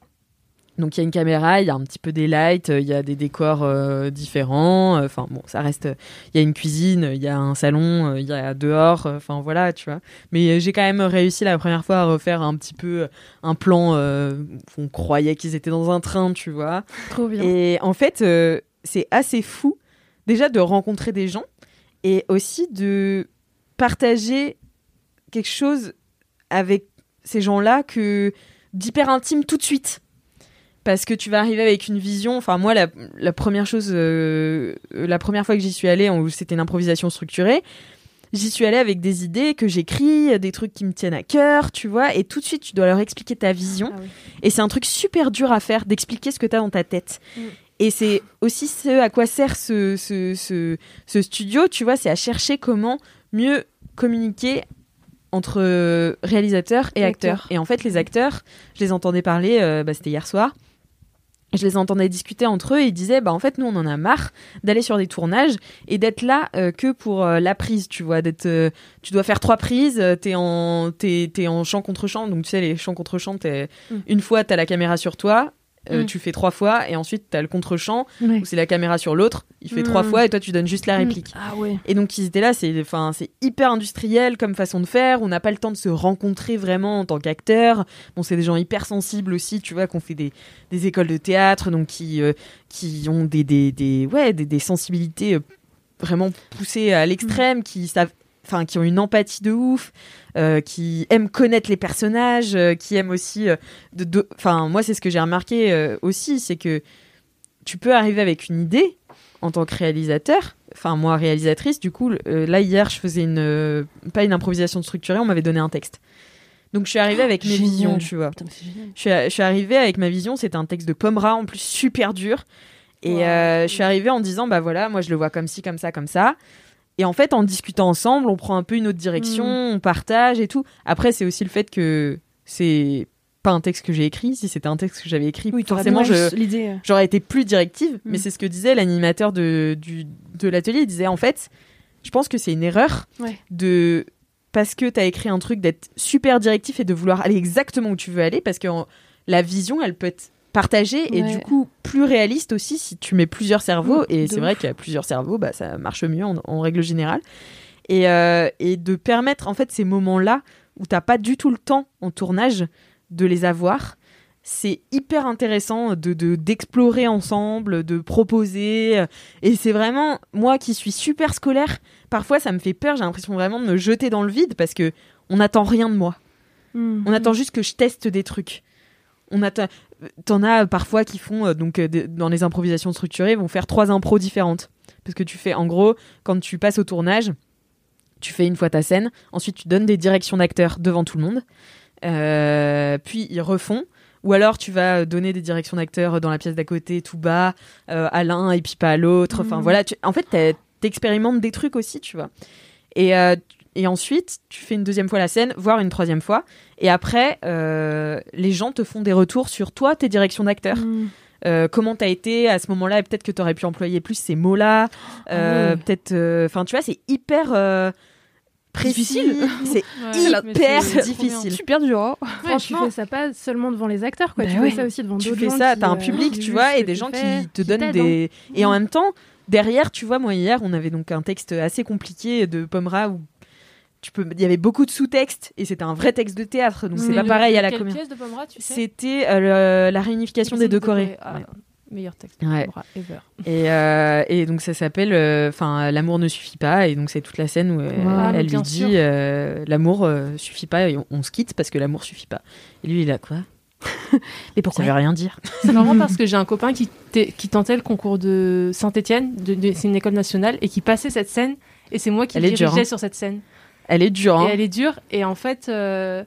Donc il y a une caméra, il y a un petit peu des lights, il y a des décors euh, différents. Enfin bon, ça reste. Il y a une cuisine, il y a un salon, il y a dehors. Enfin voilà, tu vois. Mais j'ai quand même réussi la première fois à refaire un petit peu un plan. on croyait qu'ils étaient dans un train, tu vois. Trop bien. Et en fait, c'est assez fou déjà de rencontrer des gens et aussi de partager quelque chose avec ces gens-là que d'hyper intime tout de suite parce que tu vas arriver avec une vision. Enfin, moi, la, première chose, euh, la première fois que j'y suis allée, c'était une improvisation structurée. J'y suis allée avec des idées que j'écris, des trucs qui me tiennent à cœur, tu vois, et tout de suite, tu dois leur expliquer ta vision. Ah et c'est un truc super dur à faire, d'expliquer ce que tu as dans ta tête. Mm. Et c'est aussi ce à quoi sert ce, ce, ce, studio, tu vois, c'est à chercher comment mieux communiquer entre réalisateurs et acteurs. Et en fait, les acteurs, je les entendais parler, euh, bah, c'était hier soir. je les entendais discuter entre eux et ils disaient bah en fait nous on en a marre d'aller sur des tournages et d'être là euh, que pour euh, la prise tu vois d'être euh, tu dois faire trois prises t'es en t'es, t'es en champ contre champ donc tu sais les champs contre champ t'es Mm. une fois t'as la caméra sur toi euh, Mm. tu fais trois fois et ensuite t'as le contre-champ Ouais. où c'est la caméra sur l'autre il fait trois Mm. fois et toi tu donnes juste la Mm. réplique Ah ouais. et donc ils étaient là, c'est hyper industriel comme façon de faire. On n'a pas le temps de se rencontrer vraiment en tant qu'acteur. Bon, c'est des gens hyper sensibles aussi, tu vois, qu'on fait des, des écoles de théâtre, donc qui euh, qui ont des des, des ouais des, des sensibilités euh, vraiment poussées à l'extrême, qui savent enfin qui ont une empathie de ouf, euh, qui aiment connaître les personnages, euh, qui aiment aussi euh, de enfin moi c'est ce que j'ai remarqué aussi, c'est que tu peux arriver avec une idée en tant que réalisateur, enfin moi réalisatrice, du coup, là hier je faisais une pas une improvisation structurée, on m'avait donné un texte. Donc je suis arrivée avec mes génial. visions, tu vois. Putain. Je suis, je suis arrivée avec ma vision, c'était un texte de Pomera en plus super dur. Et je suis arrivée en disant bah voilà, moi je le vois comme ci, comme ça, comme ça. Et en fait, en discutant ensemble, on prend un peu une autre direction, on partage et tout. Après, c'est aussi le fait que c'est pas un texte que j'ai écrit. Si c'était un texte que j'avais écrit, Oui, forcément, j'aurais été plus directive. Mais Mm. c'est ce que disait l'animateur de, du, de l'atelier. Il disait en fait, je pense que c'est une erreur Ouais. de parce que tu as écrit un truc d'être super directif et de vouloir aller exactement où tu veux aller parce que en- la vision elle peut être partagée et du coup plus réaliste aussi si tu mets plusieurs cerveaux et c'est vrai qu'il y a plusieurs cerveaux bah ça marche mieux en, en règle générale et, euh, et de permettre en fait ces moments là où t'as pas du tout le temps en tournage de les avoir c'est hyper intéressant de de- d'explorer ensemble, de proposer. Et c'est vraiment, moi qui suis super scolaire, parfois ça me fait peur, j'ai l'impression vraiment de me jeter dans le vide parce que on n'attend rien de moi. Mm. On attend juste que je teste des trucs. On attend. T'en as parfois qui font euh, donc euh, dans les improvisations structurées vont faire trois impros différentes parce que tu fais en gros quand tu passes au tournage, tu fais une fois ta scène, ensuite tu donnes des directions d'acteurs devant tout le monde, euh, puis ils refont. Ou alors tu vas donner des directions d'acteurs dans la pièce d'à côté, tout bas, euh, à l'un et puis pas à l'autre. Enfin Mhm. voilà, tu- en fait t'expérimentes des trucs aussi, tu vois. Et, euh, et ensuite, tu fais une deuxième fois la scène, voire une troisième fois. Et après, euh, les gens te font des retours sur toi, tes directions d'acteurs. Mm. Euh, comment t'as été à ce moment-là et peut-être que t'aurais pu employer plus ces mots-là. Euh, Ah. Peut-être, euh, enfin, tu vois, c'est hyper euh, précis. Difficile. C'est Ouais, hyper difficile. Super dur. hein. Ouais, tu Franchement, fais ça pas seulement devant les acteurs, quoi. Bah tu ouais. fais ça aussi devant tu d'autres fais gens. ça, qui, t'as un public, tu vois, et des tu gens fais, qui te donnent des. hein. Et en même temps, derrière, tu vois, moi hier, on avait donc un texte assez compliqué de Pomera où tu peux, il y avait beaucoup de sous-textes et c'était un vrai texte de théâtre, donc c'est pas le- pareil à la comédie. de tu sais C'était euh, la réunification des deux Corées. Ah, Ouais. Meilleur texte. Ouais. Pomera ever. Et, euh, et donc ça s'appelle, enfin, l'amour ne suffit pas, et donc c'est toute la scène où euh, Ah, elle lui dit, euh, l'amour euh, suffit pas, et on, on se quitte parce que l'amour suffit pas. Et lui il a quoi Mais Ça veut rien dire. C'est marrant parce que j'ai un copain qui, qui tentait le concours de Saint-Etienne, de, de- c'est une école nationale, et qui passait cette scène, et c'est moi qui dirigeais hein. sur cette scène. Elle est dure. Hein. Et elle est dure, et en fait, euh,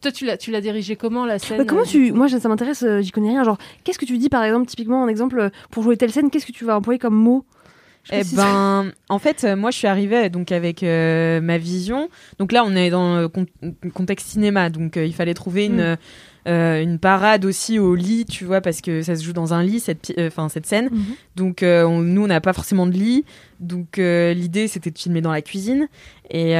toi tu l'as, tu l'as dirigée comment la scène Bah, comment euh, tu. Moi, ça m'intéresse, euh, j'y connais rien. Genre, qu'est-ce que tu dis, par exemple, typiquement, un exemple, pour jouer telle scène, qu'est-ce que tu vas employer comme mot? Eh ben, en fait, moi, je suis arrivée donc avec euh, ma vision. Donc là, on est dans le con- contexte cinéma, donc euh, il fallait trouver une Mm. euh, une parade aussi au lit, tu vois, parce que ça se joue dans un lit cette enfin cette scène. Mhm. Donc on- nous, on n'a pas forcément de lit, donc l'idée c'était de filmer dans la cuisine et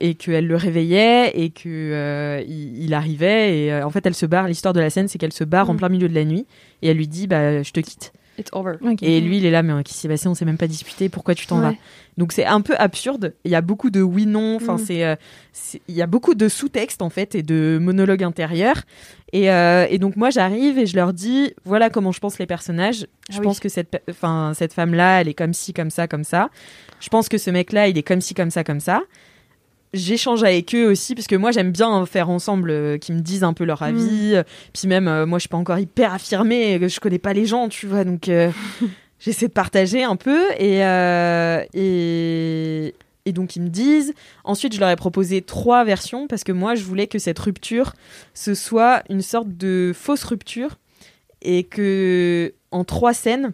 et qu'elle le réveillait et que il, il arrivait et en fait elle se barre. L'histoire de la scène, c'est qu'elle se barre en Mm. plein milieu de la nuit et elle lui dit bah je te quitte. It's over. Ok. Et lui, il est là, mais euh, qui s'est passé On s'est même pas disputé. Pourquoi tu t'en Ouais. vas Donc c'est un peu absurde. Il y a beaucoup de oui/non. Enfin, Mm. c'est, euh, c'est- il y a beaucoup de sous-textes en fait et de monologues intérieurs. Et, euh, et donc moi, j'arrive et je leur dis voilà comment je pense les personnages. Je Ah oui. pense que cette, enfin cette femme-là, elle est comme ci, comme ça, comme ça. Je pense que ce mec-là, il est comme ci, comme ça, comme ça. J'échange avec eux aussi parce que moi j'aime bien faire ensemble euh, qu'ils me disent un peu leur avis. Euh, puis même euh, moi je suis pas encore hyper affirmée euh, je connais pas les gens tu vois donc euh, j'essaie de partager un peu. Et, et et donc ils me disent. Ensuite je leur ai proposé trois versions parce que moi je voulais que cette rupture ce soit une sorte de fausse rupture et que en trois scènes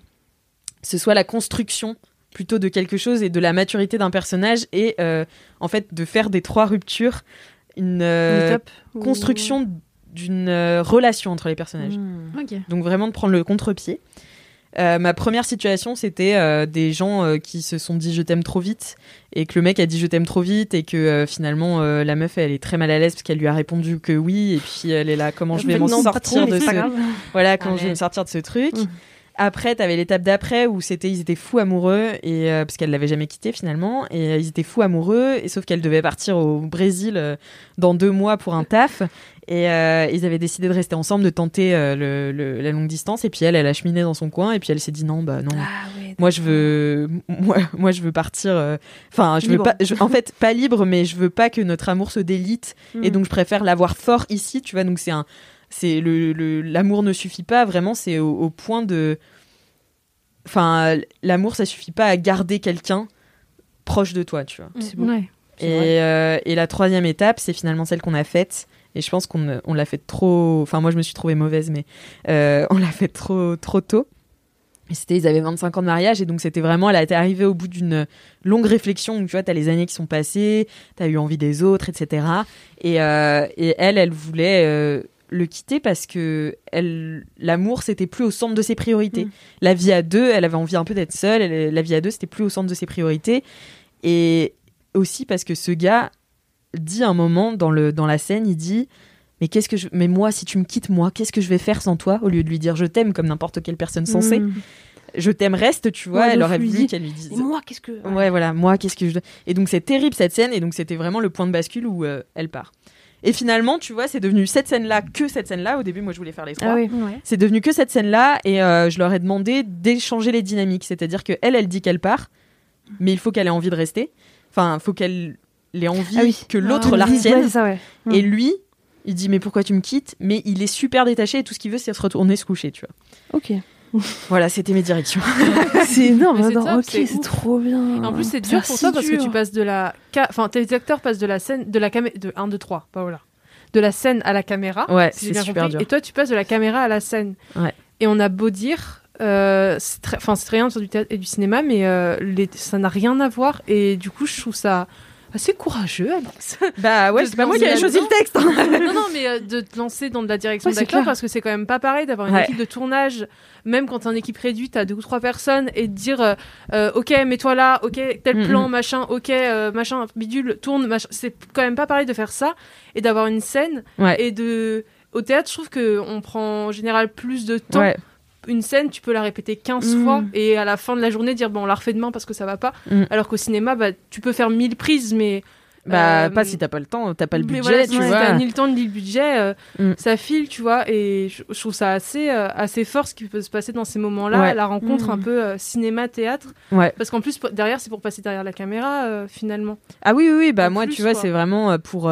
ce soit la construction plutôt de quelque chose et de la maturité d'un personnage et euh, en fait de faire des trois ruptures une euh, ou- construction d'une euh, relation entre les personnages. Hmm. Donc vraiment de prendre le contre-pied. Euh, ma première situation, c'était euh, des gens euh, qui se sont dit je t'aime trop vite et que le mec a dit je t'aime trop vite et que euh, finalement euh, la meuf elle est très mal à l'aise parce qu'elle lui a répondu que oui et puis elle est là comment je vais m'en sortir de ce voilà comment Ah je vais me sortir de ce truc. Mm. Après, t'avais l'étape d'après où c'était ils étaient fous amoureux et euh, parce qu'elle l'avait jamais quitté finalement et euh, ils étaient fous amoureux et sauf qu'elle devait partir au Brésil euh, dans deux mois pour un taf. Et ils avaient décidé de rester ensemble, de tenter le, le- la longue distance. Et puis elle, elle a cheminé dans son coin et puis elle s'est dit non bah non. moi je veux moi, moi je veux partir enfin je veux pas je- en fait pas libre mais je veux pas que notre amour se délite. Et Mm. donc je préfère l'avoir fort ici tu vois. Donc c'est un c'est le le- l'amour ne suffit pas vraiment c'est au, au point de enfin l'amour ça suffit pas à garder quelqu'un proche de toi tu vois C'est beau. Ouais. C'est et, euh, et la troisième étape, c'est finalement celle qu'on a faite. Et je pense qu'on on l'a fait trop. Enfin, moi, je me suis trouvée mauvaise, mais euh, on l'a fait trop, trop tôt. Et c'était, ils avaient 25 ans de mariage, et donc c'était vraiment, elle était arrivée au bout d'une longue réflexion. Donc, tu vois, t'as les années qui sont passées, t'as eu envie des autres, etc. Et, euh, et elle, elle voulait euh, le quitter parce que elle, l'amour, c'était plus au centre de ses priorités. Mm. La vie à deux, elle avait envie un peu d'être seule. elle- la vie à deux, c'était plus au centre de ses priorités. Et aussi parce que ce gars dit un moment dans, le, dans la scène, il dit mais qu'est-ce que je mais moi si tu me quittes moi qu'est-ce que je vais faire sans toi? Au lieu de lui dire je t'aime comme n'importe quelle personne sensée Mm. je t'aime reste tu vois Ouais, elle aurait fluide. qu'elle lui dise Et moi, qu'est-ce que. ouais voilà moi qu'est-ce que je et donc c'est terrible cette scène et donc c'était vraiment le point de bascule où euh, elle part et finalement tu vois c'est devenu cette scène là que cette scène là au début moi je voulais faire les trois Ah oui. Ouais. c'est devenu que cette scène-là et euh, je leur ai demandé d'échanger les dynamiques. C'est-à-dire que elle, elle dit qu'elle part, mais il faut qu'elle ait envie de rester. Enfin, il faut qu'elle ait envie Ah oui. que l'autre Ah, la. Ouais, retienne. ouais. Mm. et lui, il dit mais pourquoi tu me quittes? Mais il est super détaché et tout ce qu'il veut, c'est se retourner, se coucher, tu vois. Ok. Voilà, c'était mes directions. c'est énorme. Mais c'est top, ok, c'est trop bien. En plus, c'est dur pour toi parce que tu passes de la. ca- Enfin, tes acteurs passent de la scène. De la caméra. De 1, 2, 3, pas voilà. De la scène à la caméra. Ouais, si c'est bien super compris. dur. Et toi, tu passes de la caméra à la scène. Ouais. Et on a beau dire. euh, c'est très, enfin, c'est très bien sur du théâtre et du cinéma, mais euh, les- ça n'a rien à voir. Et du coup, je trouve ça assez courageux, Alex. bah ouais, c'est pas moi qui ai choisi le texte. hein. non, non, mais euh, de te lancer dans de la direction Ouais, d'acteur parce que c'est quand même pas pareil d'avoir une Ouais. équipe de tournage, même quand t'es une équipe réduite à deux ou trois personnes et de dire euh, euh, ok, mets-toi là, ok, tel plan, machin, ok, euh, machin, bidule, tourne, machin. C'est quand même pas pareil de faire ça et d'avoir une scène Ouais. et de. Au théâtre, je trouve qu'on prend en général plus de temps. Ouais. Une scène, tu peux la répéter 15 Mhm. fois et à la fin de la journée dire bon, on la refait demain parce que ça va pas. Mhm. Alors qu'au cinéma, bah, tu peux faire 1000 prises, mais Bah Euh, pas si t'as pas le temps, t'as pas le budget, voilà, tu si vois. t'as ni le temps ni le budget, euh, Mm. ça file, tu vois. Et je, je trouve ça assez, euh, assez fort ce qui peut se passer dans ces moments-là, Ouais. la rencontre Mm. un peu cinéma-théâtre. Ouais. Parce qu'en plus, derrière, c'est pour passer derrière la caméra, finalement. Ah oui, oui, oui, bah En moi, plus, tu vois, c'est vraiment pour,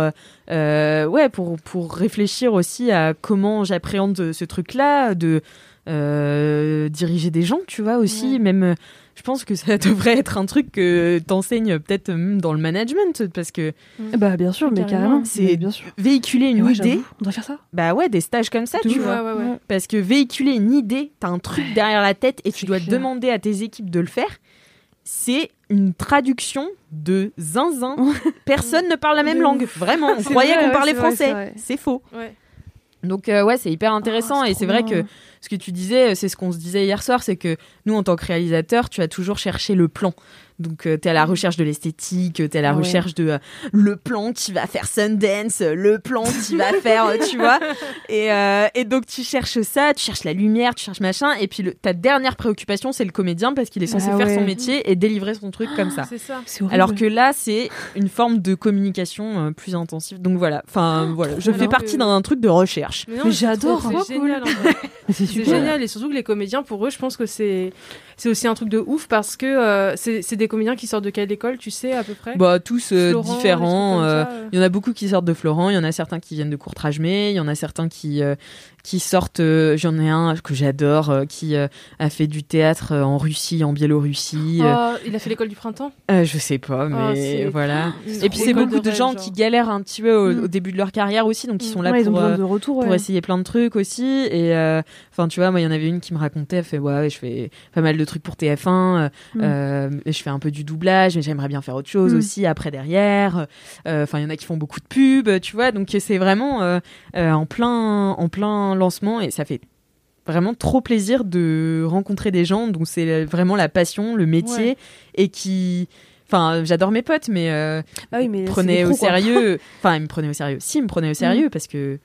ouais, pour, pour réfléchir aussi à comment j'appréhende ce truc-là, de euh, diriger des gens, tu vois, aussi. Ouais. Même, euh, je pense que ça devrait être un truc que t'enseignes peut-être même dans le management, parce que Bah, bien sûr, mais Carrément. carrément. C'est- Mais bien sûr. véhiculer une Ouais, idée, On doit faire ça. bah ouais, des stages comme ça, tu vois. Ouais, ouais, ouais. Parce que véhiculer une idée, t'as un truc derrière la tête et tu dois clair. demander à tes équipes de le faire. C'est une traduction de zinzin. Personne ne parle la même langue. Vraiment, on croyait vrai, qu'on parlait français. c'est faux. Donc euh, ouais, c'est hyper intéressant Oh, et c'est vrai que ce que tu disais, c'est ce qu'on se disait hier soir, c'est que nous en tant que réalisateur, tu as toujours cherché le plan. Donc tu es à la recherche de l'esthétique, tu es à la Ah ouais. recherche de euh, le plan qui va faire Sundance, euh, le plan qui va faire, euh, tu vois. Et, euh, et donc tu cherches ça, tu cherches la lumière, tu cherches machin et puis le- ta dernière préoccupation, c'est le comédien parce qu'il est censé Ah faire son métier et délivrer son truc comme ça. C'est ça. C'est horrible. Alors que là, c'est une forme de communication euh, plus intensive. Donc voilà, enfin voilà, je fais partie d'un truc de recherche. J'adore. C'est cool. c'est génial et surtout que les comédiens, pour eux, je pense que c'est c'est aussi un truc de ouf parce que euh, c'est des comédiens qui sortent de quelle école, tu sais à peu près? Bah tous euh, Florent, différents. euh, euh. Il y en a beaucoup qui sortent de Florent, il y en a certains qui viennent de Courtrajmé, il y en a certains qui qui sortent. J'en ai un que j'adore qui a fait du théâtre en Russie, en Biélorussie. Oh, il a fait l'école du printemps? je sais pas, Oh, mais voilà. Et puis c'est beaucoup de rêve, gens genre. qui galèrent un petit peu au, Mm. au début de leur carrière aussi, donc ils sont là Ouais, ils ont pour besoin de retour. pour essayer plein de trucs aussi et enfin Enfin, tu vois, moi, il y en avait une qui me racontait, elle fait ouais, je fais pas mal de trucs pour TF1, euh, Mm. euh, je fais un peu du doublage, mais j'aimerais bien faire autre chose Mm. aussi après derrière. Euh, Enfin, il y en a qui font beaucoup de pubs, tu vois. Donc c'est vraiment en plein en plein lancement et ça fait vraiment trop plaisir de rencontrer des gens dont c'est vraiment la passion, le métier Ouais. et qui Enfin, j'adore mes potes, mais, euh, Ah oui, mais prenaient au sérieux. Enfin, ils me prenaient au sérieux. Si, ils me prenaient au sérieux parce que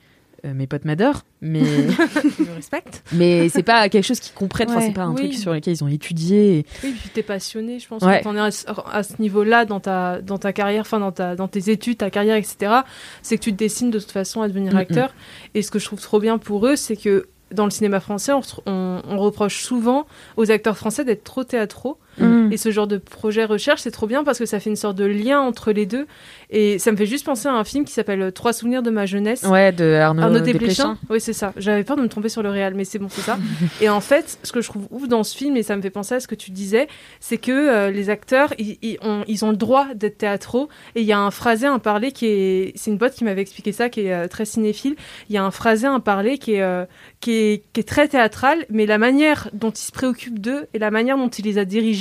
euh, mes potes m'adorent, mais Je respecte. mais c'est pas quelque chose qu'ils comprennent. Enfin, Ouais. c'est pas un Oui. truc sur lequel ils ont étudié. et- Oui, puis t'es passionné, je pense. Ouais. Quand t'en es à, ce- à ce niveau-là dans ta, dans ta carrière, enfin dans, ta, dans tes études, ta carrière, etc., c'est que tu te destines de toute façon à devenir Mm, acteur. Et ce que je trouve trop bien pour eux, c'est que dans le cinéma français, on, on- on reproche souvent aux acteurs français d'être trop théâtraux. Mm. Et ce genre de projet recherche, c'est trop bien parce que ça fait une sorte de lien entre les deux. Et ça me fait juste penser à un film qui s'appelle Trois souvenirs de ma jeunesse. Ouais, de Arnaud, Arnaud Desplechin. Oui, c'est ça. J'avais peur de me tromper sur le réel, mais c'est bon, c'est ça. et en fait, ce que je trouve ouf dans ce film, et ça me fait penser à ce que tu disais, c'est que euh, les acteurs, ils, ils ont, ils ont le droit d'être théâtraux. Et il y a un phrasé, un parler qui est. C'est une pote qui m'avait expliqué ça, qui est euh, très cinéphile. Il y a un phrasé, un parler qui est, euh, qui, est, qui est très théâtral, mais la manière dont il se préoccupe d'eux et la manière dont il les a dirigés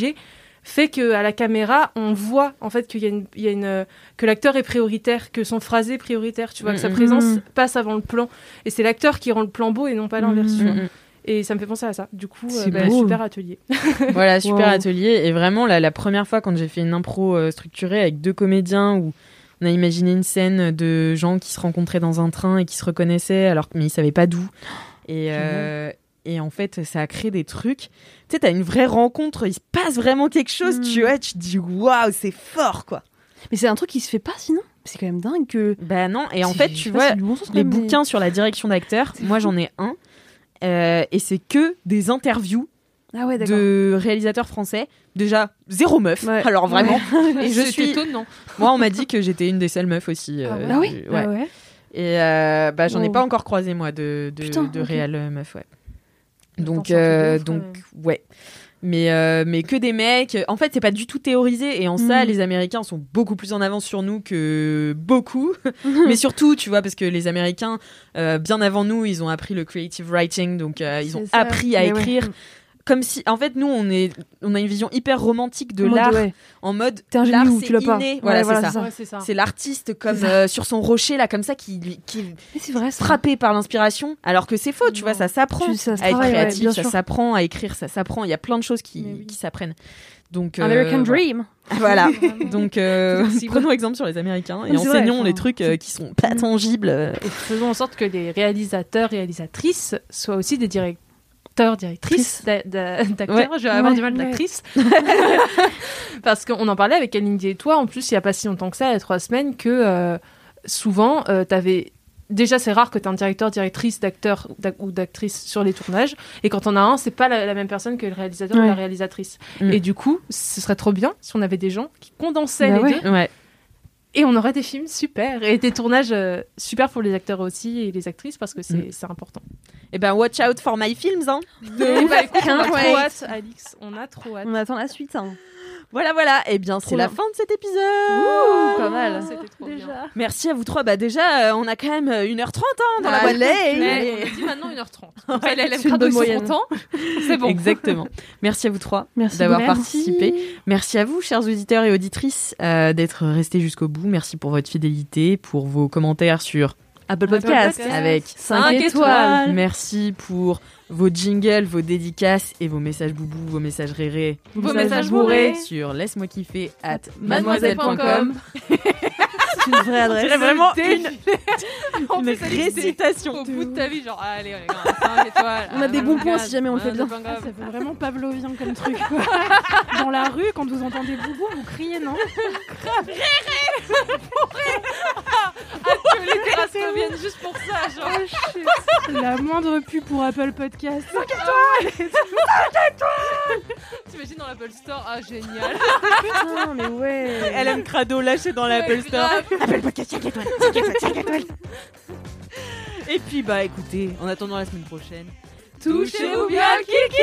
fait que à la caméra on voit en fait qu'il y a une, il y a une que l'acteur est prioritaire que son phrasé est prioritaire tu vois que sa Mhm. présence Mhm. passe avant le plan et c'est l'acteur qui rend le plan beau et non pas l'inverse. Mm, mm. et ça me fait penser à ça du coup euh, bah, super atelier Voilà, super Wow. atelier. Et vraiment, la, la première fois, quand j'ai fait une impro euh, structurée avec deux comédiens où on a imaginé une scène de gens qui se rencontraient dans un train et qui se reconnaissaient, alors mais ils savaient pas d'où. Et, euh, et en fait, ça a créé des trucs. Tu sais, t'as une vraie rencontre, il se passe vraiment quelque chose, tu vois, tu te dis waouh, c'est fort, quoi. Mais c'est un truc qui se fait pas sinon. C'est quand même dingue que. Bah non, et en fait, tu vois, bon sens, les mais- bouquins sur la direction d'acteur, moi j'en ai un. euh, et c'est que des interviews Ah ouais, de réalisateurs français. Déjà, zéro meuf. Ouais. Alors vraiment. Et je suis. étonnant Moi, on m'a dit que j'étais une des seules meufs aussi. euh, Ah oui du- ouais. Ah ouais. Et euh, bah, j'en ai pas encore croisé, moi, de, de, Putain, de réelles euh, meufs, ouais. Donc, euh, donc même. ouais. Mais, euh, mais que des mecs. En fait, c'est pas du tout théorisé. Et en ça, Mm. les Américains sont beaucoup plus en avance sur nous que beaucoup. mais surtout, tu vois, parce que les Américains, euh, bien avant nous, ils ont appris le creative writing. Donc, euh, ils ont ça. appris à Mais ouais. Comme si, en fait, nous, on, est, on a une vision hyper romantique de l'art. ouais. En mode, T'es un génie l'art, ou c'est tu l'as pas. inné. Ouais, Voilà, voilà, c'est ça. ça. Ouais, c'est l'artiste comme euh, sur son rocher là comme ça qui lui- qui est vrai, ça. frappé par l'inspiration alors que c'est faux tu vois ça s'apprend à être ouais, créatif bien ça s'apprend à écrire ça s'apprend il y a plein de choses qui, Mais oui. qui s'apprennent donc euh, American. Dream. voilà donc euh, prenons exemple sur les Américains et vrai, enseignons enfin, les trucs euh, qui sont pas tangibles euh, et faisons en sorte que les réalisateurs réalisatrices soient aussi des directeurs directrices d'a- d'a- d'acteurs Ouais. je vais avoir Ouais, du mal ouais. d'actrices parce qu'on en parlait avec Alindy et toi en plus il y a pas si longtemps que ça il y a trois semaines que euh, souvent euh, t'avais Déjà, c'est rare que tu un directeur, directrice, d'acteur ou d'ac- ou d'actrice sur les tournages. Et quand on a un, c'est pas la, la même personne que le réalisateur ou Ouais. la réalisatrice. Mm. Et du coup, ce serait trop bien si on avait des gens qui condensaient Bah les ouais. deux. ouais Et on aurait des films super. Et des tournages euh, super pour les acteurs aussi et les actrices parce que c'est Mm. c'est important. et ben watch out for my films hein bah, écoute, on a trop hâte, Alix. On a trop hâte. On attend la suite. Hein. Voilà voilà et bien c'est la bien. fin de cet épisode Ouh, pas mal. C'était trop bien. Déjà. merci à vous trois bah déjà euh, on a quand même euh, 1h30 hein, dans la Allez. boîte Mais on a dit maintenant 1h30. Comme ça, les LM c'est une Crado, bonne ils sont moyenne. contents. C'est bon. Exactement. Merci à vous trois Merci d'avoir participé. Merci à vous, chers auditeurs et auditrices, euh, d'être restés jusqu'au bout. Merci pour votre fidélité, pour vos commentaires sur Apple Apple Podcast. Avec Cinq Cinq étoiles. Merci pour vos jingles, vos dédicaces et vos messages boubou, vos messages rérés Vos messages bourrés. sur laisse-moi kiffer at Mademoiselle.com. C'est une vraie adresse. C'est vraiment une, En une récitation. Au bout de ta vie, genre, allez, on est grave, cinq étoiles. On a des Ah, bons points si jamais on le fait bien. Ah, Ah, c'est ça fait vraiment pavlovien comme truc. Quoi. Dans la rue, quand vous entendez boubou, vous criez, non grave que les terrasses reviennent juste pour ça, genre. Oh shit. La moindre pub pour Apple Podcast. T'imagines dans l'Apple Store, ah génial. Putain, mais ouais. Elle aime crado lâché dans l'Apple Store. grave. Et puis bah écoutez, en attendant la semaine prochaine. Touchez-vous bien le kiki